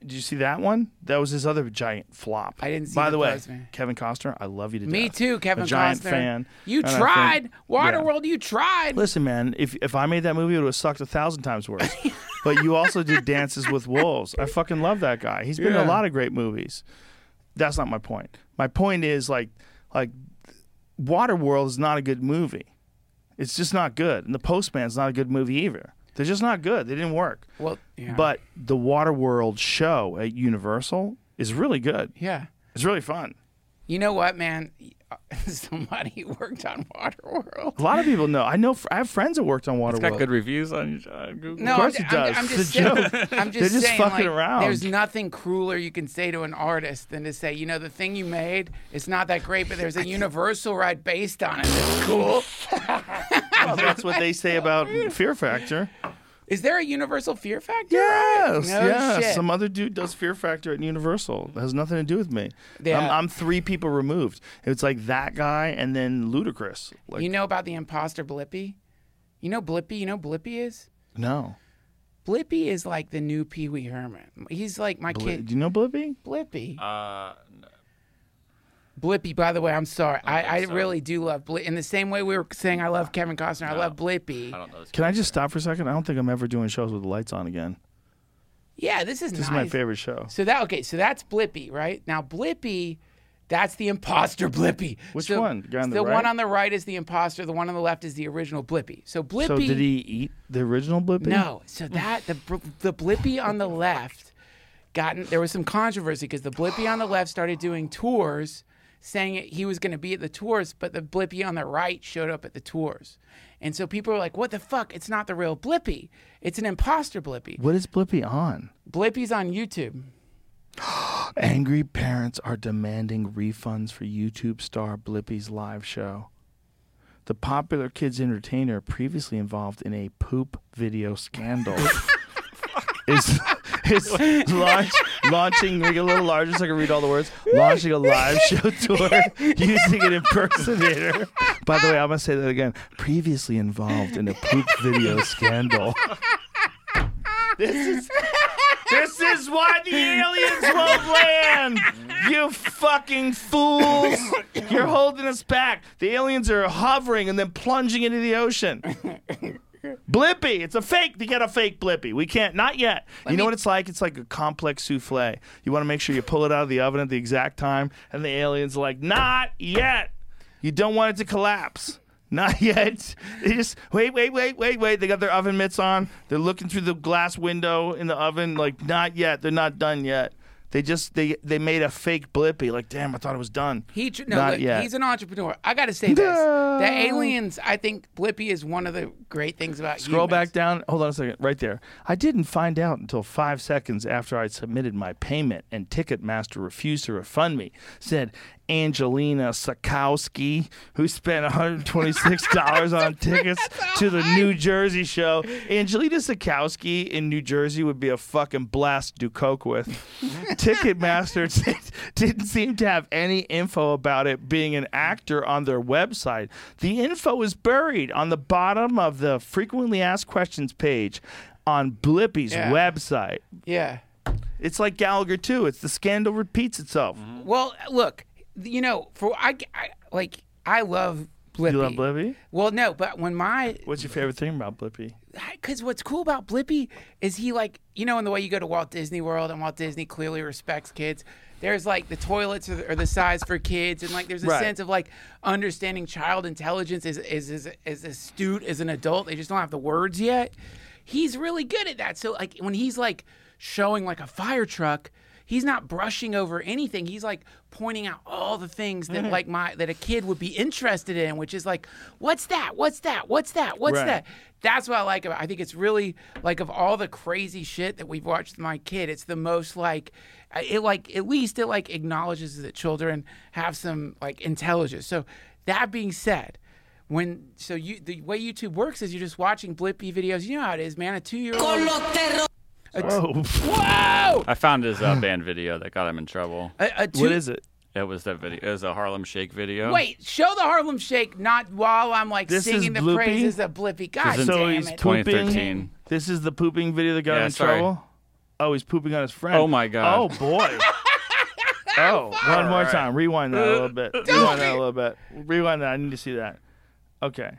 Did you see that one? That was his other giant flop. I didn't see By The the, way, Postman. Kevin Costner, I love you to Me death. too, Kevin a giant Costner. fan. You And I tried think- Waterworld. You tried. Listen, man, if if I made that movie, it would have sucked a thousand times worse. but you also did Dances with Wolves. I fucking love that guy. He's been in Yeah. a lot of great movies. That's not my point. My point is like like Waterworld is not a good movie. It's just not good. And The Postman's not a good movie either. They're just not good. They didn't work. Well, yeah. But the Waterworld show at Universal is really good. yeah. It's really fun. You know what, man? Somebody worked on Waterworld. A lot of people know. I know. I have friends that worked on Waterworld. it's got good reviews on uh, Google. No, course I'm, it does. I'm, I'm just a saying, joke. I'm just They're just saying, fucking like, around. There's nothing crueler you can say to an artist than to say, you know, the thing you made, it's not that great, but there's a Universal ride based on it that's cool. Well, that's what they say about Fear Factor. Is there a Universal Fear Factor? Yes, No yes. shit. Some other dude does Fear Factor at Universal. It has nothing to do with me. Yeah. I'm, I'm three people removed. It's like that guy and then Ludacris. Like, you know about the imposter Blippi? You know Blippi? You know Blippi is? no. Blippi is like the new Pee Wee Herman. He's like my Bli- kid. do you know Blippi? Blippi. Uh, Blippi, by the way, I'm sorry. I, I, think so. really do love Blippi. In the same way we were saying I love Kevin Costner, I love Blippi. I don't know. This Can I just stop for a second? I don't think I'm ever doing shows with the lights on again. Yeah, this is This nice. is my favorite show. So that okay, so that's Blippi, right? Now Blippi, that's the imposter Blippi. Which So one? The on the one right? on the right is the imposter. The one on the left is the original Blippi. So Blippi. So did he eat the original Blippi? No. So that the br- the Blippi on the left, gotten there was some controversy because the Blippi on the left started doing tours, saying it, he was going to be at the tours, but the Blippi on the right showed up at the tours. And so people are like, what the fuck? It's not the real Blippi. It's an imposter Blippi. What is Blippi on? Blippi's on YouTube. Angry parents are demanding refunds for YouTube star Blippi's live show. The popular kids entertainer previously involved in a poop video scandal is is launch, launching make it a little larger so I can read all the words. Launching a live show tour using an impersonator. By the way, I'm gonna say that again. Previously involved in a poop video scandal. This is this is why the aliens won't land. You fucking fools! You're holding us back. The aliens are hovering and then plunging into the ocean. Blippi, it's a fake. To get a fake Blippi, we can't. Not yet. you know what it's like? It's like a complex souffle. You want to make sure you pull it out of the oven at the exact time, and the aliens are like, "Not yet." You don't want it to collapse. Not yet. They just wait, wait, wait, wait, wait. They got their oven mitts on. They're looking through the glass window in the oven. Like, not yet. They're not done yet. They just they they made a fake Blippi. Like, damn, I thought it was done. He tr- no, Not look, yet. he's an entrepreneur. I got to say this: the aliens. I think Blippi is one of the great things about Scroll humans. back down. Hold on a second. Right there. I didn't find out until five seconds after I'd submitted my payment and Ticketmaster refused to refund me, said Angelina Sakowski, who spent $126 on tickets to the New Jersey show. Angelina Sakowski in New Jersey would be a fucking blast to do coke with. Ticketmaster didn't seem to have any info about it being an actor on their website. The info is buried on the bottom of the frequently asked questions page on Blippi's Yeah. website. Yeah. It's like Gallagher too. It's the scandal repeats itself. Well, look, you know, for I, I like I love Blippi. You love Blippi? Well, no, but when my What's your favorite thing about Blippi? because what's cool about Blippi is he like you know in the way you go to Walt Disney World and Walt Disney clearly respects kids. There's like the toilets are, are the size for kids and like there's a Right. sense of like understanding child intelligence is is is as astute as an adult. They just don't have the words yet. He's really good at that. So like when he's like showing like a fire truck. He's not brushing over anything. He's like pointing out all the things Mm-hmm. that like my that a kid would be interested in, which is like, what's that? What's that? What's that? What's Right. that? That's what I like about. I think it's really like of all the crazy shit that we've watched with my kid, it's the most like uh, it like at least it like acknowledges that children have some like intelligence. So that being said, when so you the way YouTube works is you're just watching Blippi videos. You know how it is, man. A two year old. Whoa. Whoa! I found his uh, band video that got him in trouble. A, a two, what is it? It was that video. It was a Harlem Shake video. Wait, show the Harlem Shake, not while I'm like This is singing the Blippi? praises of Blippi. God in- So damn he's it. pooping. 2013. This is the pooping video that got Yeah, him in sorry. trouble. Oh, he's pooping on his friend. Oh, my God. Oh boy. oh, one more time. Rewind that a little bit. Rewind that a little bit. Rewind that. I need to see that. Okay.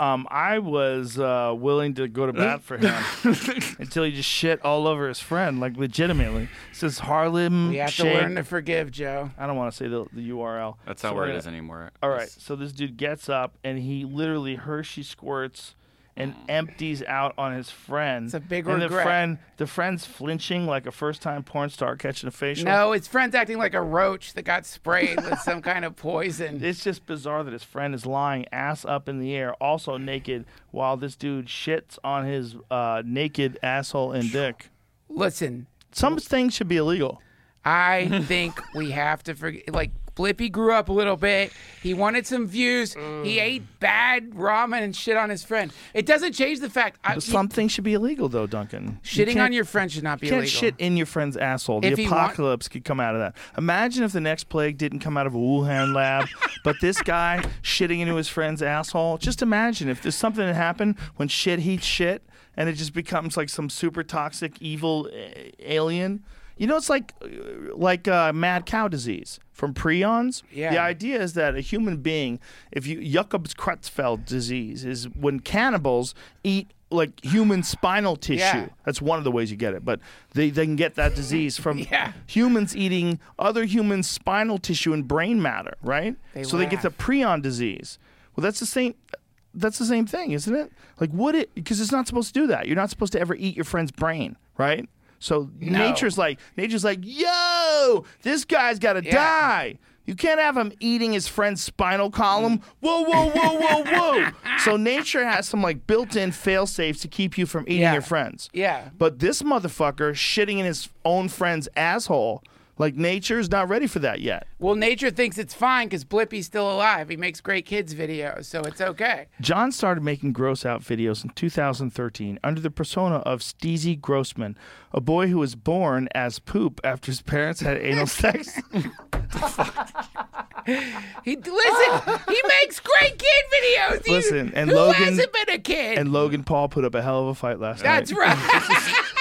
Um, I was uh, willing to go to bat for him until he just shit all over his friend, like legitimately. It says Harlem We have to learn to forgive, Joe. I don't want to say the, the URL. That's not we're where it gonna- is anymore. all right, It's- so this dude gets up and he literally Hershey squirts and empties out on his friend. It's a big and the friend, the friend's flinching like a first-time porn star catching a facial. No, his friend's acting like a roach that got sprayed with some kind of poison. It's just bizarre that his friend is lying ass up in the air, also naked, while this dude shits on his uh, naked asshole and dick. Listen, Some things should be illegal. I think we have to forget. Like Blippy grew up a little bit. He wanted some views. He ate bad ramen and shit on his friend. It doesn't change the fact. I, But some should be illegal, though, Duncan. Shitting on your friend should not be You can't illegal. shit in your friend's asshole. The If he want- apocalypse could come out of that. Imagine if the next plague didn't come out of a Wuhan lab, but this guy shitting into his friend's asshole. Just imagine if there's something that happened when shit heats shit and it just becomes like some super toxic evil uh, alien. You know, it's like uh, like uh, mad cow disease from prions. Yeah. The idea is that a human being, if you Jacobs Creutzfeldt disease, is when cannibals eat like human spinal tissue. Yeah. That's one of the ways you get it. But they, they can get that disease from Yeah. humans eating other humans' spinal tissue and brain matter, right? They so they get the prion disease. Well, that's the same. That's the same thing, isn't it? Like, would it? Because it's not supposed to do that. You're not supposed to ever eat your friend's brain, right? So nature's like nature's like, yo, this guy's got to Yeah. die. You can't have him eating his friend's spinal column. Whoa, whoa, whoa, whoa, whoa. so nature has some like built-in fail safes to keep you from eating Yeah. your friends. Yeah. But this motherfucker shitting in his own friend's asshole, like nature's not ready for that yet. Well, nature thinks it's fine because Blippi's still alive. He makes great kids videos, so it's okay. John started making gross out videos in 2013 under the persona of Steezy Grossman, a boy who was born as poop after his parents had anal sex. He listen. he makes great kid videos. He- Listen, and who Logan- hasn't been a kid? and Logan Paul put up a hell of a fight last That's night. That's right.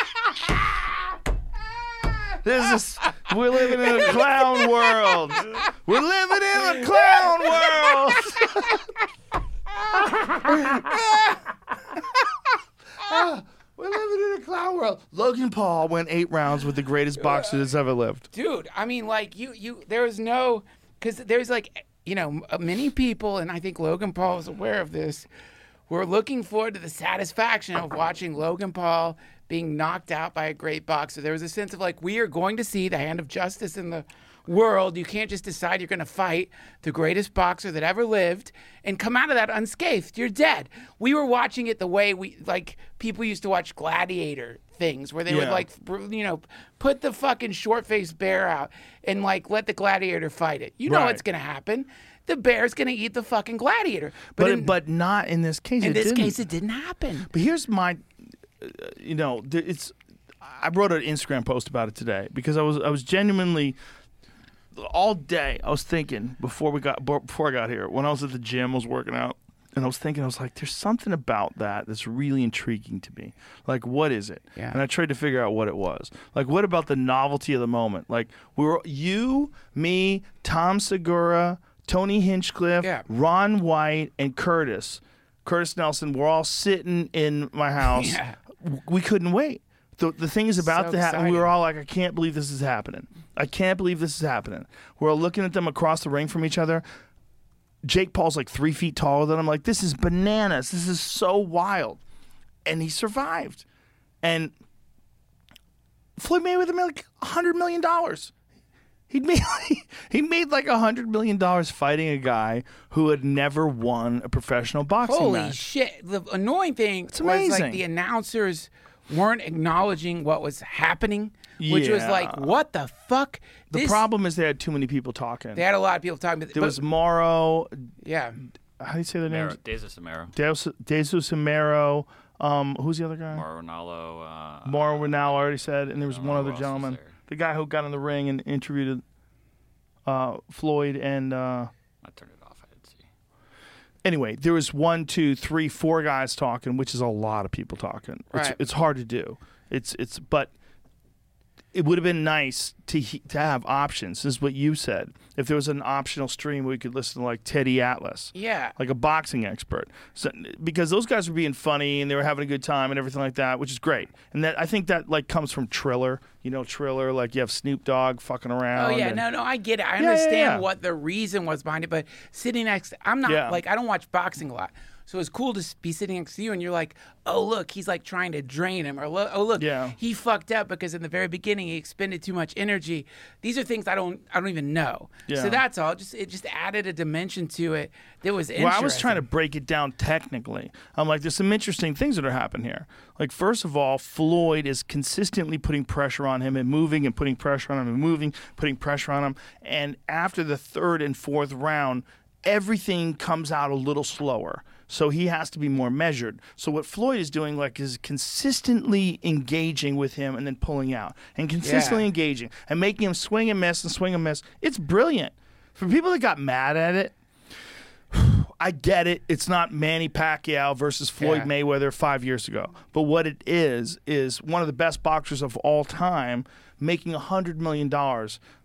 This is we're living in a clown world. We're living in a clown world. we're living in a clown world. Logan Paul went eight rounds with the greatest boxer that's ever lived. dude i mean like you you there was no because there's like you know many people and i think logan paul is aware of this We're looking forward to the satisfaction of watching logan paul being knocked out by a great boxer there was a sense of like we are going to see the hand of justice in the world you can't just decide you're going to fight the greatest boxer that ever lived and come out of that unscathed you're dead we were watching it the way we like people used to watch gladiator things where they would like you know, put the fucking short faced bear out and like let the gladiator fight it. You know Right. what's gonna happen. The bear's gonna eat the fucking gladiator. But, But in, but not in this case. in it this didn't. case, it didn't happen. But here's my, you know, it's. I wrote an Instagram post about it today because I was I was genuinely all day I was thinking before we got before I got here when I was at the gym I was working out and I was thinking I was like there's something about that that's really intriguing to me like what is it Yeah. and I tried to figure out what it was like what about the novelty of the moment like we were you me Tom Segura Tony Hinchcliffe Yeah. Ron White and Curtis Curtis Nelson we're all sitting in my house Yeah. We couldn't wait. The, the thing is about So to happen. We were all like, I can't believe this is happening. I can't believe this is happening. We're all looking at them across the ring from each other. Jake Paul's like three feet taller than I'm Like, this is bananas. This is so wild. And he survived. And Floyd Mayweather made like $100 million. He made he made like a hundred million dollars fighting a guy who had never won a professional boxing Holy match. shit! The annoying thing was amazing. like the announcers weren't acknowledging what was happening, which was Yeah. like, what the fuck? The This- problem is they had too many people talking. they had a lot of people talking. About, There but- was Morrow. yeah, How do you say their name? Amaro, Desus Amaro, Deus, Jesus Amaro. Um, who's the other guy? Mauro Ranallo. Uh, Mauro Renal already said, and there was one other who else was gentleman, there. The guy who got in the ring and interviewed uh, Floyd. And uh, I turned it off. I didn't see. anyway, there was one, two, three, four guys talking, which is a lot of people talking. It's, Right. it's hard to do. It's it's but it would have been nice to he- to have options. This is what you said. If there was an optional stream, we could listen to like Teddy Atlas. yeah. like a boxing expert. So, because those guys were being funny and they were having a good time and everything like that, which is great. And that I think that like comes from Triller. You know, Triller. Like you have Snoop Dogg fucking oh, around. Oh yeah, and- no, no, I get it. I Yeah, yeah, understand yeah. what the reason was behind it, but sitting next, I'm not Yeah. like I don't watch boxing a lot, so it's cool to be sitting next to you and you're like, oh look, he's like trying to drain him, or oh look, Yeah. he fucked up because in the very beginning he expended too much energy. These are things I don't, I don't even know. Yeah. So that's all. Just it just added a dimension to it that was Well, I was trying to break it down technically. I'm like, there's some interesting things that are happening here. Like, first of all, Floyd is consistently putting pressure on him and moving and putting pressure on him and moving, putting pressure on him. And after the third and fourth round, everything comes out a little slower. So he has to be more measured. So what Floyd is doing, like, is consistently engaging with him and then pulling out, and consistently Yeah. engaging and making him swing and miss and swing and miss. It's brilliant. For people that got mad at it, I get it. It's not Manny Pacquiao versus Floyd Yeah. Mayweather five years ago. But what it is, is one of the best boxers of all time making a $100 million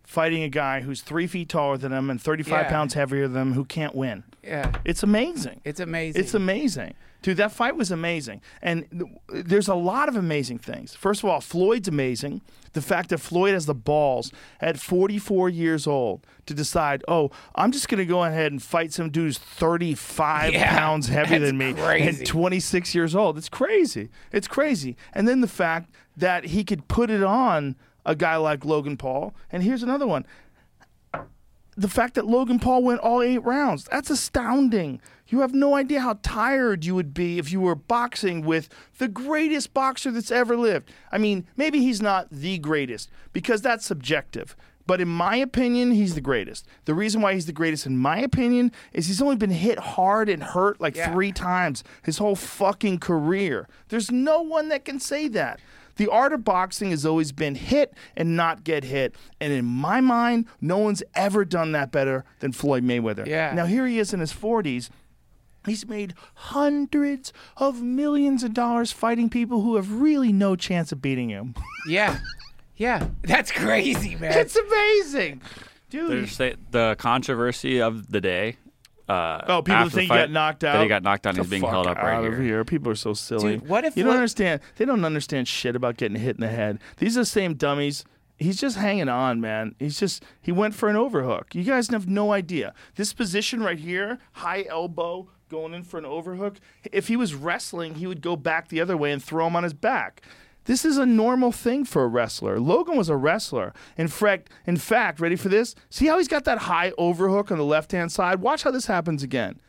fighting a guy who's three feet taller than him and 35 Yeah. pounds heavier than him who can't win. Yeah, It's amazing. it's amazing. It's amazing. Dude, that fight was amazing. And th- there's a lot of amazing things. First of all, Floyd's amazing. The fact that Floyd has the balls at 44 years old to decide, oh, I'm just going to go ahead and fight some dude who's 35 Yeah, pounds heavier that's than me crazy. and 26 years old. It's crazy. It's crazy. And then the fact that he could put it on a guy like Logan Paul. And here's another one the fact that Logan Paul went all eight rounds. That's astounding. You have no idea how tired you would be if you were boxing with the greatest boxer that's ever lived. I mean, maybe he's not the greatest because that's subjective. But in my opinion, he's the greatest. The reason why he's the greatest, in my opinion, is he's only been hit hard and hurt like Yeah. three times his whole fucking career. There's no one that can say that. The art of boxing has always been hit and not get hit. And in my mind, no one's ever done that better than Floyd Mayweather. Yeah. Now, here he is in his 40s. He's made hundreds of millions of dollars fighting people who have really no chance of beating him. Yeah. Yeah. That's crazy, man. it's amazing. Dude. There's the controversy of the day. Uh, Oh, people after the think he got knocked out. That he got knocked out. and Get He's being held up right out of here. People are so silly. Dude, what if you don't understand? They don't understand shit about getting hit in the head. These are the same dummies. He's just hanging on, man. He's just he went for an overhook. You guys have no idea. This position right here, high elbow, going in for an overhook. If he was wrestling, he would go back the other way and throw him on his back. This is a normal thing for a wrestler. Logan was a wrestler. In fact, in fact, ready for this? See how he's got that high overhook on the left-hand side? Watch how this happens again.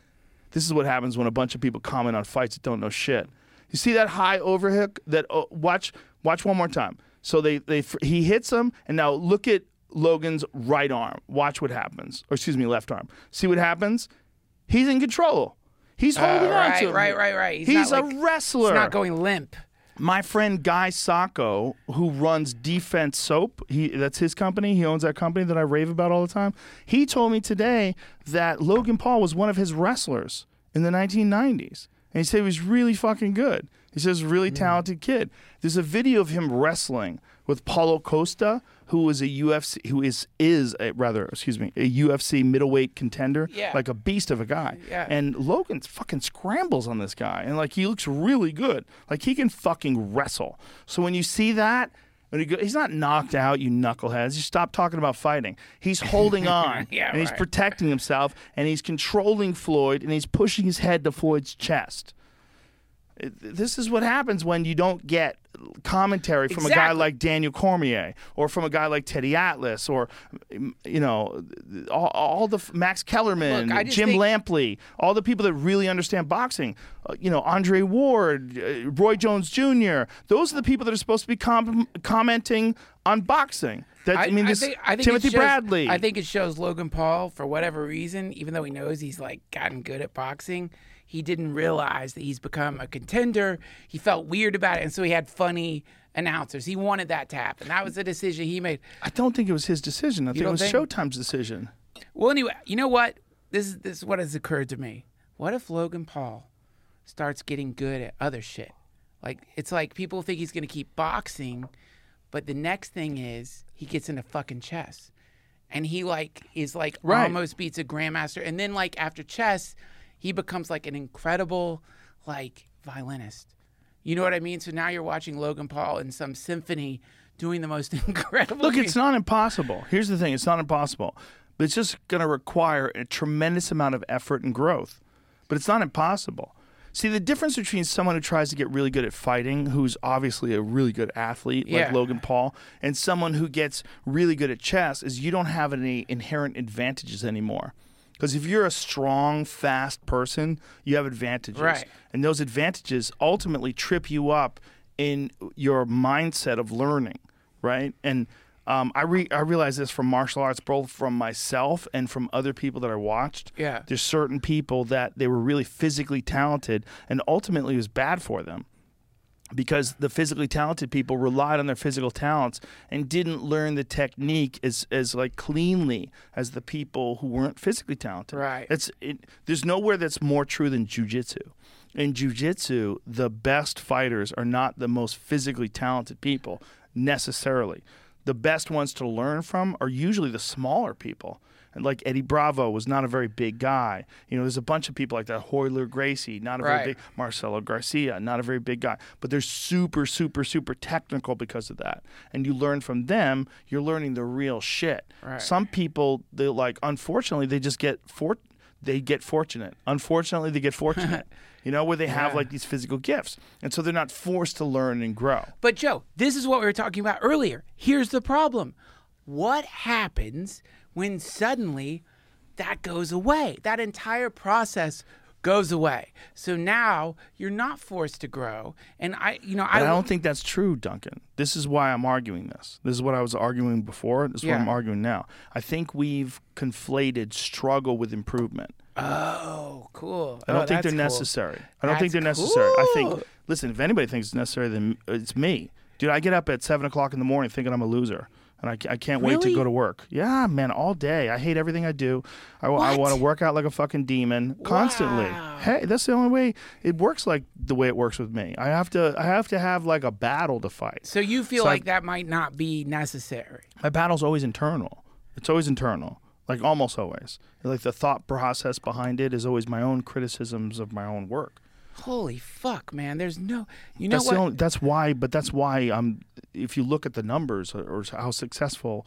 This is what happens when a bunch of people comment on fights that don't know shit. You see that high overhook? That oh, watch, watch one more time. So they they he hits him, and now look at Logan's right arm. Watch what happens, or excuse me, left arm. See what happens? He's in control. He's holding on Uh, right, to him. right, right, right. He's He's, a like- wrestler. He's not going limp. My friend Guy Sacco, who runs Defense Soap, he that's his company. He owns that company that I rave about all the time. He told me today that Logan Paul was one of his wrestlers in the 1990s, and he said he was really fucking good. He says really hmm. talented kid. There's a video of him wrestling with Paulo Costa, who is a UFC, who is is a, rather, excuse me, a UFC middleweight contender, Yeah. like a beast of a guy. Yeah. And Logan fucking scrambles on this guy, and like he looks really good. Like he can fucking wrestle. So when you see that, when he go, he's not knocked out, you knuckleheads. You stop talking about fighting. He's holding on, Yeah, and he's right. protecting himself, and he's controlling Floyd, and he's pushing his head to Floyd's chest. It- this is what happens when you don't get commentary from a guy like Daniel Cormier or from a guy like Teddy Atlas or you know all, all the Max Kellerman, Look, Jim think- Lampley, all the people that really understand boxing. Uh, you know Andre Ward, uh, Roy Jones Jr. Those are the people that are supposed to be com- commenting on boxing. That, I, mean, this think, I think Timothy shows- Bradley. I think it shows Logan Paul for whatever reason, even though he knows he's like gotten good at boxing, he didn't realize that he's become a contender. He felt weird about it, and so he had funny announcers. He wanted that to happen. That was the decision he made. I don't think it was his decision. I think it was think? Showtime's decision. Well, anyway, you know what? This is this is what has occurred to me. What if Logan Paul starts getting good at other shit? Like it's like people think he's gonna keep boxing, but the next thing is he gets into fucking chess, and he like is like Right. almost beats a grandmaster, and then like after chess, he becomes like an incredible like violinist. You know what I mean? So now you're watching Logan Paul in some symphony doing the most incredible. Look, mu- it's not impossible. Here's the thing it's not impossible, but it's just going to require a tremendous amount of effort and growth. But it's not impossible. See, the difference between someone who tries to get really good at fighting, who's obviously a really good athlete like Yeah. Logan Paul, and someone who gets really good at chess is you don't have any inherent advantages anymore. Because if you're a strong, fast person, you have advantages. Right. And those advantages ultimately trip you up in your mindset of learning, right? And um, I re- I realize this from martial arts, both from myself and from other people that I watched. Yeah. There's certain people that they were really physically talented, and ultimately it was bad for them because the physically talented people relied on their physical talents and didn't learn the technique as, as like cleanly as the people who weren't physically talented. Right. It's it, there's nowhere that's more true than jujitsu. In jujitsu, the best fighters are not the most physically talented people necessarily. The best ones to learn from are usually the smaller people. Like Eddie Bravo was not a very big guy. You know, there's a bunch of people like that. Royler Gracie, not a Right. very big. Marcelo Garcia, not a very big guy, but they're super, super, super technical because of that. And you learn from them. You're learning the real shit. Right. Some people, they like, unfortunately, they just get for, they get fortunate. Unfortunately, they get fortunate. you know, where they have Yeah. like these physical gifts, and so they're not forced to learn and grow. But Joe, this is what we were talking about earlier. Here's the problem. What happens when suddenly that goes away. That entire process goes away. So now you're not forced to grow. And I, you know, But I don't think that's true, Duncan. This is why I'm arguing this. This is what I was arguing before. This is what I'm arguing now. I think we've conflated struggle with improvement. Oh, cool. I don't Oh, think they're cool. necessary. I don't think they're That's necessary. I think, listen, if anybody thinks it's necessary, then it's me. Dude, I get up at 7 o'clock in the morning thinking I'm a loser. And I, I can't wait to go to work. Yeah, man, all day. I hate everything I do. I, I want to work out like a fucking demon constantly. Wow. Hey, that's the only way it works like the way it works with me. I have to I have to have like a battle to fight. So you feel So I- like that might not be necessary. My battle's always internal. It's always internal. Like almost always. Like the thought process behind it is always my own criticisms of my own work. Holy fuck, man. There's no, you know That's what? only, that's why. But that's why I'm. If you look at the numbers or, or how successful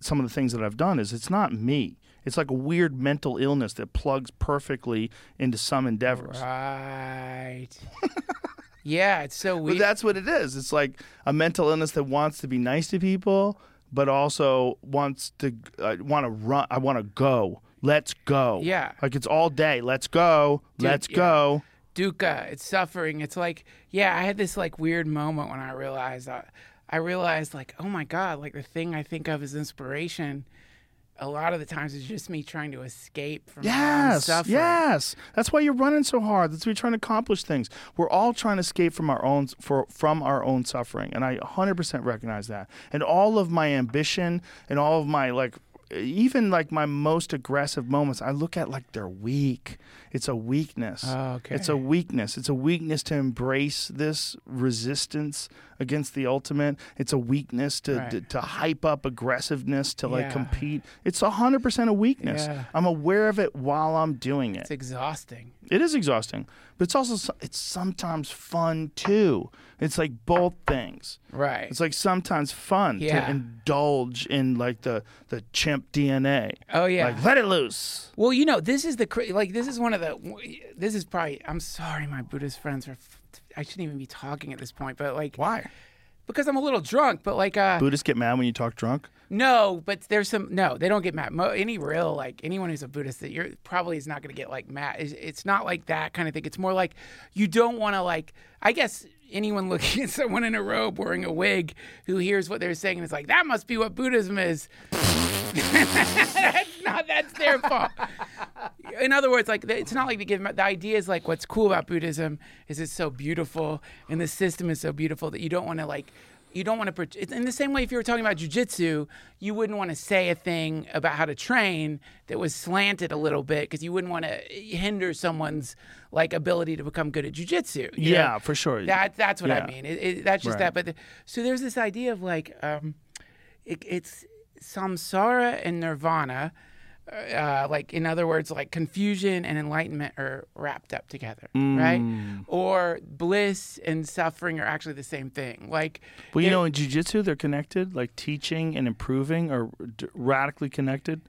some of the things that I've done is, it's not me. It's like a weird mental illness that plugs perfectly into some endeavors. right. yeah, it's so But weird. that's what it is. It's like a mental illness that wants to be nice to people, but also wants to uh, want to run. I want to go. Let's go. Yeah. Like it's all day. Let's go. Dude, Let's yeah. go. Dukkha, it's suffering. It's like, yeah, I had this like weird moment when I realized I, I realized like, oh my god, like the thing I think of as inspiration, a lot of the times is just me trying to escape from Yes. suffering. Yes. That's why you're running so hard. That's why you're trying to accomplish things. We're all trying to escape from our own for from our own suffering, and I 100% recognize that. And all of my ambition and all of my like even like my most aggressive moments, I look at like they're weak. It's a weakness. Oh, okay. It's a weakness. It's a weakness to embrace this resistance against the ultimate. It's a weakness to Right. to, to hype up aggressiveness to like Yeah. compete. It's a hundred percent a weakness. Yeah. I'm aware of it while I'm doing it. It's exhausting. It is exhausting, but it's also it's sometimes fun too. It's like both things. Right. It's like sometimes fun Yeah. to indulge in like the the chimp DNA. Oh, yeah. Like let it loose. Well, you know, this is the like this is one of the this is probably I'm sorry, my Buddhist friends are. I shouldn't even be talking at this point, but like Why? because I'm a little drunk. But like, uh, Buddhists get mad when you talk drunk. no, but there's some no, they don't get mad. Mo, any real like anyone who's a Buddhist that you're probably is not going to get like mad. It's, it's not like that kind of thing. It's more like you don't want to like. I guess anyone looking at someone in a robe wearing a wig who hears what they're saying and is like, that must be what Buddhism is. that's not that's their fault. In other words, like it's not like they give the idea is like what's cool about Buddhism is it's so beautiful and the system is so beautiful that you don't want to like you don't want to. In the same way if you were talking about jujitsu, you wouldn't want to say a thing about how to train that was slanted a little bit because you wouldn't want to hinder someone's like ability to become good at jujitsu. you know? Yeah, for sure. That that's what Yeah. I mean. It, it, that's just Right. that. But the, so there's this idea of like um, it, it's samsara and nirvana. Uh, like in other words, like confusion and enlightenment are wrapped up together, right? Mm. Or bliss and suffering are actually the same thing. Like, Well, you know, in jujitsu, they're connected. Like teaching and improving are d- radically connected,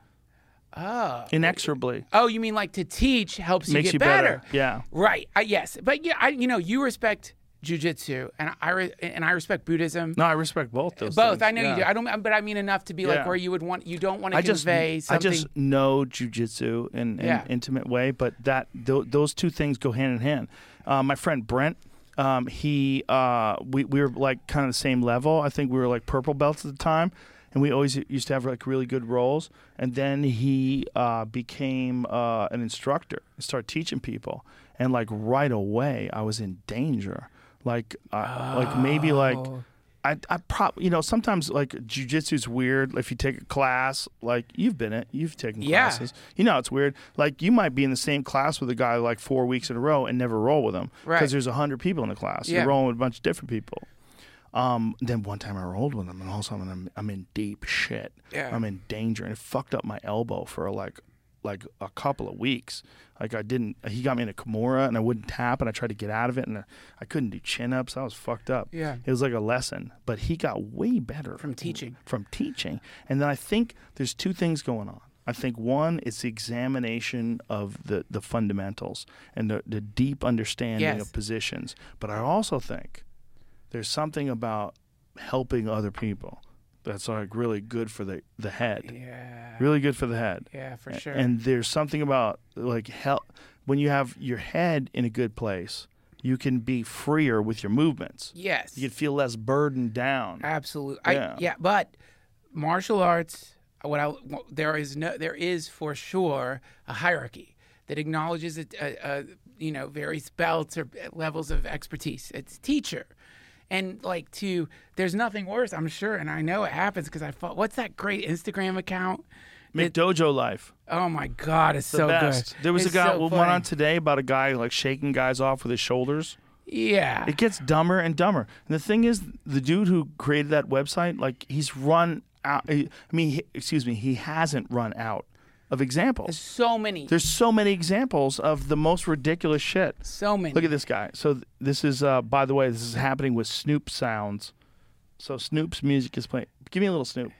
oh, inexorably. oh, you mean like to teach helps you get you better? better. Yeah. Right. Uh, yes, but yeah, I you know you respect jujitsu and I re- and I respect Buddhism. No, I respect both those. Both, things. I know you do. I don't, but I mean enough to be like where you would want. You don't want to I just convey I something. just know jujitsu in, in Yeah. an intimate way, but that th- those two things go hand in hand. Uh, my friend Brent, um, he uh, we we were like kind of the same level. I think we were like purple belts at the time, and we always used to have like really good roles. And then he uh, became uh, an instructor and started teaching people. And like right away, I was in danger. Like uh, like maybe like. Oh. I, I prob you know sometimes like jujitsu's weird. If you take a class, like you've been it, you've taken Yeah. classes. You know it's weird. Like you might be in the same class with a guy like four weeks in a row and never roll with him Right. because there's a hundred people in the class. Yeah. You're rolling with a bunch of different people. Um, then one time I rolled with him, and all of a sudden I'm, I'm in deep shit. Yeah. I'm in danger, and it fucked up my elbow for like like a couple of weeks. Like I didn't. He got me in a Kimura, and I wouldn't tap, and I tried to get out of it, and uh, I couldn't do chin ups. I was fucked up. Yeah. it was like a lesson, but he got way better From teaching. From teaching, and then I think there's two things going on. I think one is the examination of the, the fundamentals and the, the deep understanding Yes. of positions. But I also think there's something about helping other people that's like really good for the the head. Yeah. Really good for the head. Yeah, for sure. And there's something about like hell when you have your head in a good place, you can be freer with your movements. yes. You can feel less burdened down. Absolutely. Yeah. I, yeah, but martial arts, what I, there is no, there is for sure a hierarchy that acknowledges a, a, a you know various belts or uh, levels of expertise. It's teacher, and like to there's nothing worse. I'm sure, and I know it happens because I thought, what's that great Instagram account? McDojo life. Oh my God, it's The so best. good. There was It's a guy so one funny. on today about a guy like shaking guys off with his shoulders. Yeah. It gets dumber and dumber. And the thing is, the dude who created that website, like he's run out. I mean, he, excuse me, he hasn't run out of examples. There's so many. There's so many examples of the most ridiculous shit. so many. Look at this guy. So th- this is, uh, by the way, this is happening with Snoop sounds. So Snoop's music is playing. Give me a little Snoop.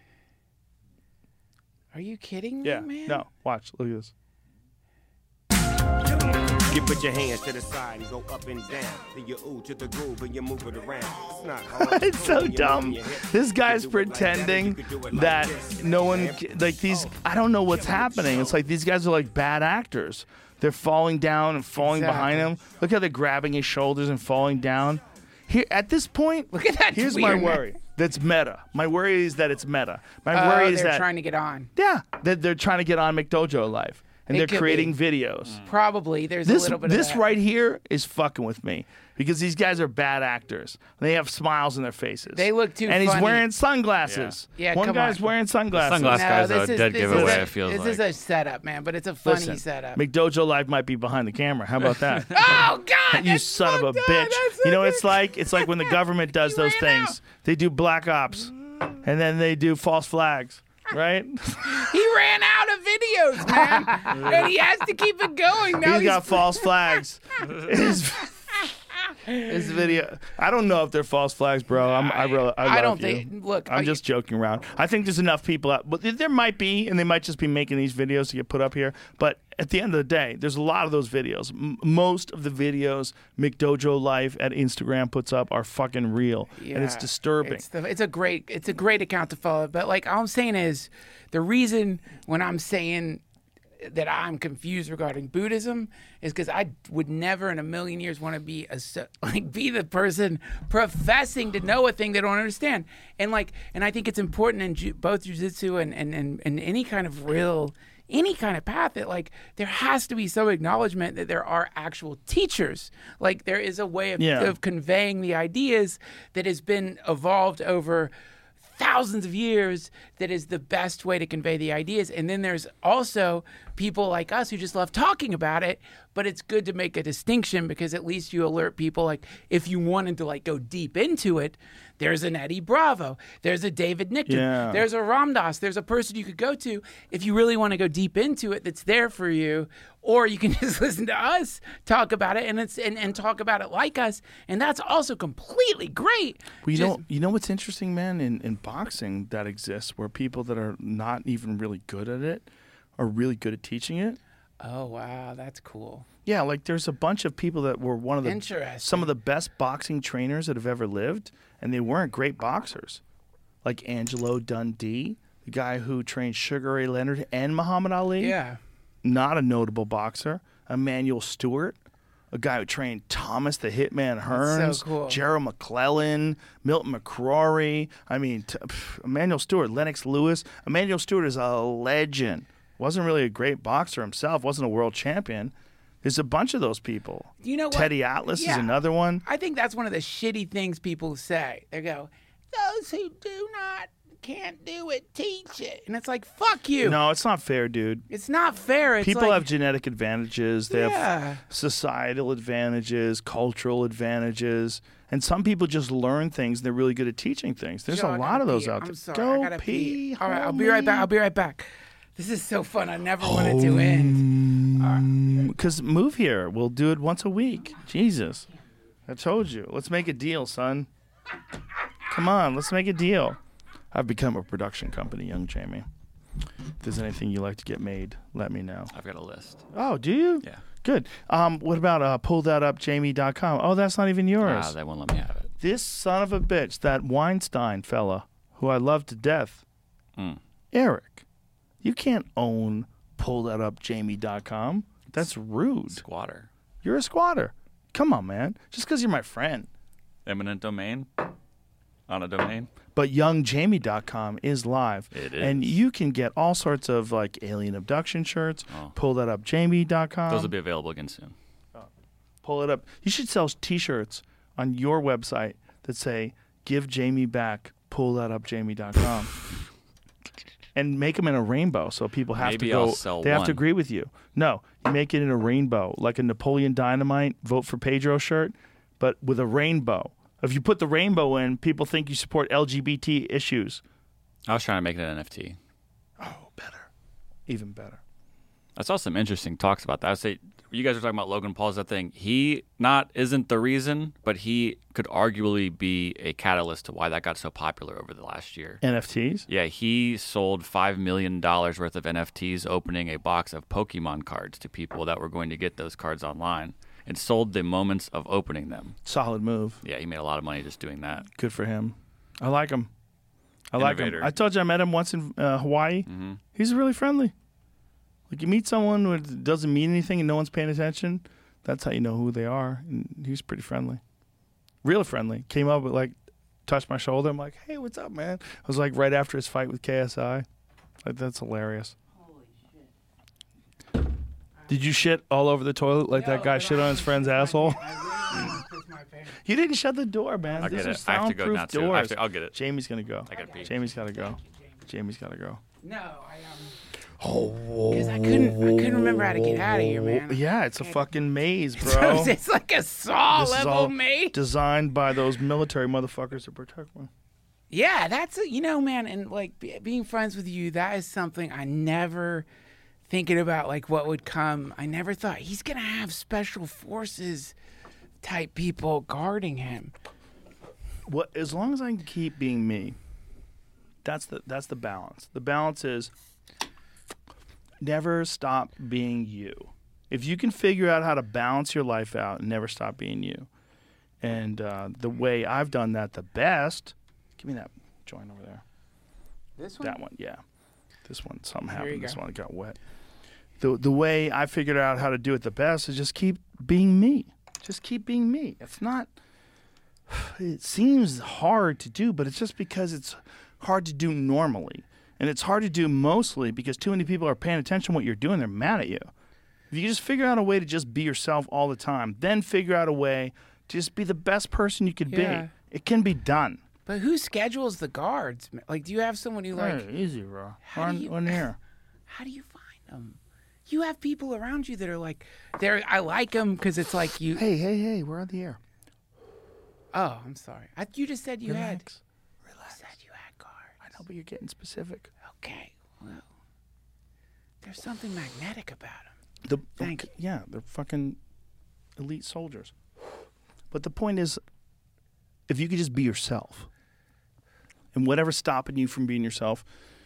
Are you kidding me, Yeah. man? No. Watch. Look at this. You put your hands to the side and go up and down. Then you ooh to the groove and you move it around. It's not hard. It's so dumb. moving your hips, This guy's can do it like that, pretending can do it like that no one, like these, I don't know what's happening. It's like these guys are like bad actors. They're falling down and falling behind him. Look how they're grabbing his shoulders and falling down. Here, at this point, Look at that Here's my worry. That's meta. My worry is that it's meta. My Oh, worry is that they're trying to get on. yeah, that they're trying to get on McDojo Life and It they're creating be. videos. Mm. Probably. There's a This little bit this of that. right here is fucking with me because these guys are bad actors. They have smiles on their faces. They look too And he's wearing sunglasses. Yeah. Yeah, One come guy's on. wearing sunglasses. Sunglass No, guys this are a is, dead this giveaway. Is a, it feels this like. is a setup, man, but it's a funny Listen, setup. McDojo Life might be behind the camera. How about that? oh God! you that's son of a bitch. That's You know what it's like? It's like when the government does those ran things. They do black ops and then they do false flags, right? He ran out of videos, man, and he has to keep it going. Now He's he's, got false flags. His, his video. I don't know if they're false flags, bro. I'm, I really, I, I don't you. think- look, I'm just joking around. I think there's enough people out, but there might be, and they might just be making these videos to get put up here. But at the end of the day, there's a lot of those videos. M- most of the videos McDojo Life at Instagram puts up are fucking real, and it's disturbing. It's, the, it's a great it's a great account to follow. But like all I'm saying is, the reason when I'm saying that I'm confused regarding Buddhism is because I would never in a million years want to be a like be the person professing to know a thing they don't understand. And like and I think it's important in ju- both jujitsu and, and and and any kind of real any kind of path that like there has to be some acknowledgement that there are actual teachers like there is a way of, Yeah. of conveying the ideas that has been evolved over thousands of years that is the best way to convey the ideas and then there's also people like us who just love talking about it but it's good to make a distinction because at least you alert people like if you wanted to like go deep into it there's an Eddie Bravo there's a David Nichtern Yeah. there's a Ram Dass there's a person you could go to if you really want to go deep into it that's there for you or you can just listen to us talk about it and it's and, and talk about it like us and that's also completely great Well, you Just- know, you know what's interesting, man, in, in boxing that exists where people that are not even really good at it are really good at teaching it. oh wow that's cool Yeah, like there's a bunch of people that were one of the some of the best boxing trainers that have ever lived, and they weren't great boxers. Like Angelo Dundee, the guy who trained Sugar Ray Leonard and Muhammad Ali. yeah Not a notable boxer. Emanuel Steward, a guy who trained Thomas the Hitman Hearns, cool. Gerald McClellan, Milton McCrory. I mean, t- pff, Emanuel Steward, Lennox Lewis. Emanuel Steward is a legend. Wasn't really a great boxer himself. Wasn't a world champion. There's a bunch of those people. You know what? Teddy Atlas is another one. I think that's one of the shitty things people say. They go, "Those who do not can't do it, teach it," and it's like, "Fuck you." No, it's not fair, dude. It's not fair. It's People like, have genetic advantages. They Yeah. have societal advantages, cultural advantages, and some people just learn things. and They're really good at teaching things. There's Joe, a lot of those pee. out I'm there. sorry, Go I gotta pee. All right, I'll be right back. I'll be right back. This is so fun. I never wanted to end. Because move here. We'll do it once a week. Jesus. I told you. Let's make a deal, son. Come on, let's make a deal. I've become a production company, young Jamie. If there's anything you like to get made, let me know. I've got a list. Oh, do you? Yeah. Good. Um, what about uh, pull that up, Jamie.com? Oh, that's not even yours. Ah, they won't let me have it. this son of a bitch, that Weinstein fella, who I love to death, Mm. Eric, you can't own pull that up jamie.com. That's rude. Squatter. You're a squatter. Come on, man. Just because you're my friend. Eminent domain. On a domain. But youngjamie.com is live. It And you can get all sorts of like alien abduction shirts. Oh. Pull that up jamie.com. Those will be available again soon. Oh. pull it up. You should sell t-shirts on your website that say "Give Jamie back." Pull that up, Jamie.com, and make them in a rainbow so people have Maybe to go. They have to agree with you. No, you make it in a rainbow, like a Napoleon Dynamite "Vote for Pedro" shirt, but with a rainbow. If you put the rainbow in, people think you support LGBT issues. I was trying to make it an NFT. Oh, better, even better. I saw some interesting talks about that. I say you guys were talking about Logan Paul's that thing. He not isn't the reason, but he could arguably be a catalyst to why that got so popular over the last year. NFTs. Yeah, he sold five million dollars worth of NFTs, opening a box of Pokemon cards to people that were going to get those cards online, and sold the moments of opening them. Solid move. Yeah, he made a lot of money just doing that. Good for him. I like him. I like him. I told you I met him once in uh, Hawaii. He's really friendly. Like you meet someone who doesn't mean anything and no one's paying attention, that's how you know who they are. And he's pretty friendly, real friendly. Came up with like, touched my shoulder. I'm like, hey, what's up, man? I was like right after his fight with KSI. Like that's hilarious. Did you shit all over the toilet like that guy shit on his friend's asshole? You didn't shut the door, man. I'll These get are it. I have to go soundproof now too. I have to, I'll get it. Jamie's gonna go. I gotta pee. Jamie's gotta go. Jamie's gotta go. No, I um. Because I couldn't, I couldn't remember how to get out of here, man. Yeah, it's a fucking maze, bro. it's like a saw This is level all maze. designed by those military motherfuckers to protect one. Yeah, that's a, you know, man, and like be, being friends with you, that is something I never thinking about like what would come. I never thought he's gonna have special forces type people guarding him. What as long as I can keep being me, that's the that's the balance. The balance is never stop being you. If you can figure out how to balance your life out and never stop being you, and uh, the way I've done that the best, give me that joint over there. This one, That one, yeah. This one, something Here happened. This go. one got wet. The the way I figured out how to do it the best is just keep being me. Just keep being me. It's not. It seems hard to do, but it's just because it's hard to do normally, and it's hard to do mostly because too many people are paying attention to what you're doing. They're mad at you. If you just figure out a way to just be yourself all the time, then figure out a way to just be the best person you could Yeah. be. It can be done. but who schedules the guards? Like, do you have someone who like? Hey, easy, bro. How do On, you- on here. How do you find them? You have people around you that are like, they're. I like them because it's like you. Hey, hey, hey, we're on the air. Oh, I'm sorry. I, you just said you had. Relax. You said you had guards. I know, but you're getting specific. Okay, well, there's something magnetic about them. The, Thank okay, Yeah, they're fucking elite soldiers. But the point is, if you could just be yourself, and whatever's stopping you from being yourself,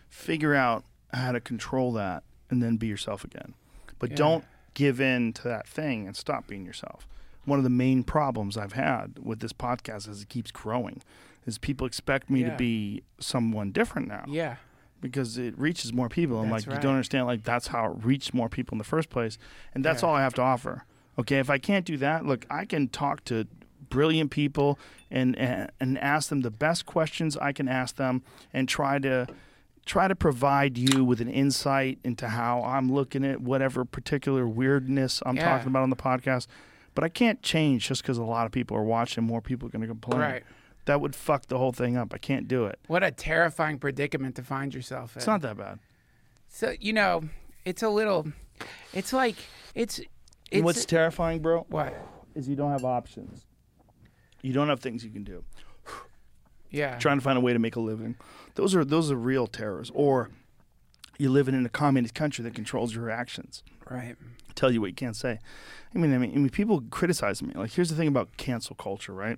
figure out how to control that and then be yourself again. But Yeah. don't give in to that thing and stop being yourself. One of the main problems I've had with this podcast as it keeps growing is people expect me Yeah. to be someone different now Yeah. because it reaches more people. And That's like you don't understand, like that's how it reached more people in the first place, and that's Yeah. all I have to offer. Okay, if I can't do that, look, I can talk to brilliant people and and, and ask them the best questions I can ask them, and try to try to provide you with an insight into how I'm looking at whatever particular weirdness I'm Yeah. talking about on the podcast. But I can't change just because a lot of people are watching. More people are going to complain. Right. That would fuck the whole thing up. I can't do it. What a terrifying predicament to find yourself in. It's not that bad. So you know, it's a little. It's like it's. It's what's terrifying, bro? what? is you don't have options. You don't have things you can do. Yeah. Trying to find a way to make a living. Those are those are real terrors. Or you're living in a communist country that controls your actions, Right. tell you what you can't say. I mean, I mean, I mean, people criticize me. Like, here's the thing about cancel culture, right?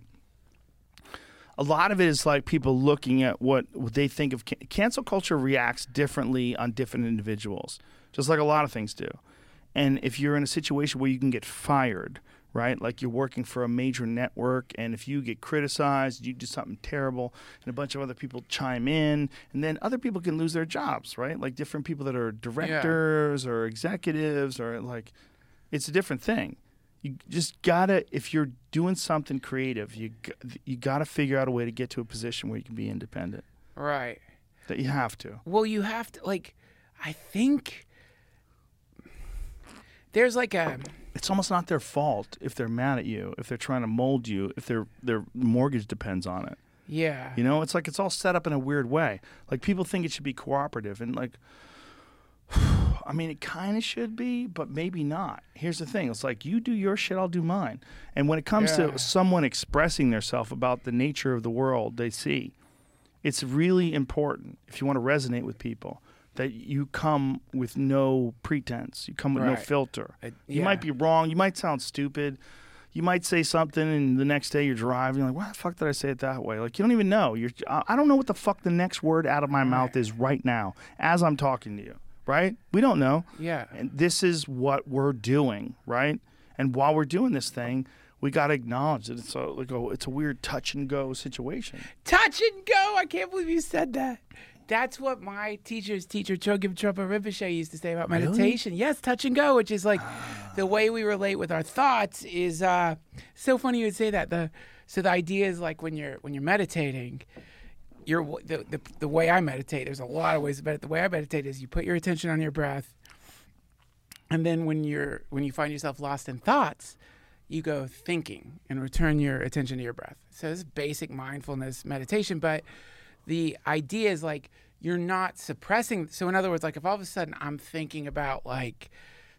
A lot of it is like people looking at what, what they think of can- cancel culture reacts differently on different individuals, just like a lot of things do. And if you're in a situation where you can get fired, right? Like you're working for a major network, and if you get criticized, you do something terrible, and a bunch of other people chime in, and then other people can lose their jobs, right? Like different people that are directors or executives, or like it's a different thing. You just gotta, if you're doing something creative, you you gotta figure out a way to get to a position where you can be independent. Right. That you have to. Well, you have to like. I think there's like a It's almost not their fault if they're mad at you, if they're trying to mold you, if their their mortgage depends on it. yeah. You know, it's like it's all set up in a weird way. Like people think it should be cooperative, and like, I mean, it kind of should be, but maybe not. Here's the thing: it's like you do your shit, I'll do mine. And when it comes Yeah. to someone expressing themselves about the nature of the world they see, it's really important if you want to resonate with people that you come with no pretense. You come with no Right. filter. Uh, You might be wrong. You might sound stupid. You might say something, and the next day you're driving. You're like, "Why the fuck did I say it that way?" Like you don't even know. You're. I I don't know what the fuck the next word out of my mouth is right now as I'm talking to you. Right? We don't know. Yeah. And this is what we're doing. Right? And while we're doing this thing, we got to acknowledge that it's a like a, it's a weird touch and go situation. touch and go. I can't believe you said that. That's what my teacher's teacher, Chogyam Trungpa Rinpoche, used to say about meditation. Yes, touch and go, which is like the way we relate with our thoughts is uh, so funny you would say that. The so the idea is like when you're when you're meditating, you're the, the the way I meditate. There's a lot of ways to meditate. The way I meditate is you put your attention on your breath, and then when you're when you find yourself lost in thoughts, you go thinking and return your attention to your breath. So this is basic mindfulness meditation, but the idea is like you're not suppressing. So in other words, like if all of a sudden I'm thinking about like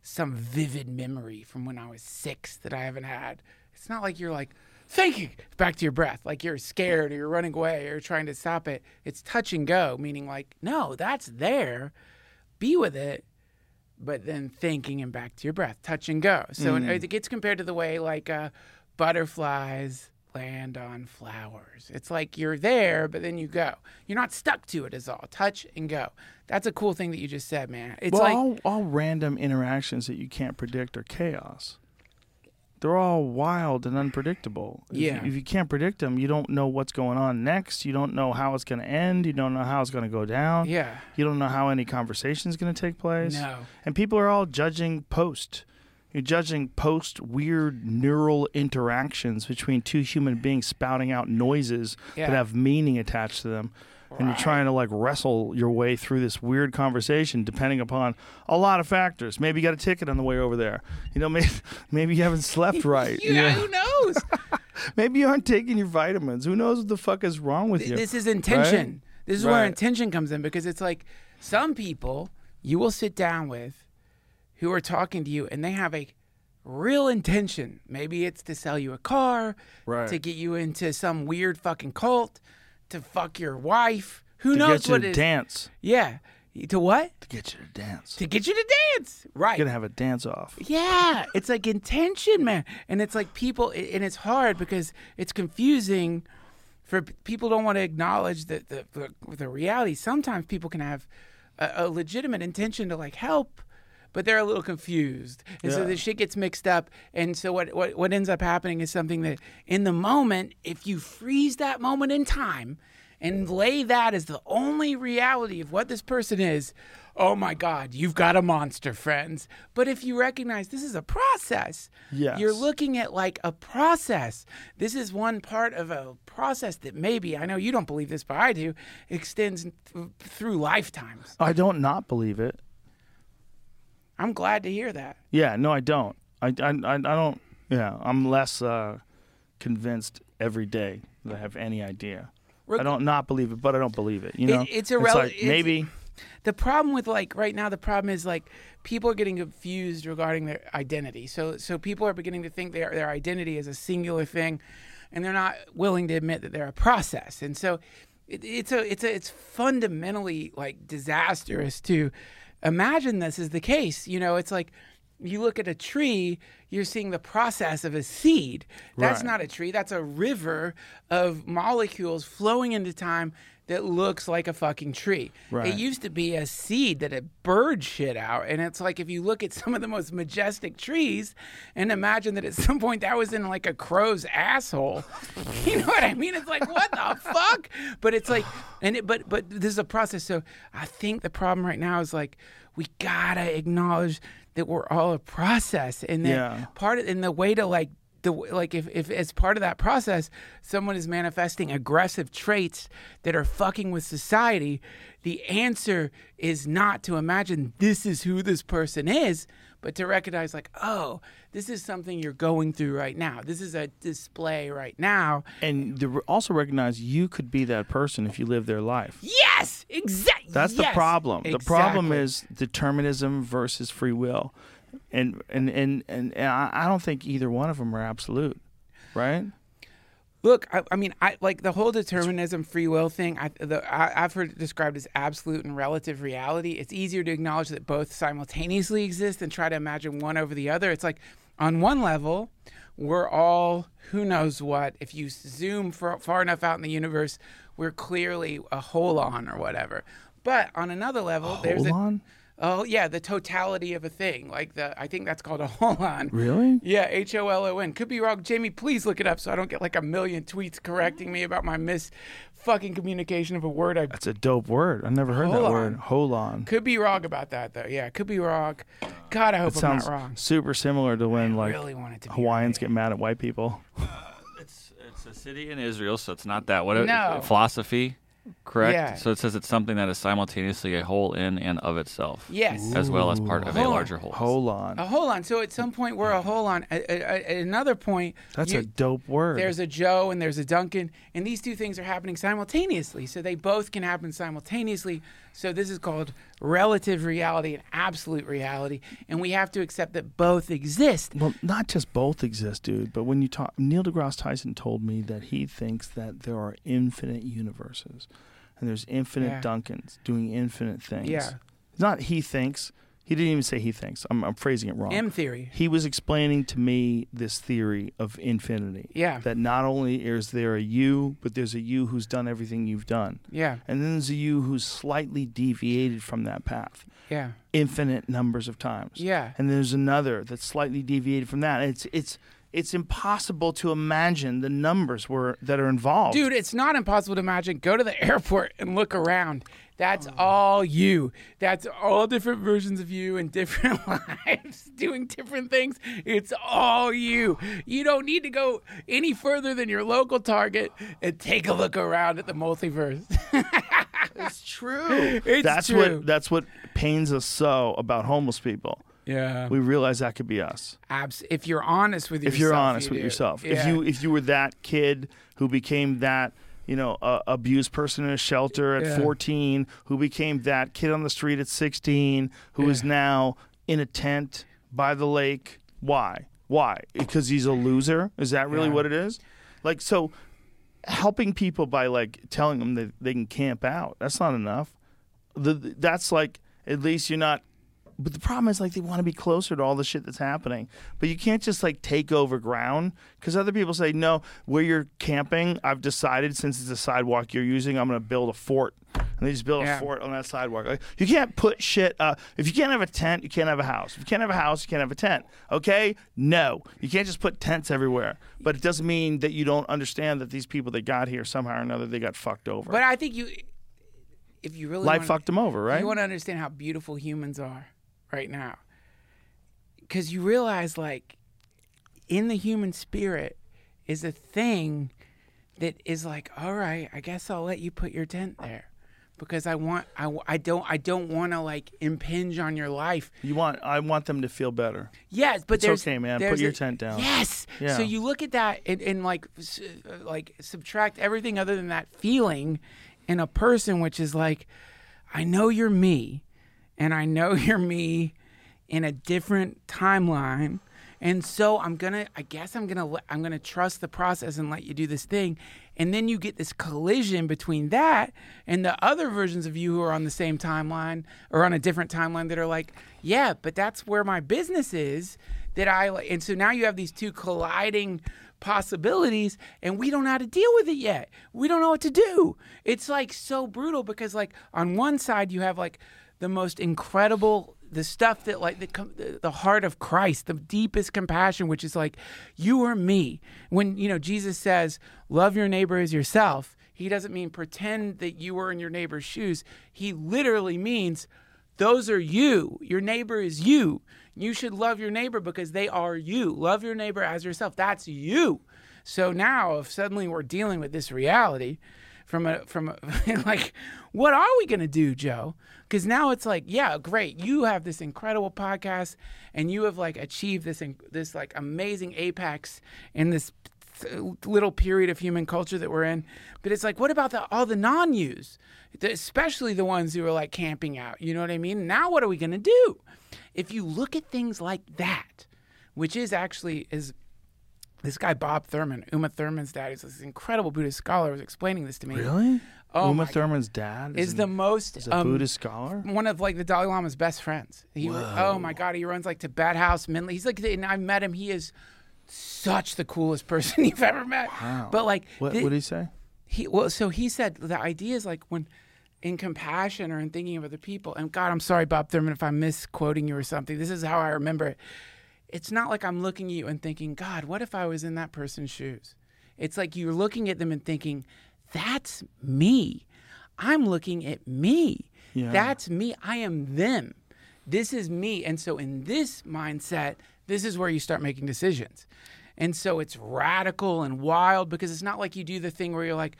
some vivid memory from when I was six that I haven't had, it's not like you're like thinking back to your breath, like you're scared or you're running away or you're trying to stop it. It's touch and go, meaning like no, that's there. Be with it but then thinking and back to your breath, touch and go. So it gets compared to the way like uh, butterflies land on flowers. It's like you're there, but then you go. You're not stuck to it, is all. Touch and go. That's a cool thing that you just said, man. It's well, like all, all random interactions that you can't predict are chaos. They're all wild and unpredictable. If you- Yeah. if you can't predict them, you don't know what's going on next. You don't know how it's going to end. You don't know how it's going to go down. yeah, You don't know how any conversation is going to take place. no, And people are all judging post. You're judging post weird neural interactions between two human beings spouting out noises Yeah. that have meaning attached to them. And you're trying to like wrestle your way through this weird conversation depending upon a lot of factors. Maybe you got a ticket on the way over there. You know, maybe maybe you haven't slept right. you know, who knows? Maybe you aren't taking your vitamins. Who knows what the fuck is wrong with you? this is intention. This is where intention comes in because it's like some people you will sit down with who are talking to you and they have a real intention. Maybe it's to sell you a car, Right. to get you into some weird fucking cult, to fuck your wife. Who knows? to knows get you what to dance. Yeah. To what? To get you to dance. To get you to dance. Right. You're gonna have a dance off. Yeah, it's like intention, man, and it's like people, and it's hard because it's confusing for people don't want to acknowledge that the, the the reality. Sometimes people can have a, a legitimate intention to like help, but they're a little confused, and so the shit gets mixed up. And so what what what ends up happening is something that in the moment, if you freeze that moment in time and lay that as the only reality of what this person is, oh my God, you've got a monster, friends. But if you recognize this is a process, Yes. you're looking at like a process. This is one part of a process that maybe, I know you don't believe this, but I do, extends th- through lifetimes. I don't not believe it. I'm glad to hear that. Yeah, no, I don't. I, I, I, I don't. Yeah, I'm less uh, convinced every day that I have any idea. I don't not believe it, but I don't believe it. You know, It- it's irrele- like maybe. The problem with like right now, the problem is like people are getting confused regarding their identity. So so people are beginning to think their their identity is a singular thing, and they're not willing to admit that they're a process. And so it, it's a it's a it's fundamentally like disastrous to imagine this is the case. You know, it's like you look at a tree, you're seeing the process of a seed. That's Right. not a tree, that's a river of molecules flowing into time that looks like a fucking tree. Right. It used to be a seed that a bird shit out. And it's like if you look at some of the most majestic trees and imagine that at some point that was in like a crow's asshole. You know what I mean? It's like, what the fuck? But it's like, and it, but, but this is a process. So I think the problem right now is like, we gotta acknowledge that we're all a process and that Yeah. part of, and the way to like, the like if, if as part of that process someone is manifesting aggressive traits that are fucking with society the answer is not to imagine this is who this person is but to recognize like oh this is something you're going through right now. This is a display right now. And to also recognize you could be that person if you live their life. yes! Exactly That's the problem. The problem is determinism versus free will, and and and and, and I don't think either one of them are absolute, right? Look, I, I mean, I like the whole determinism, free will thing. I, the, I, I've heard it described as absolute and relative reality. It's easier to acknowledge that both simultaneously exist than try to imagine one over the other. It's like, on one level, we're all who knows what. If you zoom far, far enough out in the universe, we're clearly a holon or whatever. But on another level, there's a Holon? Oh yeah, the totality of a thing. Like the I think that's called a holon. Really? Yeah, H O L O N. Could be wrong. Jamie, please look it up so I don't get like a million tweets correcting me about my mis fucking communication of a word I That's a dope word. I never heard that Holon. word. Holon. could be wrong about that though. Yeah, could be wrong. God, I hope It I'm sounds not wrong. super similar to when like really want it to Hawaiians right. get mad at white people. Uh, it's it's a city in Israel, so it's not that. What No. philosophy? Correct. Yeah. So it says it's something that is simultaneously a whole in and of itself. Yes. As well as part of a Hold on. larger whole. Holon. A holon. So at some point we're a holon. At, at, at another point, That's you- a dope word. There's a Joe and there's a Duncan, and these two things are happening simultaneously. So they both can happen simultaneously. So this is called relative reality and absolute reality, and we have to accept that both exist. Well, not just both exist, dude, but when you talk, Neil deGrasse Tyson told me that he thinks that there are infinite universes, and there's infinite Yeah. Duncans doing infinite things. Yeah. Not he thinks. He didn't even say he thinks. I'm, I'm phrasing it wrong. M theory. he was explaining to me this theory of infinity. Yeah. That not only is there a you, but there's a you who's done everything you've done. Yeah. And then there's a you who's slightly deviated from that path Yeah. infinite numbers of times. Yeah. And there's another that's slightly deviated from that. It's it's it's impossible to imagine the numbers were that are involved. Dude, it's not impossible to imagine. Go to the airport and look around. That's Oh. all you. That's all different versions of you in different lives doing different things. It's all you. You don't need to go any further than your local Target and take a look around at the multiverse. it's true. It's that's true. what that's what pains us so about homeless people. Yeah. We realize that could be us. Abs- if you're honest with yourself. If you're honest you with do. yourself. If you if you were that kid who became that you know, uh, abused person in a shelter at Yeah. 14, who became that kid on the street at 16, who is now in a tent by the lake. Why? Why? Because he's a loser? Is that really Yeah. what it is? Like, so helping people by like telling them that they can camp out, that's not enough. The, that's like, at least you're not but the problem is like they want to be closer to all the shit that's happening. But you can't just like take over ground because other people say no where you're camping i've decided since it's a sidewalk you're using i'm going to build a fort. And they just build Yeah. a fort on that sidewalk. Like, you can't put shit uh, if you can't have a tent you can't have a house. If you can't have a house you can't have a tent. Okay? No. You can't just put tents everywhere. But it doesn't mean that you don't understand that these people that got here somehow or another they got fucked over. But I think you, if you really life wanna- fucked them over right You want to understand how beautiful humans are right now. Because you realize, like, in the human spirit is a thing that is like, all right, I guess I'll let you put your tent there. Because I want, I, I don't, I don't want to like impinge on your life. you want i want them to feel better Yes, but It's there's okay, man. Put your a- tent down. Yes. Yeah. So you look at that and, and like uh, like subtract everything other than that feeling in a person, which is like, I know you're me, and I know you're me in a different timeline, And so I'm gonna, I guess I'm gonna, let- I'm gonna trust the process and let you do this thing, and then you get this collision between that and the other versions of you who are on the same timeline or on a different timeline that are like, yeah, but that's where my business is. That I, and so now you have these two colliding possibilities and we don't know how to deal with it yet. We don't know what to do. It's like so brutal because like on one side you have like the most incredible the stuff that like the the heart of Christ, the deepest compassion which is like you or me. When you know Jesus says love your neighbor as yourself, he doesn't mean pretend that you were in your neighbor's shoes. He literally means those are you. Your neighbor is you. You should love your neighbor because they are you. Love your neighbor as yourself. That's you. So now, if suddenly we're dealing with this reality from a from a, like, what are we gonna do, Joe? Because now it's like, yeah, great. You have this incredible podcast, and you have like achieved this this like amazing apex in this little period of human culture that we're in. But it's like, what about the, all the non-use, especially the ones who are like camping out? You know what I mean? Now, what are we gonna do? If you look at things like that, which is actually is this guy Bob Thurman, Uma Thurman's dad, is this incredible Buddhist scholar, was explaining this to me. Really? Oh Uma my God. Thurman's dad Is an- the most is a um, Buddhist scholar. one of like the Dalai Lama's best friends. He, oh my God, he runs like Tibet House, Menla. He's like, and I've met him. He is such the coolest person you've ever met. Wow. But like, What what did he say? he well so he said the idea is like when in compassion or in thinking of other people and god i'm sorry bob thurman if i'm misquoting you or something this is how i remember it it's not like i'm looking at you and thinking god what if i was in that person's shoes? It's like you're looking at them and thinking that's me. I'm looking at me. Yeah. that's me. I am them. This is me. And so in this mindset this is where you start making decisions. And so it's radical and wild because it's not like you do the thing where you're like,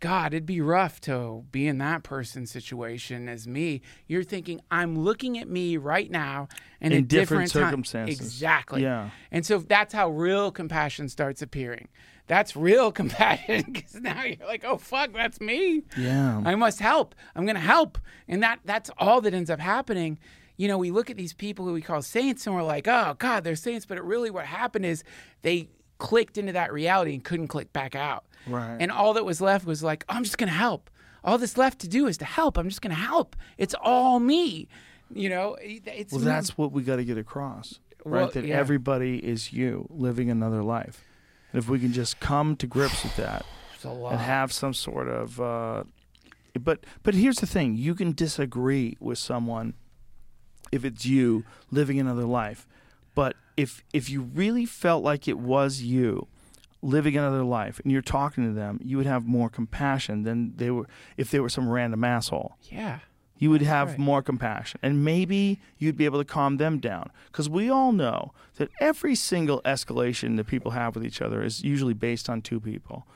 God, it'd be rough to be in that person's situation as me. You're thinking, I'm looking at me right now in, In different time. circumstances. Exactly. Yeah. And so that's how real compassion starts appearing. That's real compassion because now you're like, oh fuck, that's me. Yeah. I must help. I'm going to help. And that that's all that ends up happening. You know, we look at these people who we call saints and we're like, oh, God, they're saints. But it really what happened is they clicked into that reality and couldn't click back out. Right. And all that was left was like, I'm just going to help. All that's left to do is to help. I'm just going to help. It's all me. You know, it's Well, that's what we got to get across, right? Well, that yeah. everybody is you living another life. And if we can just come to grips with that it's a lot. and have some sort of, uh, but but here's the thing: you can disagree with someone if it's you living another life, but if if you really felt like it was you living another life and you're talking to them, you would have more compassion than they were if they were some random asshole yeah. you would have right. more compassion and maybe you'd be able to calm them down because we all know that every single escalation that people have with each other is usually based on two people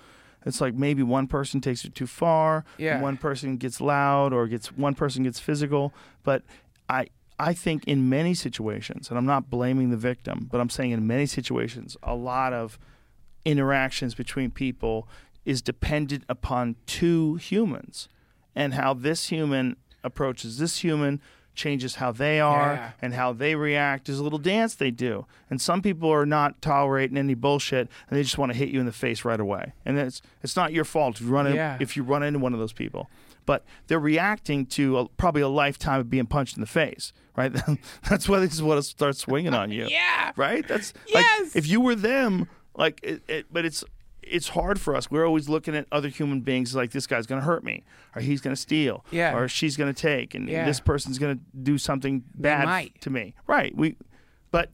it's like maybe one person takes it too far Yeah. one person gets loud or gets one person gets physical but i i think in many situations and i'm not blaming the victim but i'm saying in many situations a lot of interactions between people is dependent upon two humans and how this human approaches this human changes how they are Yeah. and how they react. is a little dance they do. And some people are not tolerating any bullshit and they just want to hit you in the face right away. And it's it's not your fault if you run in, Yeah. if you run into one of those people. But they're reacting to a, probably a lifetime of being punched in the face, right? That's why this is what starts swinging on you Yeah. right? That's Yes. like if you were them, like it, it, but it's it's hard for us. We're always looking at other human beings like this guy's going to hurt me, or he's going to steal, Yeah. or she's going to take, and Yeah. this person's going to do something bad to me. Right? We, but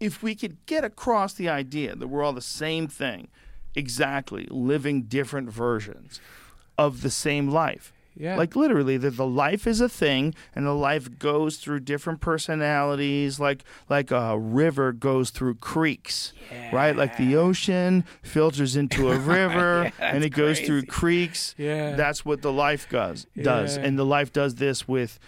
if we could get across the idea that we're all the same thing, exactly, living different versions of the same life. Yeah. Like literally, that the life is a thing, and the life goes through different personalities. Like like a river goes through creeks, right? Like the ocean filters into a river, and it goes through creeks. Yeah. That's what the life does. Does Yeah. and the life does this with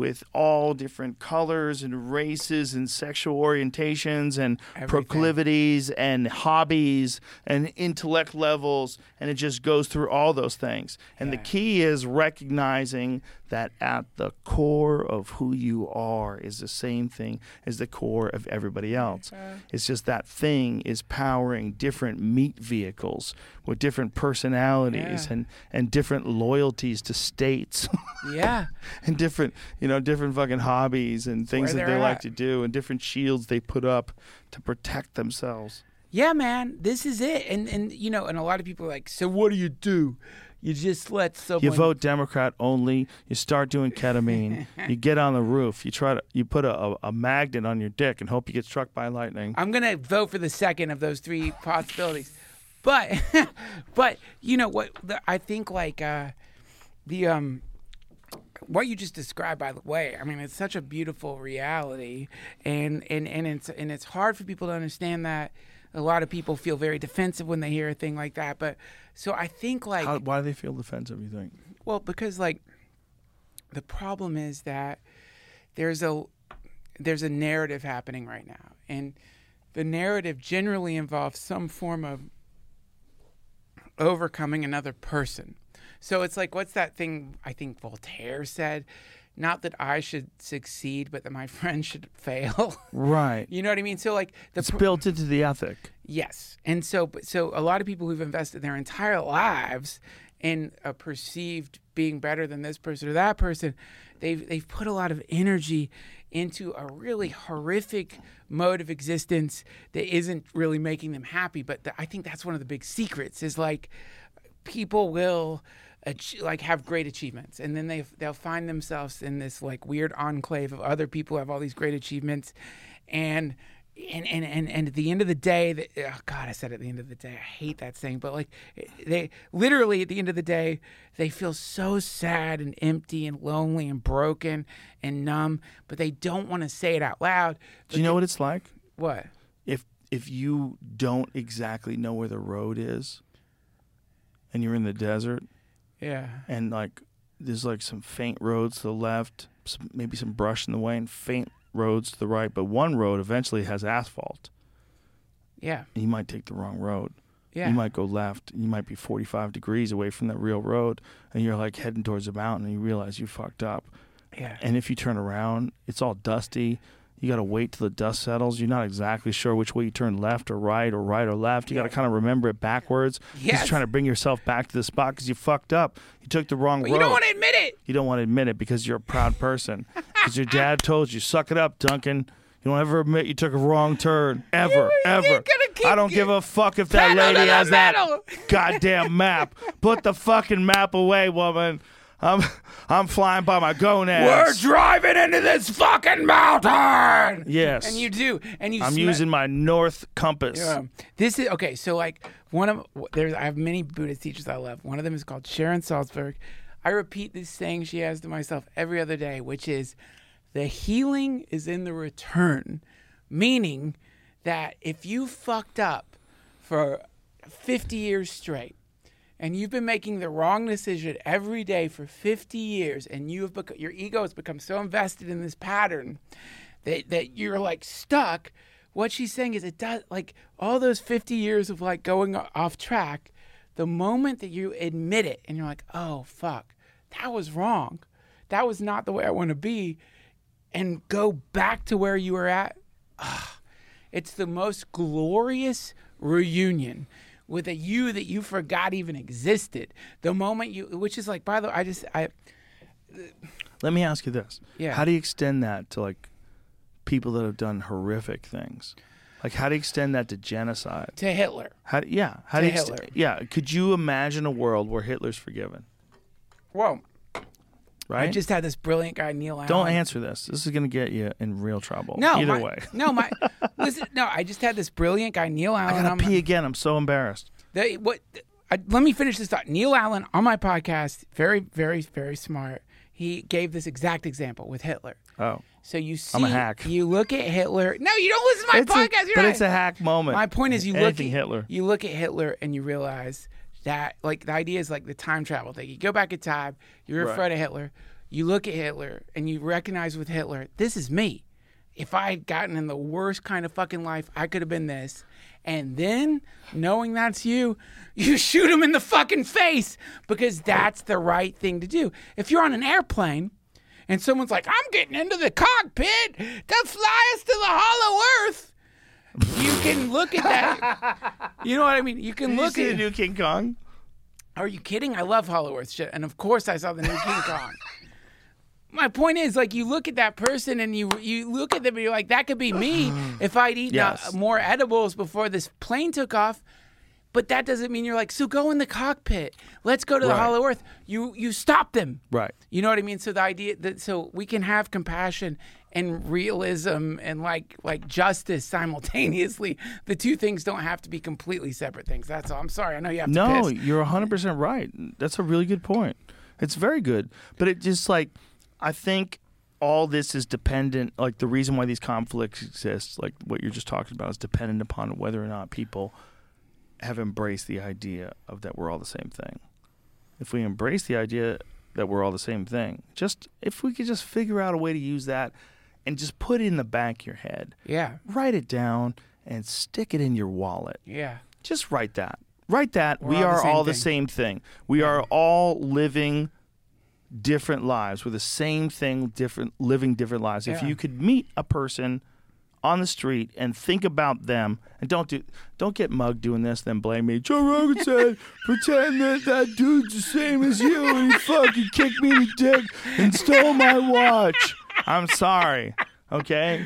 with all different colors and races and sexual orientations and Everything. proclivities and hobbies and intellect levels. And it just goes through all those things. And the key is recognizing that at the core of who you are is the same thing as the core of everybody else. It's just that thing is powering different meat vehicles with different personalities Yeah. and, and different loyalties to states Yeah. and different, you know, different fucking hobbies and things where that they they're like to do and different shields they put up to protect themselves. Yeah, man, this is it. And and you know, and a lot of people are like, so what do you do? You just let someone You vote Democrat only. You start doing ketamine. you get on the roof. You try to you put a, a, a magnet on your dick and hope you get struck by lightning. I'm gonna vote for the second of those three possibilities, but but you know what? The, I think like uh, the um what you just described by the way i mean it's such a beautiful reality and and and it's and it's hard for people to understand that a lot of people feel very defensive when they hear a thing like that but so i think like How, why do they feel defensive? You think? well, because like the problem is that there's a there's a narrative happening right now, and the narrative generally involves some form of overcoming another person. So it's like, what's that thing I think Voltaire said? Not that I should succeed, but that my friend should fail. Right. you know what I mean? So like the It's pr- built into the ethic. Yes, and so so a lot of people who've invested their entire lives in a perceived being better than this person or that person, they've they've put a lot of energy into a really horrific mode of existence that isn't really making them happy. But the, I think that's one of the big secrets is like people will ach- like have great achievements and then they they'll find themselves in this like weird enclave of other people who have all these great achievements and and, and, and, and at the end of the day, that oh God, I said at the end of the day, I hate that saying, but like they literally at the end of the day, they feel so sad and empty and lonely and broken and numb, but they don't want to say it out loud. Do you know what it's like? What? If if you don't exactly know where the road is, and you're in the desert, Yeah. and like there's like some faint roads to the left, some, maybe some brush in the way, and faint roads to the right, but one road eventually has asphalt. Yeah. And you might take the wrong road. Yeah. You might go left. You might be 45 degrees away from that real road, and you're like heading towards the mountain, and you realize you fucked up. Yeah. And if you turn around, it's all dusty. You got to wait till the dust settles. You're not exactly sure which way you turn left or right or right or left. You got to kind of remember it backwards. Yes. Just trying to bring yourself back to the spot because you fucked up. You took the wrong But road. you don't want to admit it. You don't want to admit it because you're a proud person. Because your dad told you, suck it up, Duncan. You don't ever admit you took a wrong turn. Ever, You- ever. I don't give a fuck if that lady has that goddamn map. Put the fucking map away, woman. I'm I'm flying by my gonads. We're driving into this fucking mountain. Yes. And you do. And you I'm sma- using my north compass. Yeah. This is okay. So like one of there's I have many Buddhist teachers I love. One of them is called Sharon Salzberg. I repeat this saying she has to myself every other day, which is the healing is in the return. Meaning that if you fucked up for 50 years straight and you've been making the wrong decision every day for 50 years and you have your ego has become so invested in this pattern that, that you're like stuck what she's saying is it does like all those 50 years of like going off track the moment that you admit it and you're like oh fuck that was wrong. That was not the way i want to be and go back to where you were at ah, it's the most glorious reunion with a you that you forgot even existed. The moment you, which is like, by the way, I just, I, Let me ask you this. Yeah. How do you extend that to like people that have done horrific things? Like how do you extend that to genocide? to Hitler. How yeah, how To do you Hitler. yeah, could you imagine a world where Hitler's forgiven? Whoa. Right? I just had this brilliant guy, Neil Allen. Don't answer this. This is going to get you in real trouble. No, Either my, way. no, my, listen, no, I just had this brilliant guy, Neil Allen. I Allen. got on to my- pee again. I'm so embarrassed. They, what? I, let me finish this thought. Neil Allen on my podcast, very, very, very smart. He gave this exact example with Hitler. Oh. So you see, I'm a hack. You look at Hitler. No, you don't listen to my It's a- podcast. You're but not- it's a hack moment. My point is, you look at Hitler. You look at Hitler and you realize that, like, the idea is like the time travel thing. You go back in time. You're Right. afraid of Hitler. You look at Hitler and you recognize with Hitler, this is me. If I had gotten in the worst kind of fucking life, I could have been this. And then, knowing that's you, you shoot him in the fucking face because that's the right thing to do. If you're on an airplane and someone's like, I'm getting into the cockpit to fly us to the hollow earth, you can look at that. You know what I mean? You can Did you look see at the new King Kong? are you kidding? I love Hollow Earth shit. And of course I saw the new King Kong. My point is, like, you look at that person and you you look at them and you're like, that could be me if I'd eaten Yes. more edibles before this plane took off. But that doesn't mean you're like, so go in the cockpit. Let's go to the Right. Hollow Earth. You you stop them. Right. You know what I mean? So the idea that so we can have compassion and realism and like like justice simultaneously. The two things don't have to be completely separate things. That's all. I'm sorry. I know you have to No, you're 100% right. That's a really good point. It's very good. But it just like, I think all this is dependent, like the reason why these conflicts exist, like what you're just talking about, is dependent upon whether or not people have embraced the idea of that we're all the same thing. If we embrace the idea that we're all the same thing, just if we could just figure out a way to use that and just put it in the back of your head, Yeah. write it down and stick it in your wallet. Yeah. Just write that. Write that. We're we all the are same all the same thing. We are all living different lives. We're the same thing, different living different lives. If you could meet a person on the street and think about them and don't do don't get mugged doing this, then blame me. Joe Rogan said pretend that that dude's the same as you and he fucking kicked me in the dick and stole my watch. I'm sorry. Okay?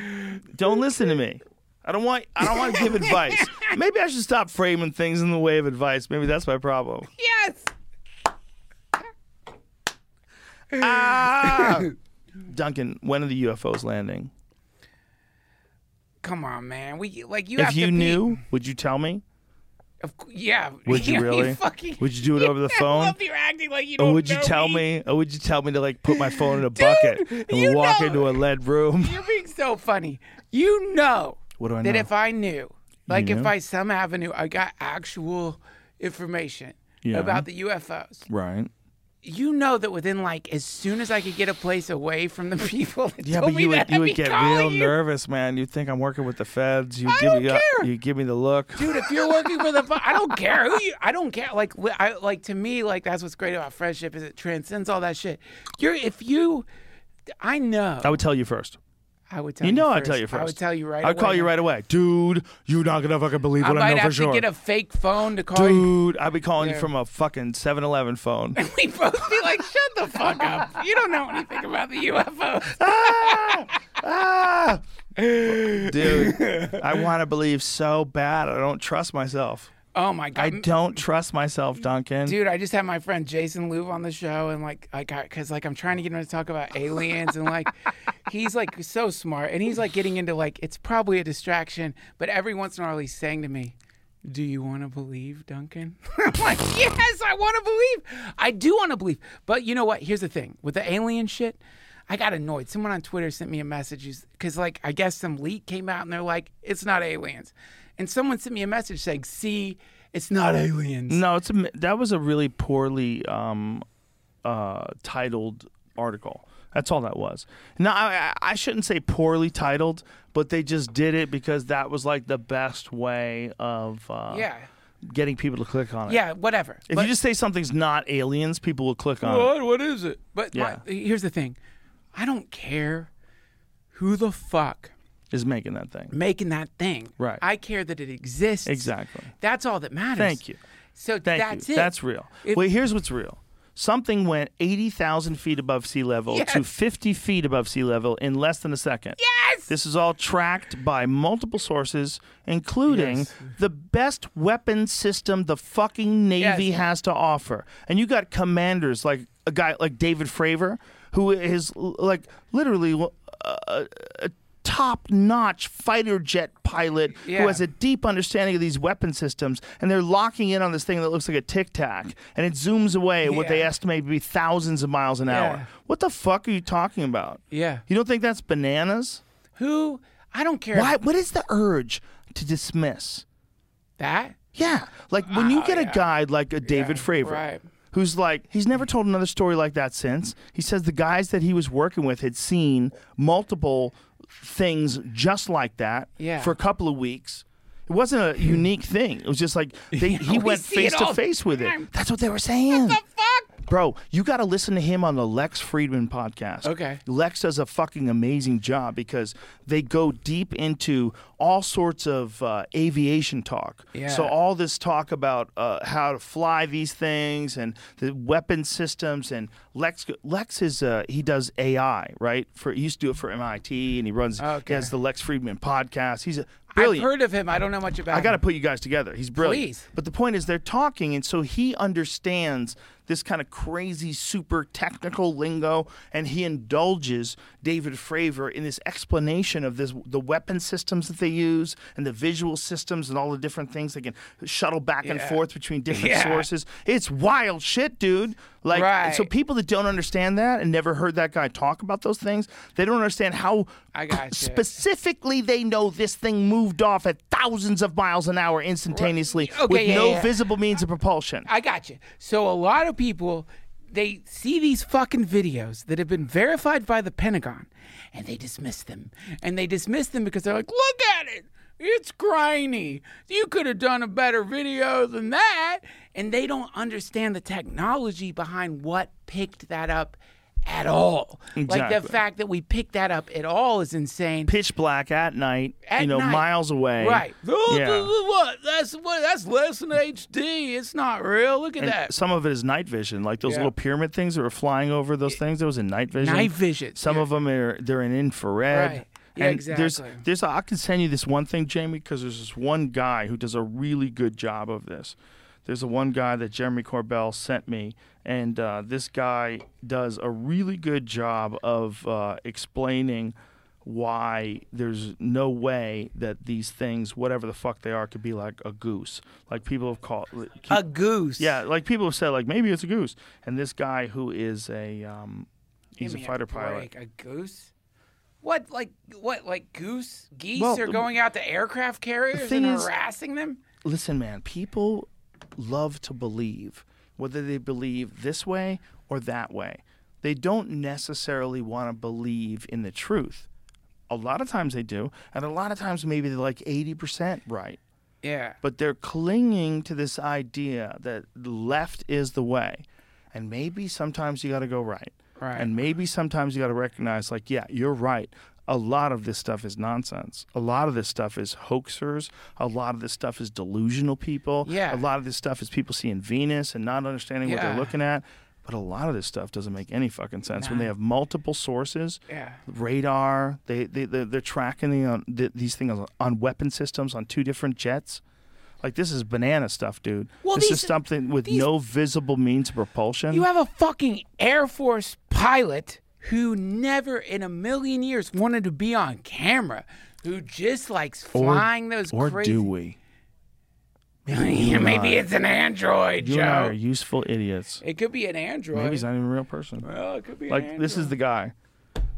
Don't listen to me. I don't want I don't want to give advice. Maybe I should stop framing things in the way of advice. Maybe that's my problem. Yes. Ah! Duncan, when are the UFOs landing? Come on, man. We like you. if have you to be- knew, would you tell me? Of, yeah. Would you really? fucking, Would you do it over the I phone? love you're acting like you don't Or would you tell me? Or would you tell me to like put my phone in a bucket and walk know- into a lead room? You're being so funny. You know What do I know? that if I knew, like if knew? by some avenue I got actual information Yeah. about the UFOs, Right. You know that within like as soon as I could get a place away from the people that Yeah, but me you would that, you I'd get real you. nervous, man. You'd think I'm working with the feds. You I give don't me care. you give me the look. dude if you're working for the i don't care who you i don't care like i like to me like that's what's great about friendship is it transcends all that shit you're if you i know I would tell you first. I would tell You you know. I'd tell you first. i would tell you right I'd call away. you right away. Dude, you're not gonna fucking believe i what I, might know have for sure. to get a fake phone to call you Dude, I'd be calling you Yeah. from a fucking 7-Eleven phone. And we both be like shut the fuck up you don't know anything about the ufos ah! ah! Dude, I want to believe so bad. I don't trust myself. Oh my god I don't trust myself, Duncan. Dude, I just had my friend Jason Louv on the show, and like, I got because like I'm trying to get him to talk about aliens, and like, he's like so smart, and he's like getting into like it's probably a distraction, but every once in a while he's saying to me, "Do you want to believe, Duncan?" I'm like, "Yes, I want to believe. I do want to believe." But you know what? Here's the thing with the alien shit. I got annoyed. Someone on Twitter sent me a message because, like, I guess some leak came out and they're like, it's not aliens. And someone sent me a message saying, see, it's not aliens. No, it's a, that was a really poorly um, uh, titled article. That's all that was. No, I, I- I shouldn't say poorly titled, but they just did it because that was like the best way of uh, Yeah. getting people to click on it. Yeah, whatever. If But- you just say something's not aliens, people will click on it. what? What is it? But Yeah. my, here's the thing, I don't care who the fuck Is making that thing. making that thing. Right. I care that it exists. Exactly. That's all that matters. Thank you. So Thank that's you. it. That's real. If- Wait, here's what's real. Something went 80,000 feet above sea level to 50 feet above sea level in less than a second. Yes. This is all tracked by multiple sources, including Yes. the best weapon system the fucking Navy Yes. has to offer. And you got commanders like a guy like David Fravor, who is like literally a, a top-notch fighter jet pilot Yeah. who has a deep understanding of these weapon systems, and they're locking in on this thing that looks like a tic tac, and it zooms away at what they estimate to be thousands of miles an hour. What the fuck are you talking about? Yeah. You don't think that's bananas? Who? I don't care. Why? What is the urge to dismiss? That? Yeah, like when you Oh, get a yeah. guy like a David Yeah, Fravor, right. who's like he's never told another story like that since. He says the guys that he was working with had seen multiple things just like that Yeah. for a couple of weeks. It wasn't a unique thing. It was just like they, he we went face to face with it. That's what they were saying. the fuck? Bro, you got to listen to him on the Lex Fridman podcast. Okay. Lex does a fucking amazing job because they go deep into all sorts of uh, aviation talk. Yeah. So all this talk about uh, how to fly these things and the weapon systems and Lex Lex is uh, he does AI right for he used to do it for MIT and he runs he Okay. has the Lex Fridman podcast. He's a I've heard of him. I don't know much about him. I got to put you guys together. He's brilliant. Please. But the point is, they're talking, and so he understands this kind of crazy, super technical lingo, and he indulges David Fravor in this explanation of this the weapon systems that they use and the visual systems and all the different things they can shuttle back and forth between different Yeah. sources. It's wild shit, dude. Like, Right. so people that don't understand that and never heard that guy talk about those things, they don't understand how I got specifically they know this thing moved off at thousands of miles an hour instantaneously Okay, with yeah, no yeah. visible means of propulsion. I got you. So a lot of people they see these fucking videos that have been verified by the Pentagon and they dismiss them. And they dismiss them because they're like, "Look at it. It's grainy. You could have done a better video than that." And they don't understand the technology behind what picked that up at all. Like the fact that we picked that up at all is insane. Pitch black at night, At you know, night. miles away. Right. Oh, Yeah. What? That's what? That's less than HD. It's not real. Look at And that. some of it is night vision, like those Yeah. little pyramid things that were flying over those things. That was in night vision. Night vision. Some Yeah. of them are they're in infrared. Right. Yeah, and There's, exactly. there's I can send you this one thing, Jamie, because there's this one guy who does a really good job of this. There's a one guy that Jeremy Corbell sent me, and uh, this guy does a really good job of uh, explaining why there's no way that these things, whatever the fuck they are, could be like a goose. Like people have called. A goose. Yeah, like people have said, like maybe it's a goose. And this guy who is a um, he's a fighter pilot. break. A goose? What like what like goose? Geese Well, are going out to aircraft carriers and is- harassing them? Listen, man, people love to believe, whether they believe this way or that way. They don't necessarily want to believe in the truth. A lot of times they do, and a lot of times maybe they're like eighty percent right. Yeah. but they're clinging to this idea that left is the way. And maybe sometimes you got to go right. Right. And maybe sometimes you got to recognize, like, yeah, you're right. A lot of this stuff is nonsense. A lot of this stuff is hoaxers. A lot of this stuff is delusional people. Yeah. A lot of this stuff is people seeing Venus and not understanding what they're looking at. But a lot of this stuff doesn't make any fucking sense when they have multiple sources Yeah. radar. They they they're, they're tracking the, uh, on, the, these things on weapon systems on two different jets. Like this is banana stuff, dude. Well, this these- is something with these- no visible means of propulsion. You have a fucking Air Force pilot who never in a million years wanted to be on camera, who just likes flying those or crazy do we? Maybe it's an android, You and I are Joe. useful idiots. It could be an android. Maybe he's not even a real person. well, it could be Like this is the guy.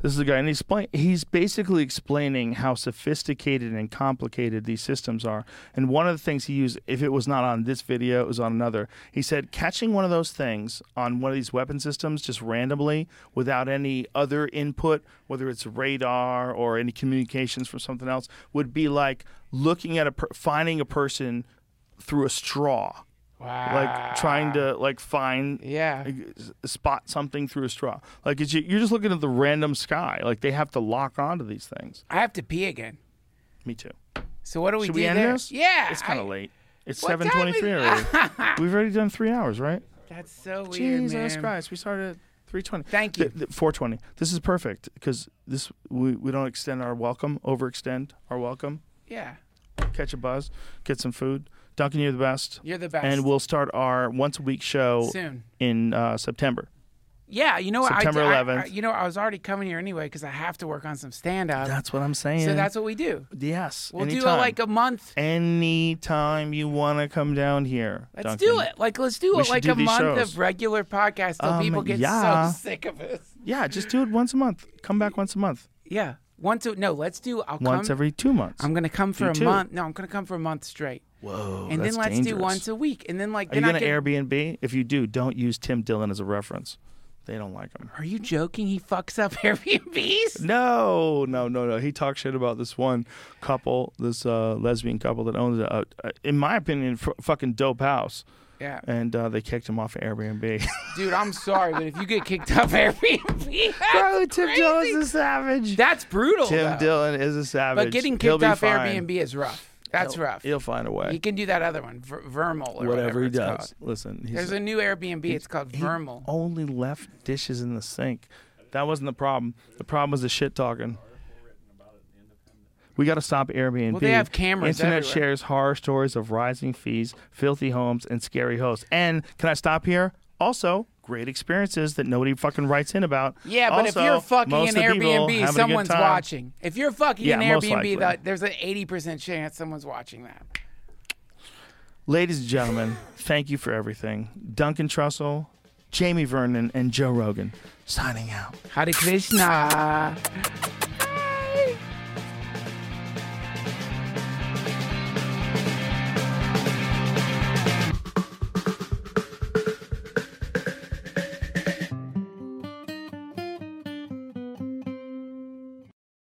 This is the guy, and he's explain- He's basically explaining how sophisticated and complicated these systems are. And one of the things he used, if it was not on this video, it was on another. He said catching one of those things on one of these weapon systems just randomly, without any other input, whether it's radar or any communications from something else, would be like looking at a per- finding a person through a straw, wow. like trying to like find Yeah. spot something through a straw. Like it's, you're just looking at the random sky. Like they have to lock onto these things. I have to pee again. Me too. So what do we Should do we end there? this? Yeah. It's kind of late. It's What time seven twenty-three already. We've already done three hours, right? That's so weird, Jesus man. Christ, we started at three twenty. Thank you. Four twenty. This is perfect because this we, we don't extend our welcome, overextend our welcome. Yeah. Catch a buzz, get some food. Duncan, you're the best. You're the best. And we'll start our once a week show soon. in uh, September. Yeah, you know what? September I, I- 11th. I- you know, I was already coming here anyway because I have to work on some stand up. That's what I'm saying. So that's what we do. yes. We'll do it like a month. anytime you want to come down here. Let's Duncan. do it. Like let's do We it like do a month shows. of regular podcasts till Um, people get yeah. so sick of us. Yeah, just do it once a month. Come back once a month. Yeah. Once a, no, let's do I'll Once come every two months. I'm gonna come for Do a two. month. No, I'm gonna come for a month straight. Whoa, and then let's dangerous. do once a week. And then like Are you then gonna I can, Airbnb? If you do, don't use Tim Dillon as a reference. They don't like him. Are you joking? He fucks up Airbnbs? No, no, no, no. He talks shit about this one couple, this uh, lesbian couple that owns a, a in my opinion, f- fucking dope house, Yeah. and uh, they kicked him off of Airbnb. Dude, I'm sorry, but if you get kicked off Airbnb, Bro, Tim crazy. Dillon is a savage. That's brutal. Tim though. Dillon is a savage. But getting kicked off fine. Airbnb is rough. That's He'll- rough. He'll find a way. He can do that other one, Ver- Vermal or whatever, whatever he does. called. Listen, he's There's a new Airbnb. It's called Vermal. only left dishes in the sink. That wasn't the problem. The problem was the shit talking. We got to stop Airbnb. Well, they have cameras Internet everywhere. shares horror stories of rising fees, filthy homes, and scary hosts. And can I stop here? Also, great experiences that nobody fucking writes in about. Yeah, but if you're fucking an of the people Airbnb, having a good someone's watching. If you're fucking Yeah, an Airbnb, that there's an 80% chance someone's watching that. Ladies and gentlemen, thank you for everything. Duncan Trussell, Jamie Vernon, and Joe Rogan signing out. Hare Krishna.